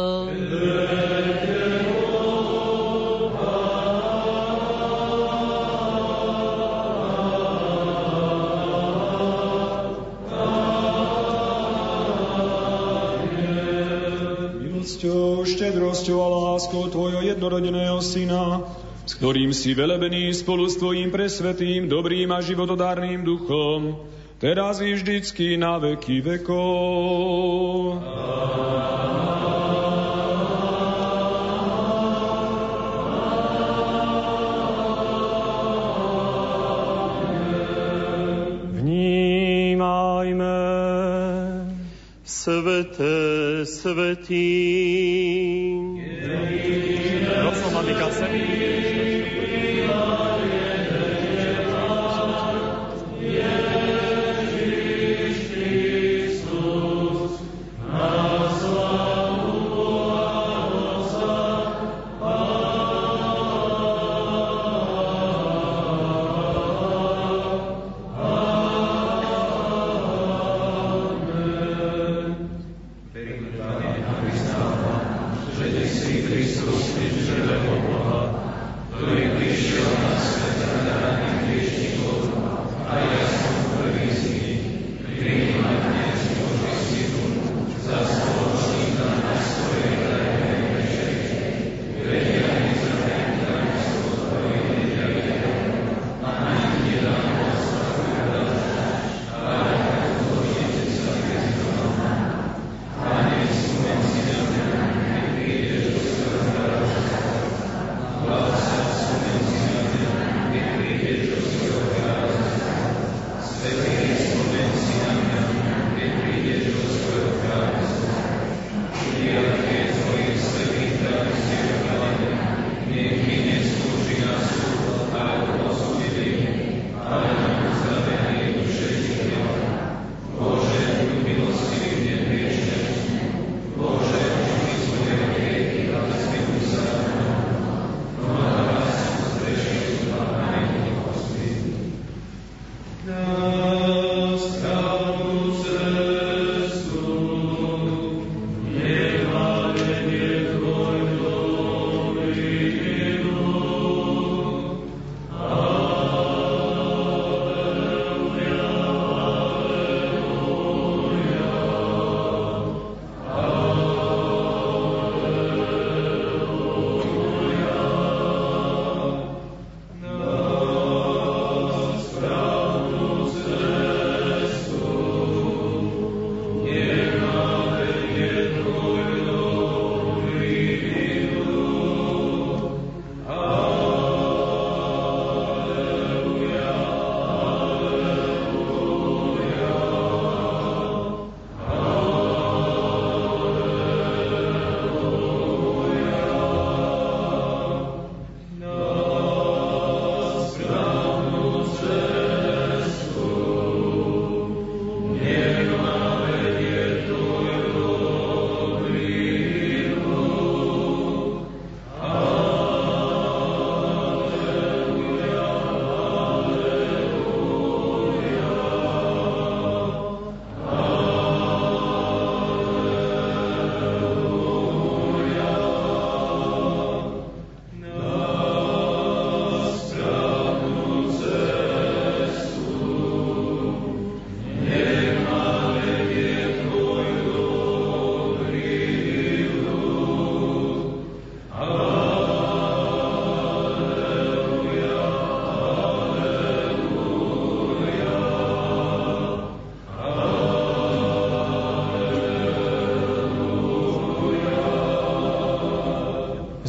Štedrosťou a láskou Tvojho jednorodeného Syna, s ktorým si velebený spolu s Tvojím presvetým, dobrým a životodárnym duchom, teraz i vždycky na veky vekov. Vnímajme sveté, komunikacemi.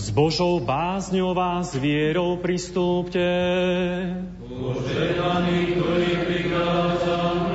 Svetý, Božou bázňou vás vierou pristúpte. Požehnaný, ktorý prichádza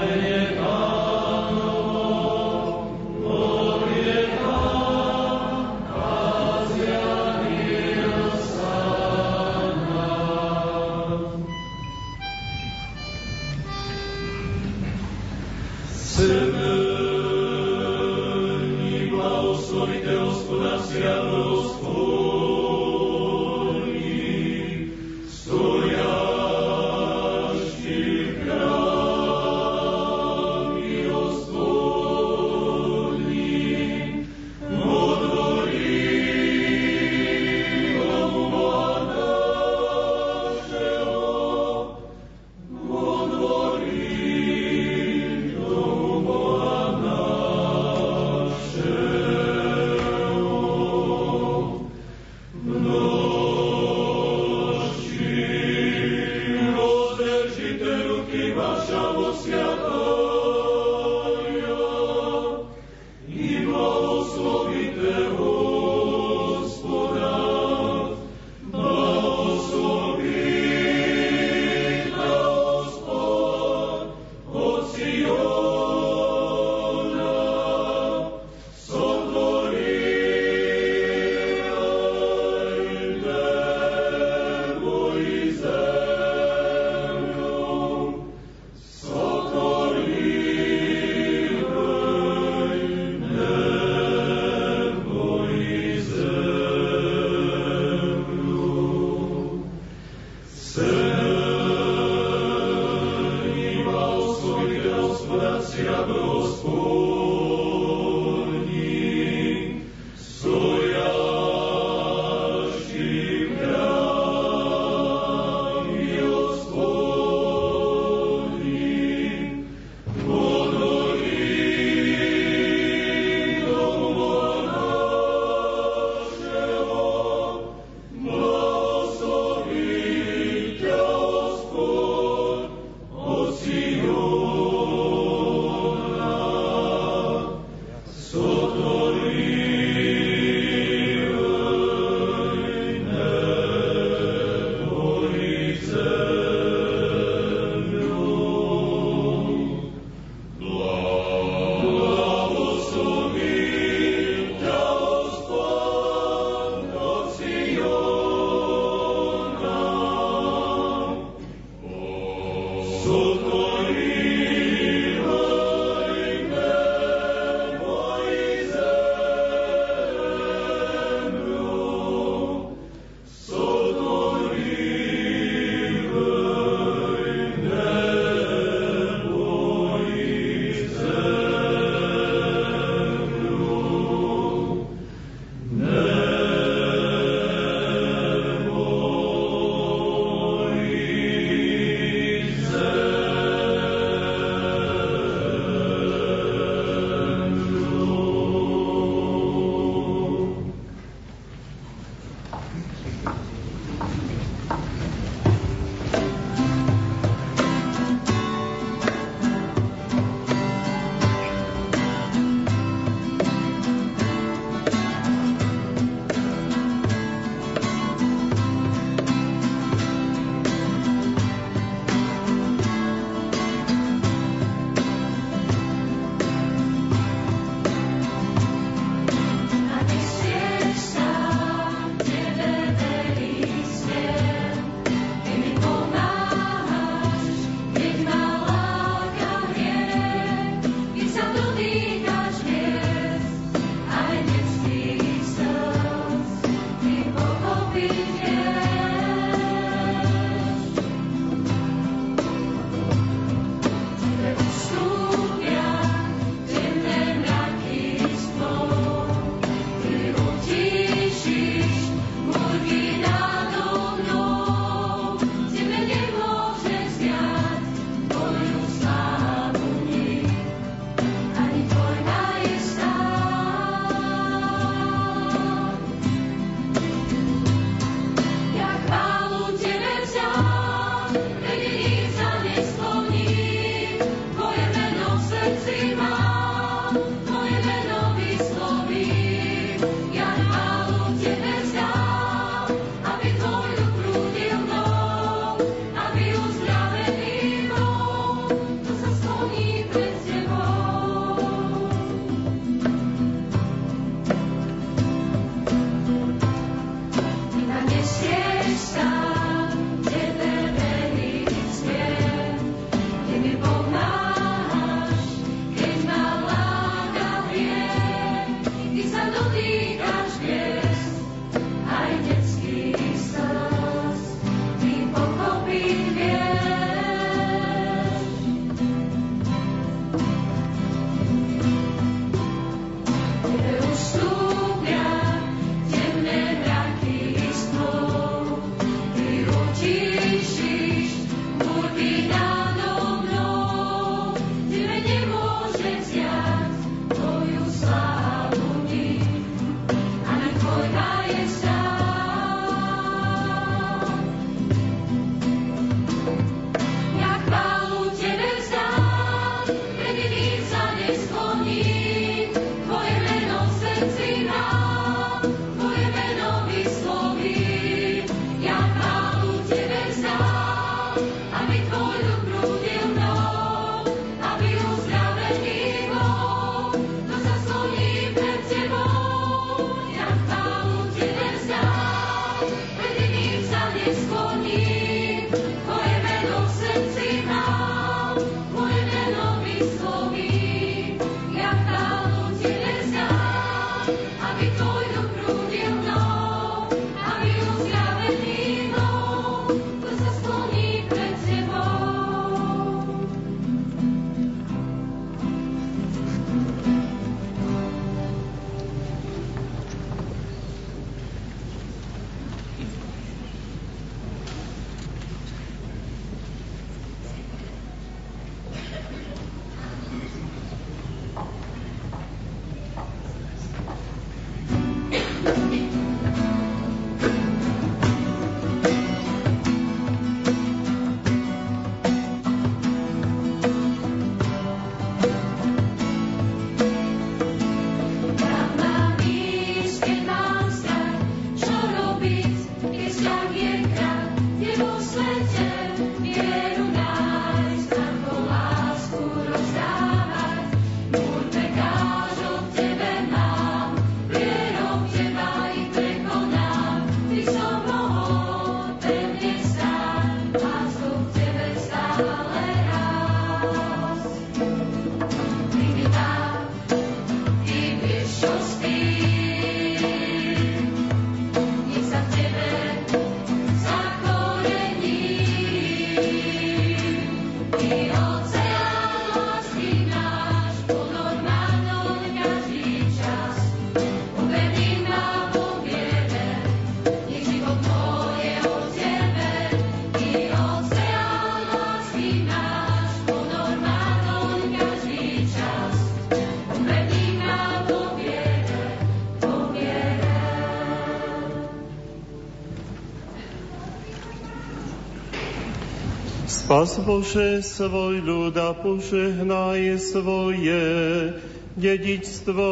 Spas Bože svoj ľud a požehnaj svoje dedičstvo.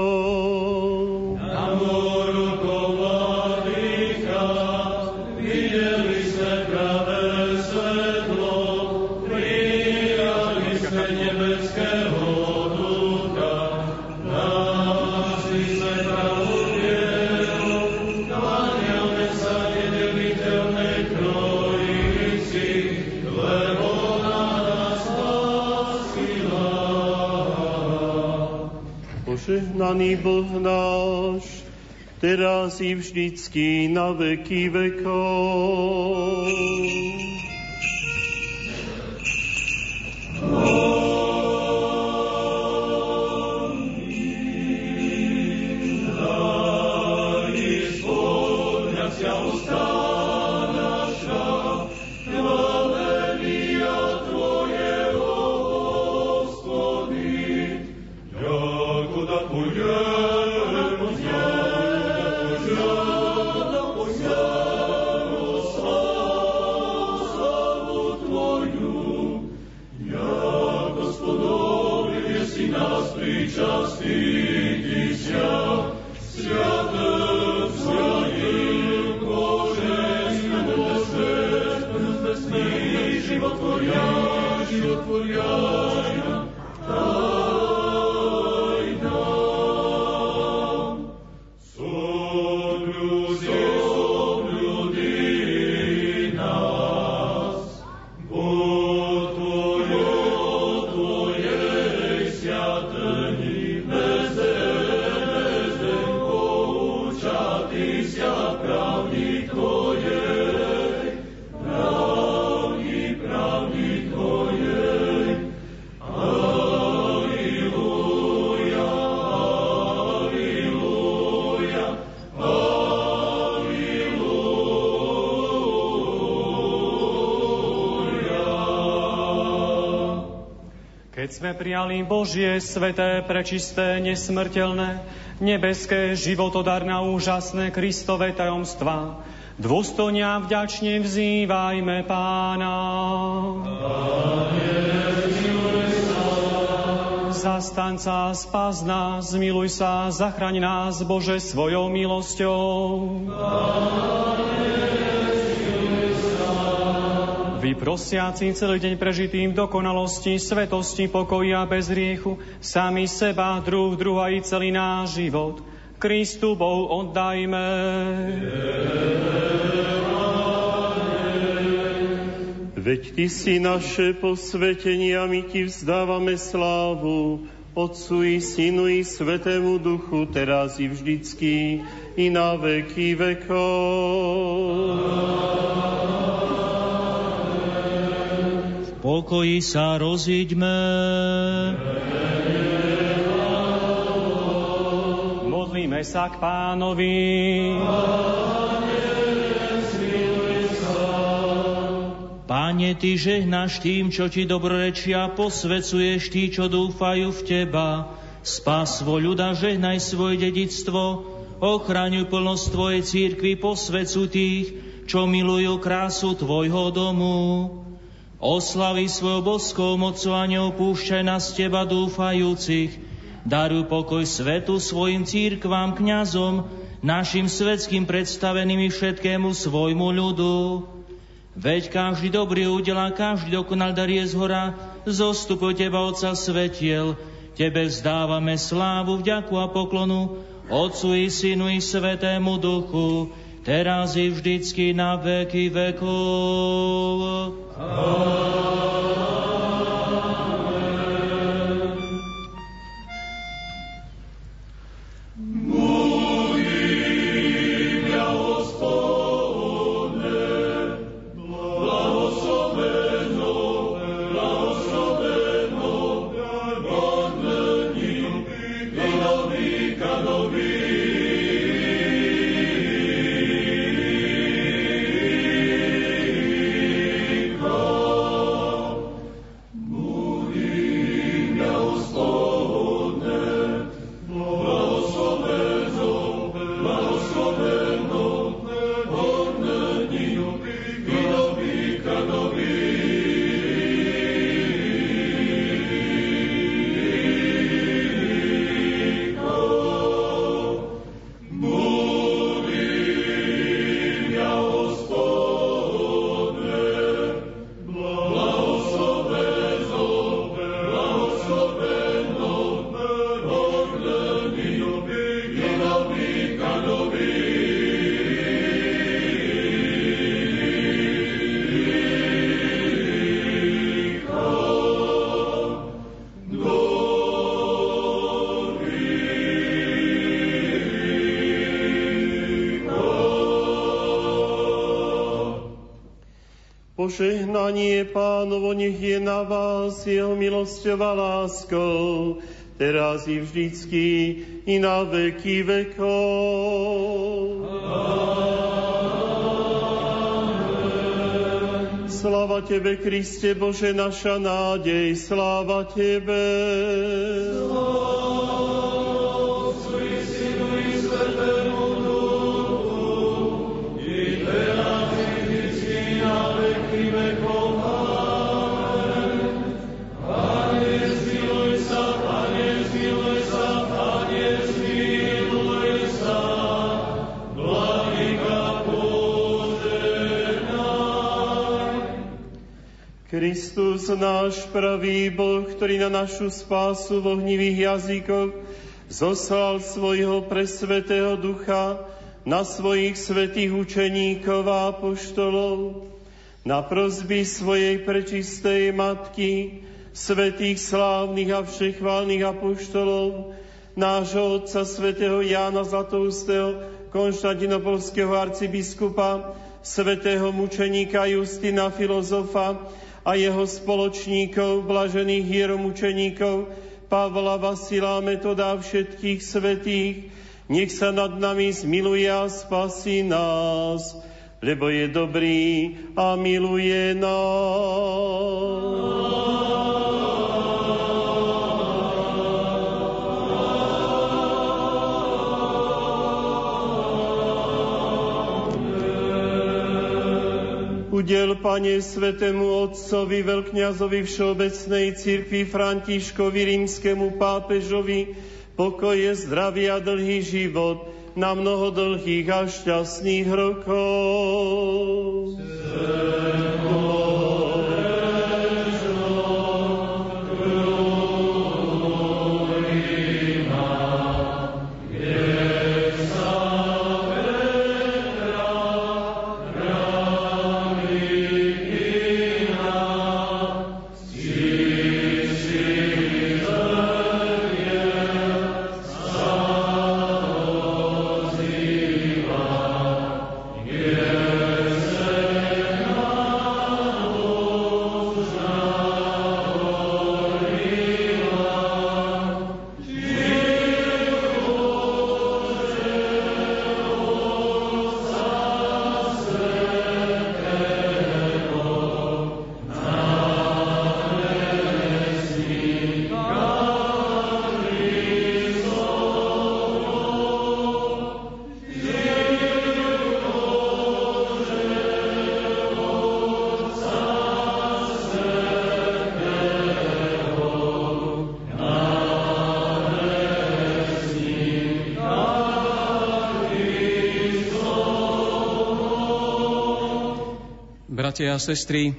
Teraz i vždycky na veky vekov. Prijali Božie, sveté, prečisté, nesmrteľné, nebeské, životodarné úžasné Kristové tajomstvá, dôstojne vďačne vzývajme Pána. Zastanca, spas nás, zmiluj sa, zachraň nás, Bože, svojou milosťou. Prosiaci celý deň prežitým dokonalosti, svetosti, pokoja bez riechu, sami seba, druh, druha i celý náš život, Kristu Bohu oddajme. Veď Ty si naše posvetenie a my Ti vzdávame slávu, Otcu i Synu i Svetému Duchu, teraz i vždycky, i na veky vekov. Pokoji sa rozíďme. Modlíme sa k pánovi. Páne, Ty žehnáš tým, čo Ti dobrorečia, posvecuješ tí, čo dúfajú v Teba. Spás svoj ľuda, žehnaj svoje dedictvo, ochraňuj plnosť Tvojej církvy, posvecu tých, čo milujú krásu Tvojho domu. Oslavi svojou boskou mocou a neopúšťaj nás Teba dúfajúcich. Daruj pokoj svetu svojim církvám, kňazom, našim svetským predstaveným i všetkému svojmu ľudu. Veď každý dobrý a každý dokonal dar je z hora, zostupuj Teba, Otca svetiel, Tebe vzdávame slávu, vďaku a poklonu, Otcu i Synu i Svetému Duchu, teraz i vždycky na veky vekov. Amen. Požehnanie pánovo nech je na vás, jeho milosťou a láskou, teraz i vždycky, i na veky vekov. Sláva Tebe, Kriste Bože, naša nádej, sláva Tebe. Náš pravý Boh, ktorý na našu spásu v ohnivých jazykoch zoslal svojho presvetého ducha na svojich svetých učeníkov a apoštolov, na prozby svojej prečistej matky, svetých slávnych a všechválnych apoštolov, nášho otca svätého Jána Zlatoustého, konštantinopolského arcibiskupa, svetého mučeníka Justina filozofa, a jeho spoločníkov, blažených hieromučeníkov, Pavla, Vasila, Metoda všetkých svetých, nech sa nad nami zmiluje a spasí nás, lebo je dobrý a miluje nás. Udel, Pane, svetému Otcovi, veľkňazovi Všeobecnej cirkvi Františkovi, rímskemu pápežovi, pokoje, zdravie a dlhý život na mnoho dlhých a šťastných rokov. Svetom. Sestry,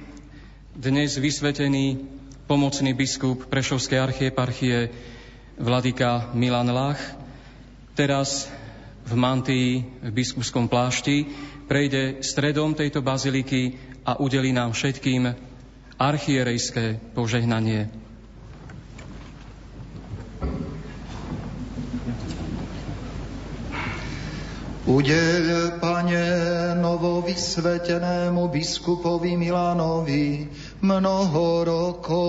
dnes vysvetený pomocný biskup Prešovskej archieparchie Vladyka Milan Lach teraz v mantii v biskupskom plášti prejde stredom tejto baziliky a udelí nám všetkým archierejské požehnanie. Udeľ, Pane, novovysvetenému biskupovi Milanovi mnoho rokov.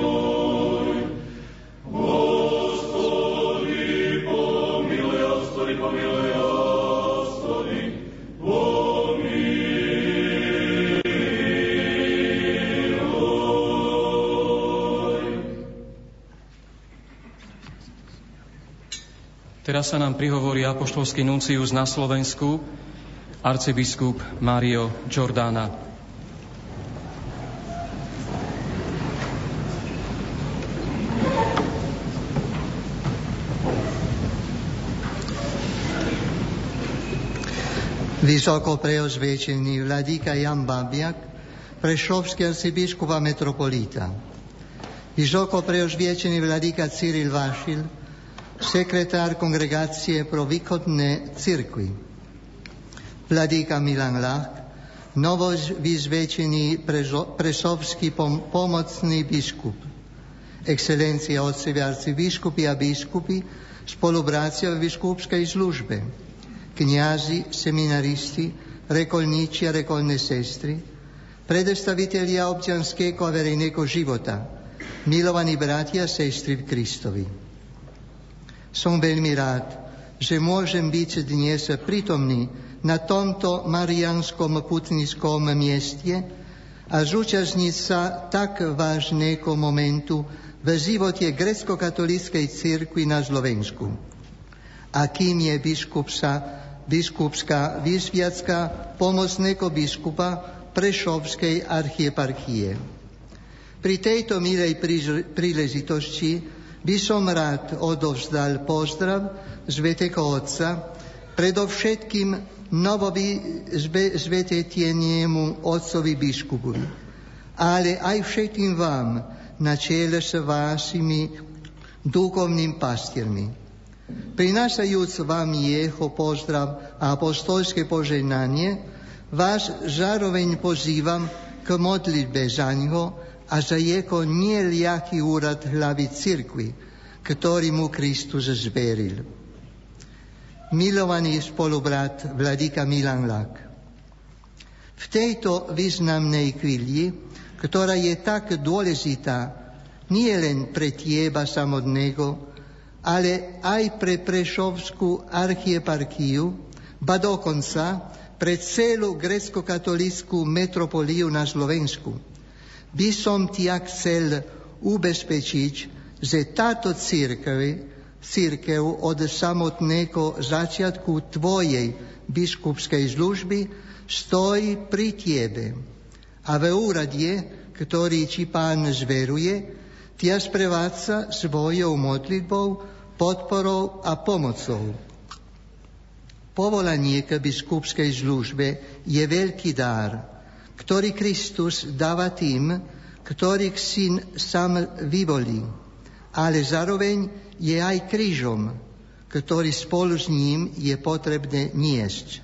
Teraz sa nám prihovorí apoštolský nuncius na Slovensku, arcibiskup Mario Giordana. Vysoko preozviečený vladíka Jan Babiak, prešovský arcibiskup a metropolita. Vysoko preozviečený vladíka Cyril Vašil, sekretár kongregácie pro východné cirkvy. Vladíka Milan Lach, novovyzvečený presovský pom- pomocný biskup. Excelencia otcevi arcibiskupy a biskupy, spoluprácia v biskupskej službe. Kňazi, seminaristi, rekolníči a rekolné sestry, predstavitelia občanského a verejného života, milovaní bratia a sestry v Kristovi. Som veľmi rád, že môžem byť dnes prítomný na tomto marianskom putnickom mieste a zúčastniť sa tak vážneho momentu v živote grecko-katolíckej cirkvi na Slovensku. A kým je biskupsa, biskupská vysviacka pomocného biskupa Prešovskej archieparchie. Pri tejto milej príležitosti by som rád odovzdal pozdrav Svetého Otca, predovšetkým novovzvetetieniemu Otcovi biskupovi, ale aj všetkým vám na čele s vašimi duchovným pastiermi. Prinášajúc vám jeho pozdrav a apostolské požehnanie, vás zároveň pozývam k modlitbe za ňo a za jeho nieliaký úrad hlavy cirkvi, ktorý mu Kristus zveril. Milovaný spolubrat Vladika Milan Lak, v tejto významnej chvíli, ktorá je tak dôležitá nie len pre teba samotného, ale aj pre Prešovskú archieparchiu, ba dokonca pre celú grecko-katolickú metropoliu na Slovensku – by som ťa chcel ubezpečiť, že táto církev, církev od samotného začiatku tvojej biskupskej služby stojí pri tebe. A v úrade, ktorý ti pán zveruje, tia sprevádza svojou modlitbou, podporou a pomocou. Povolanie k biskupskej službe je veľký dar, ktorý Kristus dáva tým, ktorých syn sám vyvolí, ale zároveň je aj krížom, ktorý spolu s ním je potrebné niesť.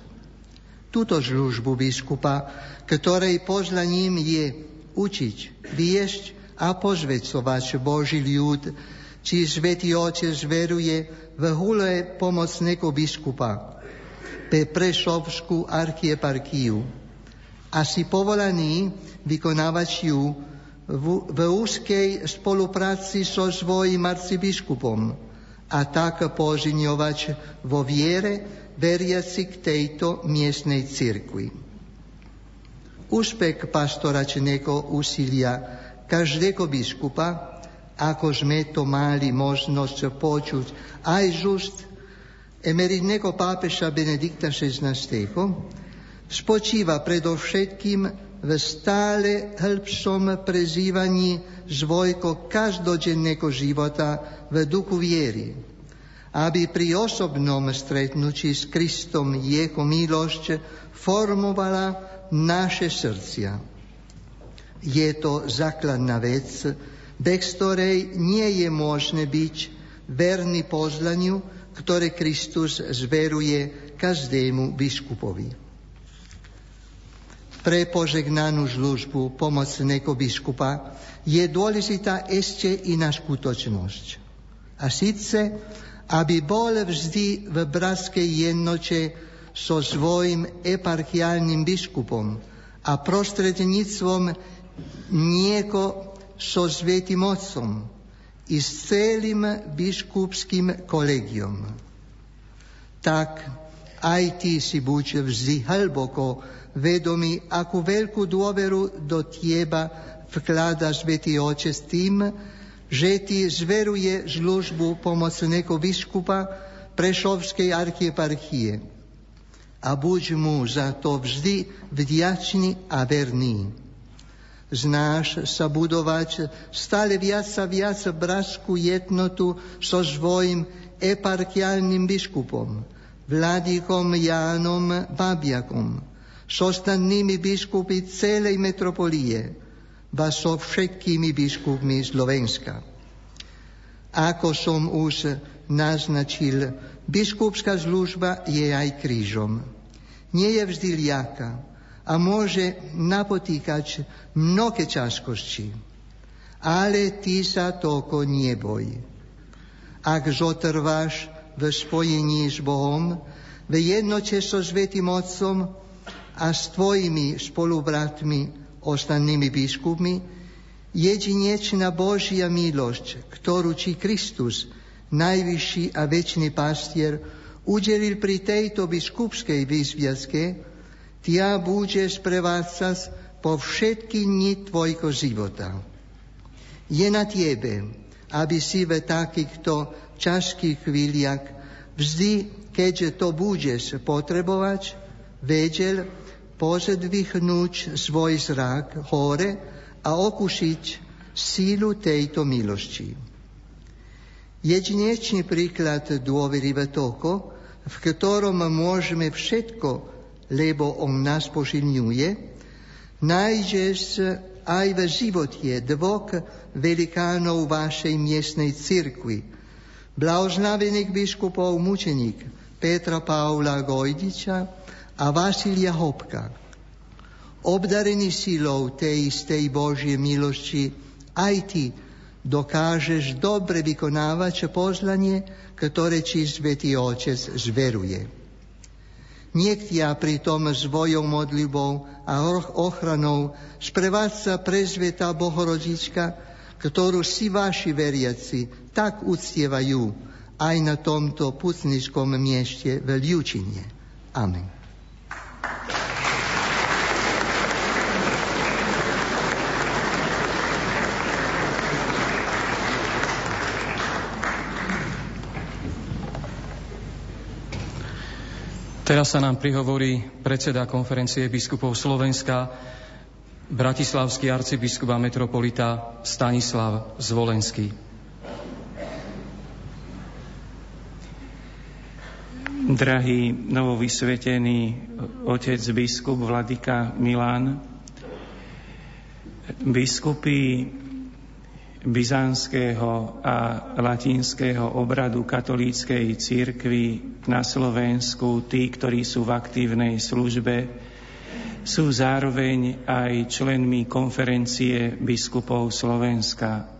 Túto službu biskupa, ktorej požlaním je učiť, viesť a pozvecovať Boží ľud, či Svetý Otec zveruje v hule pomocného biskupa pre Prešovskú archieparchiu a si povolaný vykonávať ju v, v úzkej spolupráci so svojím arcibiskupom a tak požňovať vo viere veriaci k tejto miestnej cirkvi. Úspech pastoračného úsilia každého biskupa, ako sme to mali možnosť počuť aj z emeritného pápeša Benedikta XVI, spočíva predovšetkým v stále hĺbšom prezývaní zvojko každodenného života v duchu viery, aby pri osobnom stretnutí s Kristom jeho milosť formovala naše srdcia. Je to základná vec, bez ktorej nie je možné byť verný pozlaniu, ktoré Kristus zveruje každému biskupovi pre požegnanú službu pomocného biskupa je dôležitá ešte iná skutočnosť. A síce, aby bol vždy v bratskej jednote so svojim eparchiálnym biskupom a prostredníctvom nieko so svetým otcom i s celým biskupským kolegiom. Tak aj ty si buď vždy hlboko vedomi, akú veľkú dôveru do teba vklada Svetý Oče s tým, že ti zveruje službu pomocného biskupa Prešovskej archieparchie. A buď mu za to vždy vďačný a verný. Znáš sa budovať stále viac a viac bratskú jednotu so svojim eparchiálnym biskupom, Vladikom Jánom Babiakom, s ostatnými biskupy celej metropolie, ba so všetkými biskupmi Slovenska. Ako som už naznačil, biskupská služba je aj krížom. Nie je vždy ľaká a môže napotýkať mnohé ťažkosti. Ale ty sa toko neboj. Ak zotrváš v spojení s Bohom, v jednote so Svetým Otcom, a s tvojimi spolubratmi, ostatnými biskupmi, jedinečná Božia milosť, ktorú či Kristus, najvyšší a väčší pastier, udelil pri tejto biskupskej výzviazke, tia bude sprevádzať po všetky dni tvojho života. Je na tebe, aby si v takýchto ťažkých chvíľach vždy, keďže to budeš potrebovať, vedel, pozedvihnúť svoj zrak hore a okušiť sílu tejto milosti. Jedinečný príklad dôvery v toko, v ktorom môžeme všetko, lebo on nás posilňuje, nájdeš aj v živote dvoch velikánov vašej miestnej cirkvi, blahoslavených biskupov mučeník Petra Paula Gojdiča a Vasilia Hopka. Obdarený silou tej istej Božie milosti, aj ty dokážeš dobre vykonávať poslanie, ktoré či Svetý Otec zveruje. Nech ťa pritom svojou modlivou a ochranou sprevádza prezveta Bohorodička, ktorú si vaši veriaci tak uctievajú aj na tomto putnickom mieste v Ľučine. Amen. Teraz sa nám prihovorí predseda konferencie biskupov Slovenska, bratislavský arcibiskup a metropolita Stanislav Zvolenský. Drahý novovysvetený otec biskup Vladika Milan, biskupy byzantského a latinského obradu katolíckej církvy na Slovensku, tí, ktorí sú v aktívnej službe, sú zároveň aj členmi konferencie biskupov Slovenska.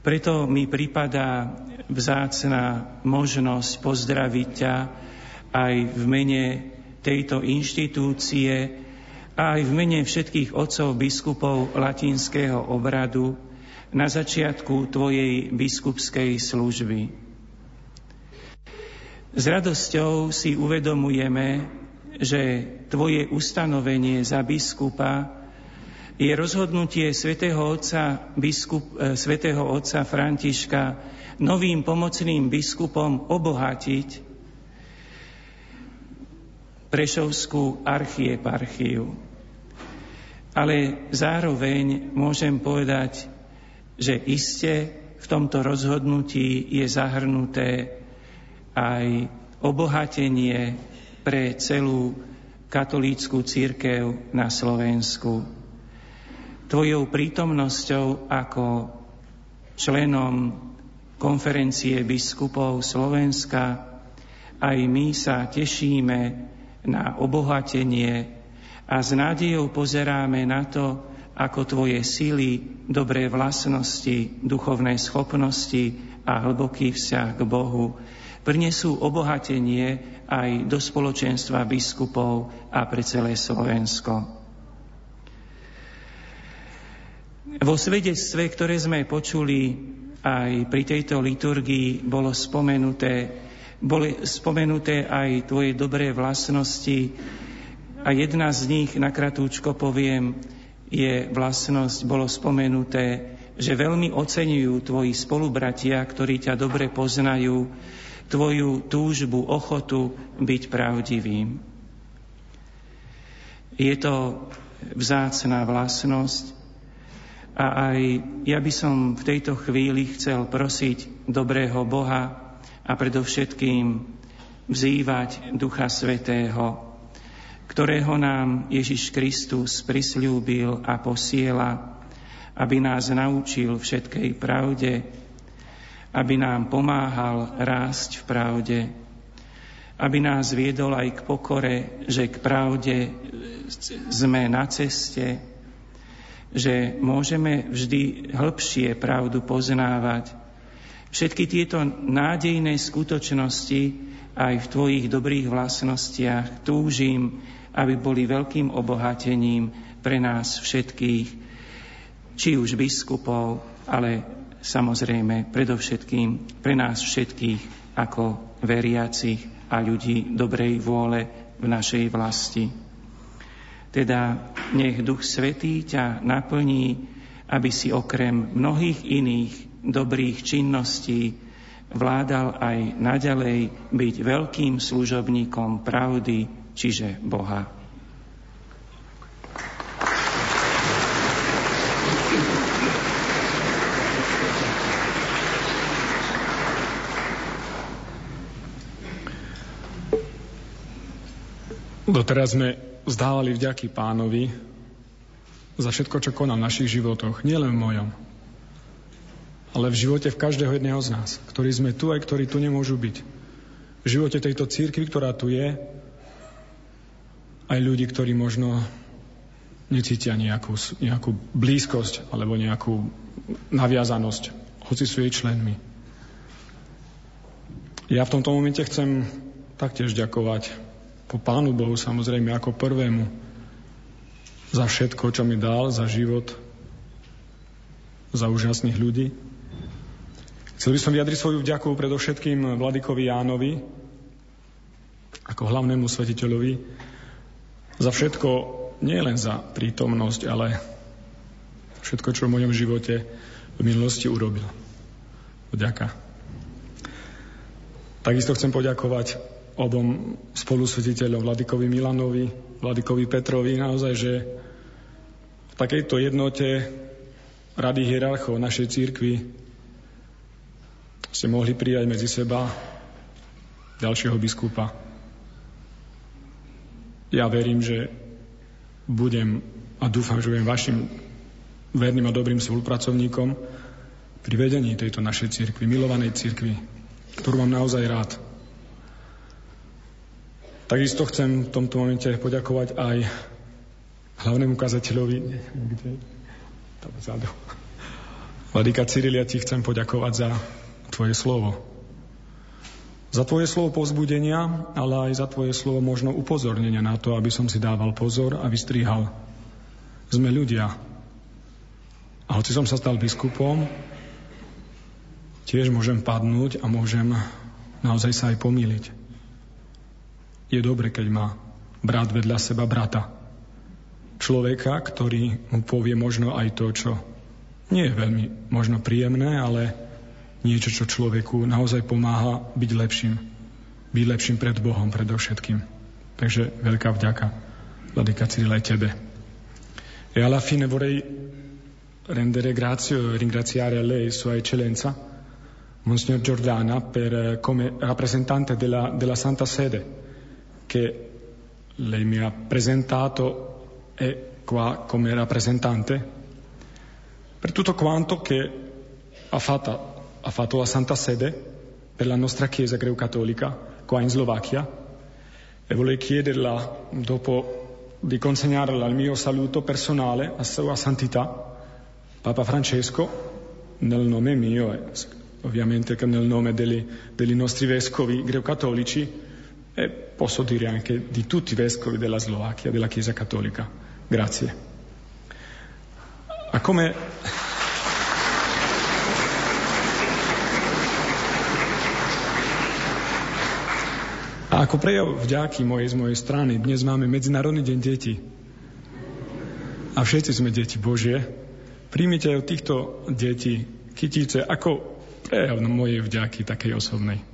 Preto mi pripadá vzácna možnosť pozdraviť ťa aj v mene tejto inštitúcie a aj v mene všetkých otcov biskupov latinského obradu, na začiatku Tvojej biskupskej služby. S radosťou si uvedomujeme, že Tvoje ustanovenie za biskupa je rozhodnutie svätého otca, biskup, eh, svätého otca Františka novým pomocným biskupom obohatiť Prešovskú archieparchiu. Ale zároveň môžem povedať, že iste v tomto rozhodnutí je zahrnuté aj obohatenie pre celú katolícku církev na Slovensku. Tvojou prítomnosťou ako členom konferencie biskupov Slovenska aj my sa tešíme na obohatenie a s nádejou pozeráme na to, ako tvoje síly, dobré vlastnosti, duchovné schopnosti a hlboký vzťah k Bohu prinesú obohatenie aj do spoločenstva biskupov a pre celé Slovensko. Vo svedectve, ktoré sme počuli aj pri tejto liturgii, bolo spomenuté, boli spomenuté aj tvoje dobré vlastnosti a jedna z nich, na kratúčko poviem, je vlastnosť, bolo spomenuté, že veľmi oceňujú tvoji spolubratia, ktorí ťa dobre poznajú, tvoju túžbu, ochotu byť pravdivým. Je to vzácná vlastnosť a aj ja by som v tejto chvíli chcel prosiť dobrého Boha a predovšetkým vzývať Ducha Svetého, ktorého nám Ježiš Kristus prisľúbil a posiela, aby nás naučil všetkej pravde, aby nám pomáhal rásť v pravde, aby nás viedol aj k pokore, že k pravde sme na ceste, že môžeme vždy hĺbšie pravdu poznávať. Všetky tieto nádejné skutočnosti aj v Tvojich dobrých vlastnostiach túžim, aby boli veľkým obohatením pre nás všetkých, či už biskupov, ale samozrejme predovšetkým pre nás všetkých ako veriacich a ľudí dobrej vôle v našej vlasti. Teda nech Duch Svetý ťa naplní, aby si okrem mnohých iných dobrých činností vládal aj naďalej byť veľkým služobníkom pravdy, čiže Boha. Doteraz sme vzdávali vďaky pánovi za všetko, čo konal v našich životoch, nielen v mojom, ale v živote v každého jedného z nás, ktorí sme tu aj ktorí tu nemôžu byť. V živote tejto církvy, ktorá tu je, aj ľudí, ktorí možno necítia nejakú, nejakú blízkosť alebo nejakú naviazanosť, hoci sú jej členmi. Ja v tomto momente chcem taktiež ďakovať po Pánu Bohu samozrejme ako prvému za všetko, čo mi dal, za život, za úžasných ľudí. Chcel by som vyjadriť svoju vďaku predovšetkým Vladikovi Jánovi, ako hlavnému svetiteľovi, za všetko, nie len za prítomnosť, ale všetko, čo v mojom živote v minulosti urobil. Vďaka. Takisto chcem poďakovať obom spolusvediteľom, Vladikovi Milanovi, Vladikovi Petrovi, naozaj, že v takejto jednote rady hierarchov našej církvy ste mohli prijať medzi seba ďalšieho biskupa. Ja verím, že budem a dúfam, že budem vašim verným a dobrým spolupracovníkom pri vedení tejto našej církvy, milovanej církvy, ktorú mám naozaj rád. Takisto chcem v tomto momente poďakovať aj hlavnému kazateľovi, kde tam vzadu. Vladika Cyrilia, ti chcem poďakovať za tvoje slovo. Za tvoje slovo povzbudenia, ale aj za tvoje slovo možno upozornenia na to, aby som si dával pozor a vystrihal. Sme ľudia. A hoci som sa stal biskupom, tiež môžem padnúť a môžem naozaj sa aj pomýliť je dobre, keď má brat vedľa seba brata. Človeka, ktorý mu povie možno aj to, čo nie je veľmi možno príjemné, ale niečo, čo človeku naozaj pomáha byť lepším. Byť lepším pred Bohom predovšetkým. Takže veľká vďaka, Vladika Cyril, aj tebe. E alla fine vorrei rendere grazie e ringraziare lei, Sua Eccellenza, Monsignor Giordana, per, come rappresentante della, della Santa Sede, che lei mi ha presentato e qua come rappresentante? Per tutto quanto che ha fatto, ha fatto la Santa Sede per la nostra Chiesa greco-cattolica qua in Slovacchia. E vorrei chiederla dopo di consegnarla il mio saluto personale a Sua Santità Papa Francesco nel nome mio e ovviamente nel nome degli, degli nostri vescovi greco-cattolici e posso dire anche di tutti i vescovi della Slovacchia, della Chiesa Cattolica. Grazie. A come... A ako prejav vďaky mojej z mojej strany, dnes máme Medzinárodný deň detí. A všetci sme deti Božie. Príjmite aj od týchto detí kytíce ako prejav mojej vďaky takej osobnej.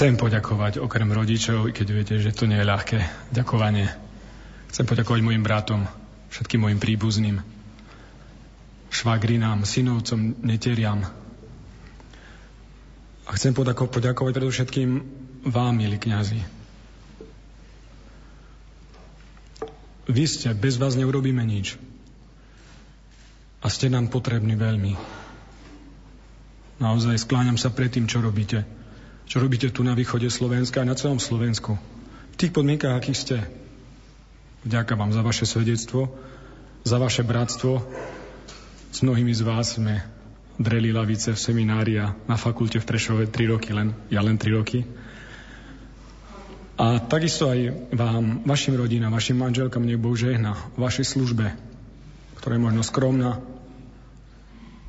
Chcem poďakovať okrem rodičov, keď viete, že to nie je ľahké ďakovanie. Chcem poďakovať mojim bratom, všetkým mojim príbuzným. švagrinám, synovcom, neteriam. A chcem poďakovať predovšetkým vám, milí kňazi. Vy ste, bez vás neurobíme nič. A ste nám potrební veľmi. Naozaj skláňam sa pred tým, čo robíte. Čo robíte tu na východe Slovenska a na celom Slovensku. V tých podmienkach, akých ste. Vďaka vám za vaše svedectvo, za vaše bratstvo. S mnohými z vás sme dreli lavice v seminári a na fakulte v Prešove 3 roky len, ja len 3 roky. A takisto aj vám, vašim rodinám, vašim manželkám nech Boh žehna v vašej službe, ktorá je možno skromná,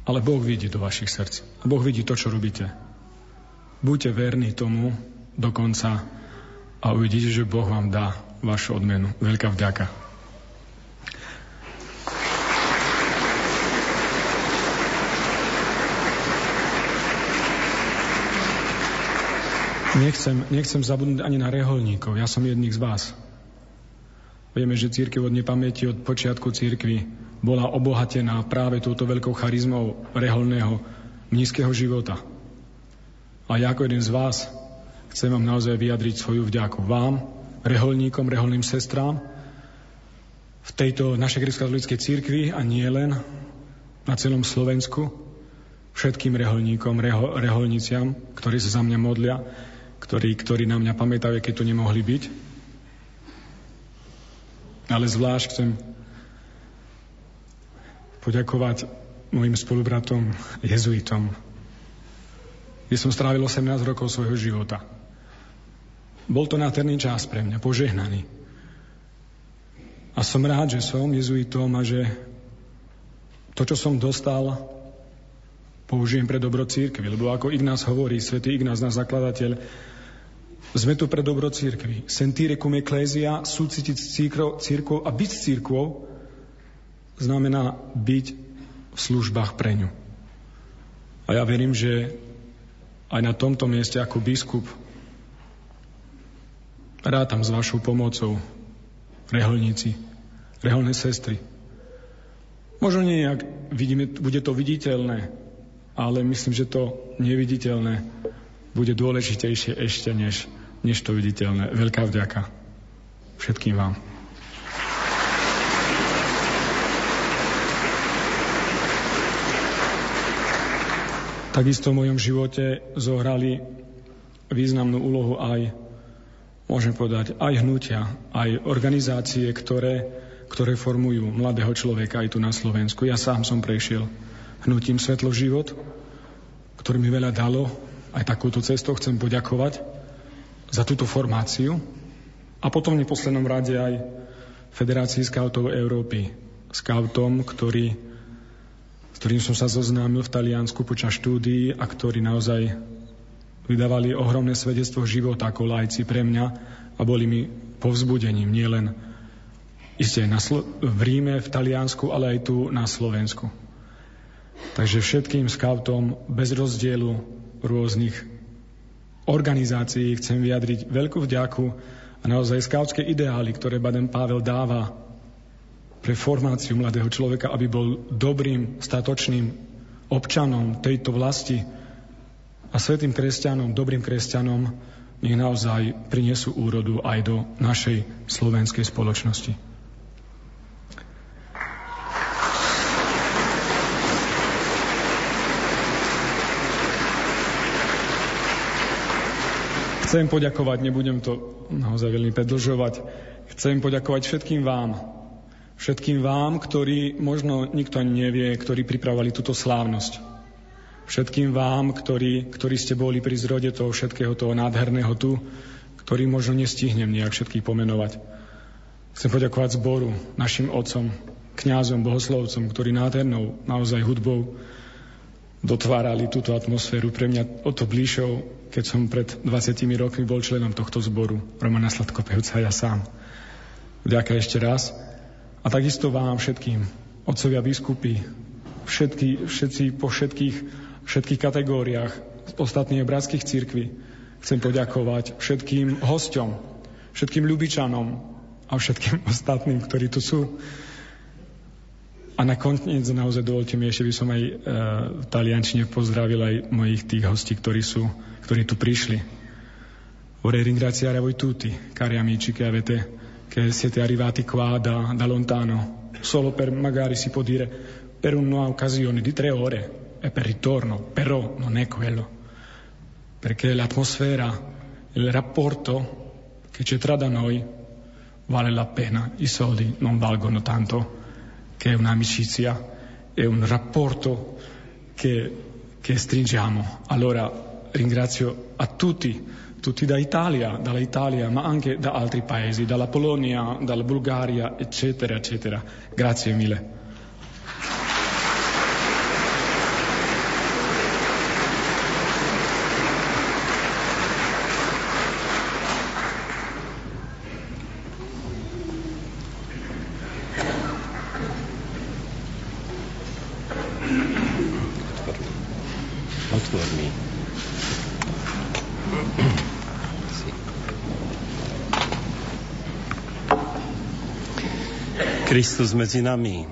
ale Boh vidí do vašich srdc. A Boh vidí to, čo robíte. Buďte verní tomu do konca a uvidíte, že Boh vám dá vašu odmenu. Veľká vďaka. Nechcem, nechcem zabudnúť ani na reholníkov. Ja som jedných z vás. Vieme, že církev od nepamäti, od počiatku církvy bola obohatená práve touto veľkou charizmou reholného nízkeho života. A ja ako jeden z vás chcem vám naozaj vyjadriť svoju vďaku vám, reholníkom, reholným sestrám v tejto našej grecko-katolíckej církvi a nie len na celom Slovensku, všetkým reholníkom, reho, reholniciam, ktorí sa za mňa modlia, ktorí, ktorí na mňa pamätajú, keď tu nemohli byť. Ale zvlášť chcem poďakovať mojim spolubratom jezuitom, kde som strávil 18 rokov svojho života. Bol to nádherný čas pre mňa, požehnaný. A som rád, že som jezuitom a že to, čo som dostal, použijem pre dobro církvy. Lebo ako Ignác hovorí, svätý Ignác, náš zakladateľ, sme tu pre dobro církvy. Sentire cum ecclesia, súcitiť s církvou a byť s církvou znamená byť v službách pre ňu. A ja verím, že aj na tomto mieste ako biskup rátam s vašou pomocou reholníci, reholné sestry. Možno nie, ak vidíme, bude to viditeľné, ale myslím, že to neviditeľné bude dôležitejšie ešte než než to viditeľné. Veľká vďaka všetkým vám. Takisto v mojom živote zohrali významnú úlohu aj, môžem povedať, aj hnutia, aj organizácie, ktoré, ktoré formujú mladého človeka aj tu na Slovensku. Ja sám som prešiel hnutím Svetlo život, ktorý mi veľa dalo. Aj takúto cestou chcem poďakovať za túto formáciu a potom v neposlednom rade aj Federácii skautov Európy. Skautom, ktorý, s ktorým som sa zoznámil v Taliansku počas štúdií a ktorí naozaj vydávali ohromné svedectvo života ako lajci pre mňa a boli mi povzbudením nielen isté na Slo- v Ríme, v Taliansku, ale aj tu na Slovensku. Takže všetkým skautom bez rozdielu rôznych organizácií chcem vyjadriť veľkú vďaku a naozaj skautské ideály, ktoré Baden Pavel dáva pre formáciu mladého človeka, aby bol dobrým, statočným občanom tejto vlasti a svetým kresťanom, dobrým kresťanom, nech naozaj prinesú úrodu aj do našej slovenskej spoločnosti. Chcem poďakovať, nebudem to naozaj veľmi predlžovať, chcem poďakovať všetkým vám, všetkým vám, ktorí možno nikto ani nevie, ktorí pripravovali túto slávnosť. Všetkým vám, ktorí, ktorí ste boli pri zrode toho všetkého toho nádherného tu, ktorý možno nestihnem nejak všetkých pomenovať. Chcem poďakovať zboru, našim otcom, kňazom, bohoslovcom, ktorí nádhernou naozaj hudbou dotvárali túto atmosféru. Pre mňa o to blížšou, keď som pred 20 rokmi bol členom tohto zboru, Romana Sladkopevca, ja sám. Vďaka ešte raz. A takisto vám všetkým, otcovia biskupy, všetky, všetci po všetkých, všetkých kategóriách ostatných bratských církví, chcem poďakovať všetkým hosťom, všetkým ľubičanom a všetkým ostatným, ktorí tu sú. A nakoniec naozaj dovolte mi, ešte by som aj uh, v taliančine pozdravil aj mojich tých hostí, ktorí, sú, ktorí tu prišli. Vorrei ringraziare voi tutti, cari amici che avete che siete arrivati qua da, da lontano, solo per magari si può dire per un'occasione di tre ore e per ritorno, però non è quello, perché l'atmosfera, il rapporto che c'è tra da noi vale la pena, i soldi non valgono tanto che un'amicizia e un rapporto che, che stringiamo. Allora ringrazio a tutti tutti da Italia, dall'Italia, ma anche da altri paesi, dalla Polonia, dalla Bulgaria, eccetera, eccetera. Grazie mille. Kristus medzi nami.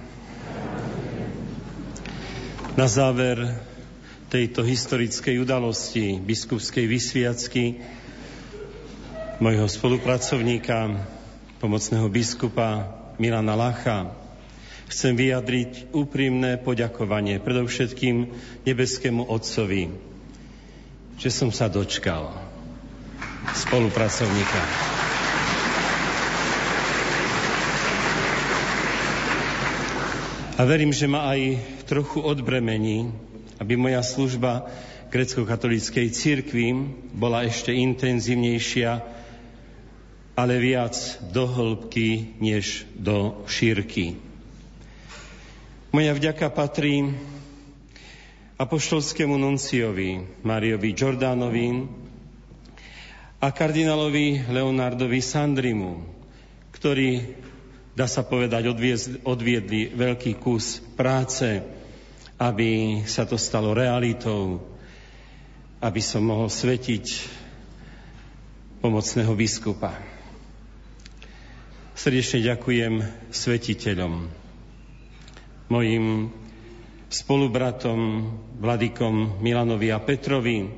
Na záver tejto historickej udalosti biskupskej vysviacky mojho spolupracovníka, pomocného biskupa Milana Lacha, chcem vyjadriť úprimné poďakovanie predovšetkým nebeskému Otcovi, že som sa dočkal spolupracovníka. A verím, že ma aj trochu odbremení, aby moja služba grecko-katolíckej církvi bola ešte intenzívnejšia, ale viac do hĺbky, než do šírky. Moja vďaka patrí apoštolskému nunciovi Mariovi Jordánovi a kardinálovi Leonardovi Sandrimu, ktorí dá sa povedať, odviedli veľký kus práce, aby sa to stalo realitou, aby som mohol svetiť pomocného biskupa. Srdečne ďakujem svetiteľom, mojim spolubratom, vladikom Milanovi a Petrovi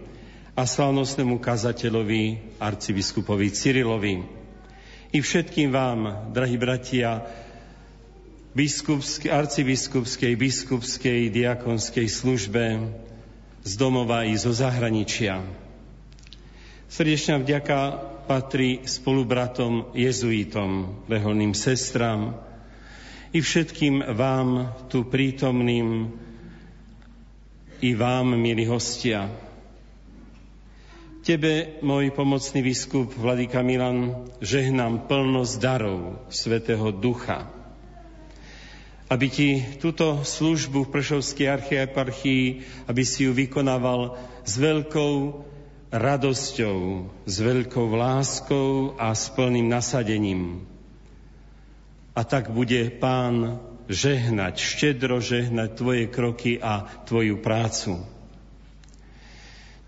a slávnostnému kazateľovi, arcibiskupovi Cyrilovi, i všetkým vám, drahí bratia, biskupskej, arcibiskupskej, biskupskej, diakonskej službe z domova i zo zahraničia. Srdečná vďaka patrí spolubratom jezuitom, reholným sestram i všetkým vám tu prítomným i vám, milí hostia. Tebe, môj pomocný biskup Vladika Milan, žehnám plnosť darov Svetého Ducha. Aby ti túto službu v Prešovskej archieparchii, aby si ju vykonával s veľkou radosťou, s veľkou láskou a s plným nasadením. A tak bude Pán žehnať, štedro žehnať tvoje kroky a tvoju prácu.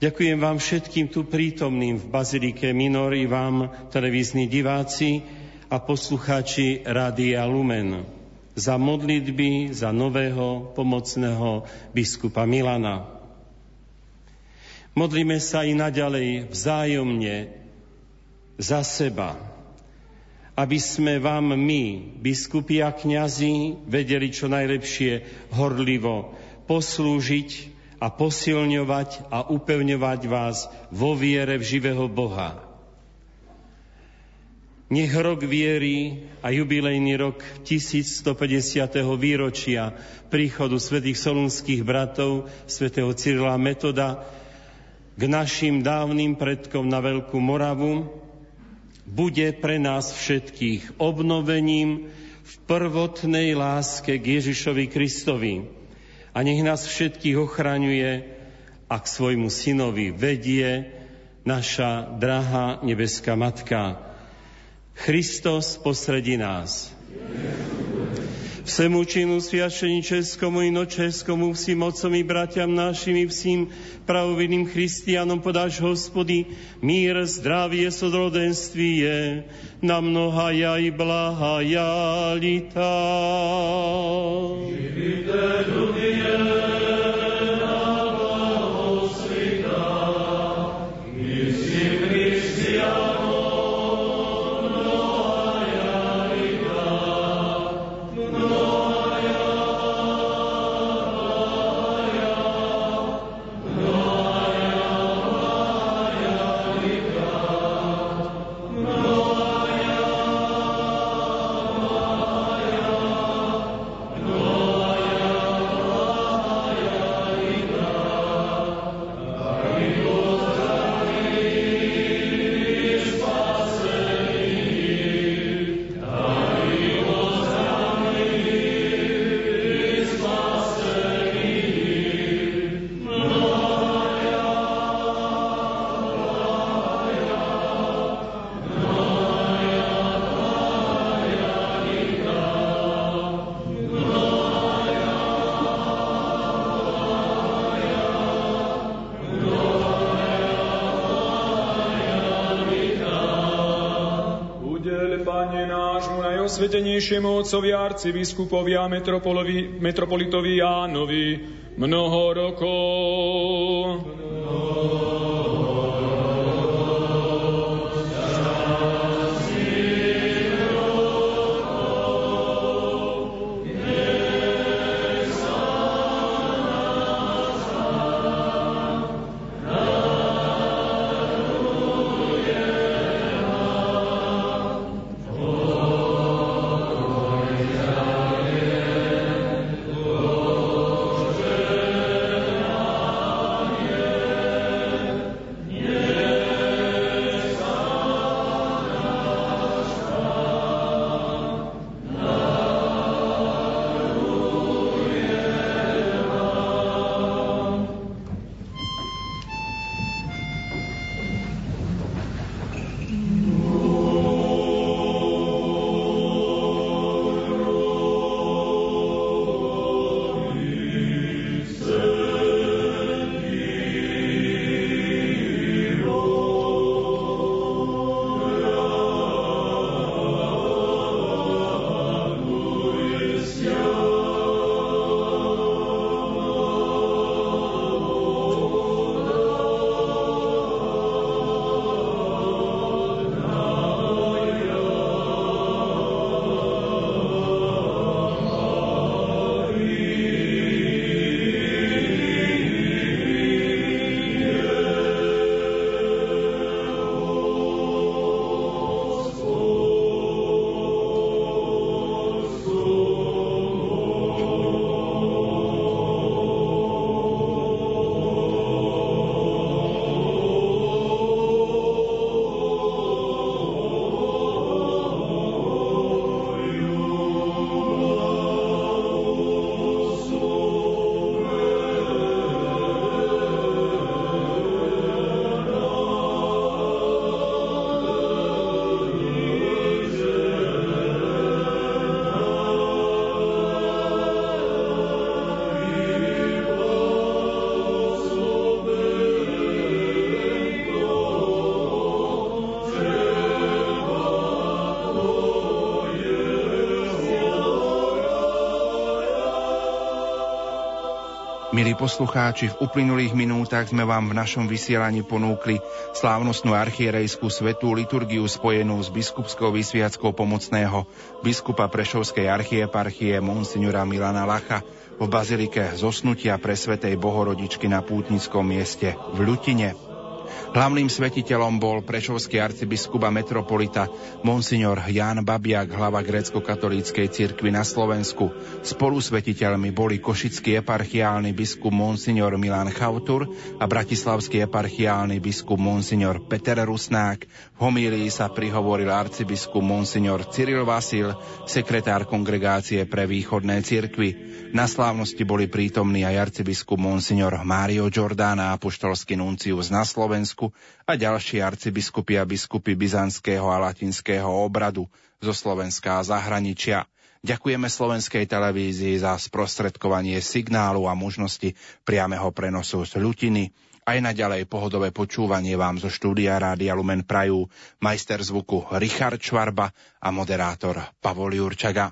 Ďakujem vám všetkým tu prítomným v Bazilike Minor i vám, televízni diváci a poslucháči Rádia Lumen, za modlitby za nového pomocného biskupa Milana. Modlíme sa i naďalej vzájomne za seba, aby sme vám my, biskupi a kňazi, vedeli čo najlepšie horlivo poslúžiť a posilňovať a upevňovať vás vo viere v živého Boha. Nech rok viery a jubilejný rok 1150. výročia príchodu svätých solunských bratov, svätého Cyrila Metoda, k našim dávnym predkom na Veľkú Moravu, bude pre nás všetkých obnovením v prvotnej láske k Ježišovi Kristovi, a nech nás všetkých ochraňuje a k svojmu synovi vedie naša drahá nebeská Matka. Christos posredí nás. Всему чину священническому и ноческому, всім отцом и братям нашим и всім правовиднým христиanom podáš, Hospody, mír, zdravie, sodrodenstwie, na mnohaja i blahaja lita. Živite najosvetenejšiemu otcovi arcibiskupovi a metropolitovi Jánovi mnoho rokov. Milí poslucháči, v uplynulých minútach sme vám v našom vysielaní ponúkli slávnostnú archierejskú svetú liturgiu spojenú s biskupskou vysviackou pomocného biskupa Prešovskej archieparchie Monsignora Milana Lacha v bazilike zosnutia pre Svetej Bohorodičky na pútnickom mieste v Ľutine. Hlavným svetiteľom bol prešovský arcibiskup a metropolita Monsignor Jan Babiak, hlava grécko-katolíckej cirkvi na Slovensku. Spolu svetiteľmi boli košický eparchiálny biskup Monsignor Milan Chautur a bratislavský eparchiálny biskup Monsignor Peter Rusnák. V homílii sa prihovoril arcibiskup Monsignor Cyril Vasil, sekretár kongregácie pre východné cirkvy. Na slávnosti boli prítomní aj arcibiskup Monsignor Mário Giordana, apoštolský nuncius na Slovensku a ďalší arcibiskupy a biskupy byzantského a latinského obradu zo Slovenska a zahraničia. Ďakujeme slovenskej televízii za sprostredkovanie signálu a možnosti priameho prenosu z Ľutiny. Aj naďalej pohodové počúvanie vám zo štúdia Rádia Lumen Prajú majster zvuku Richard Čvarba a moderátor Pavol Jurčaga.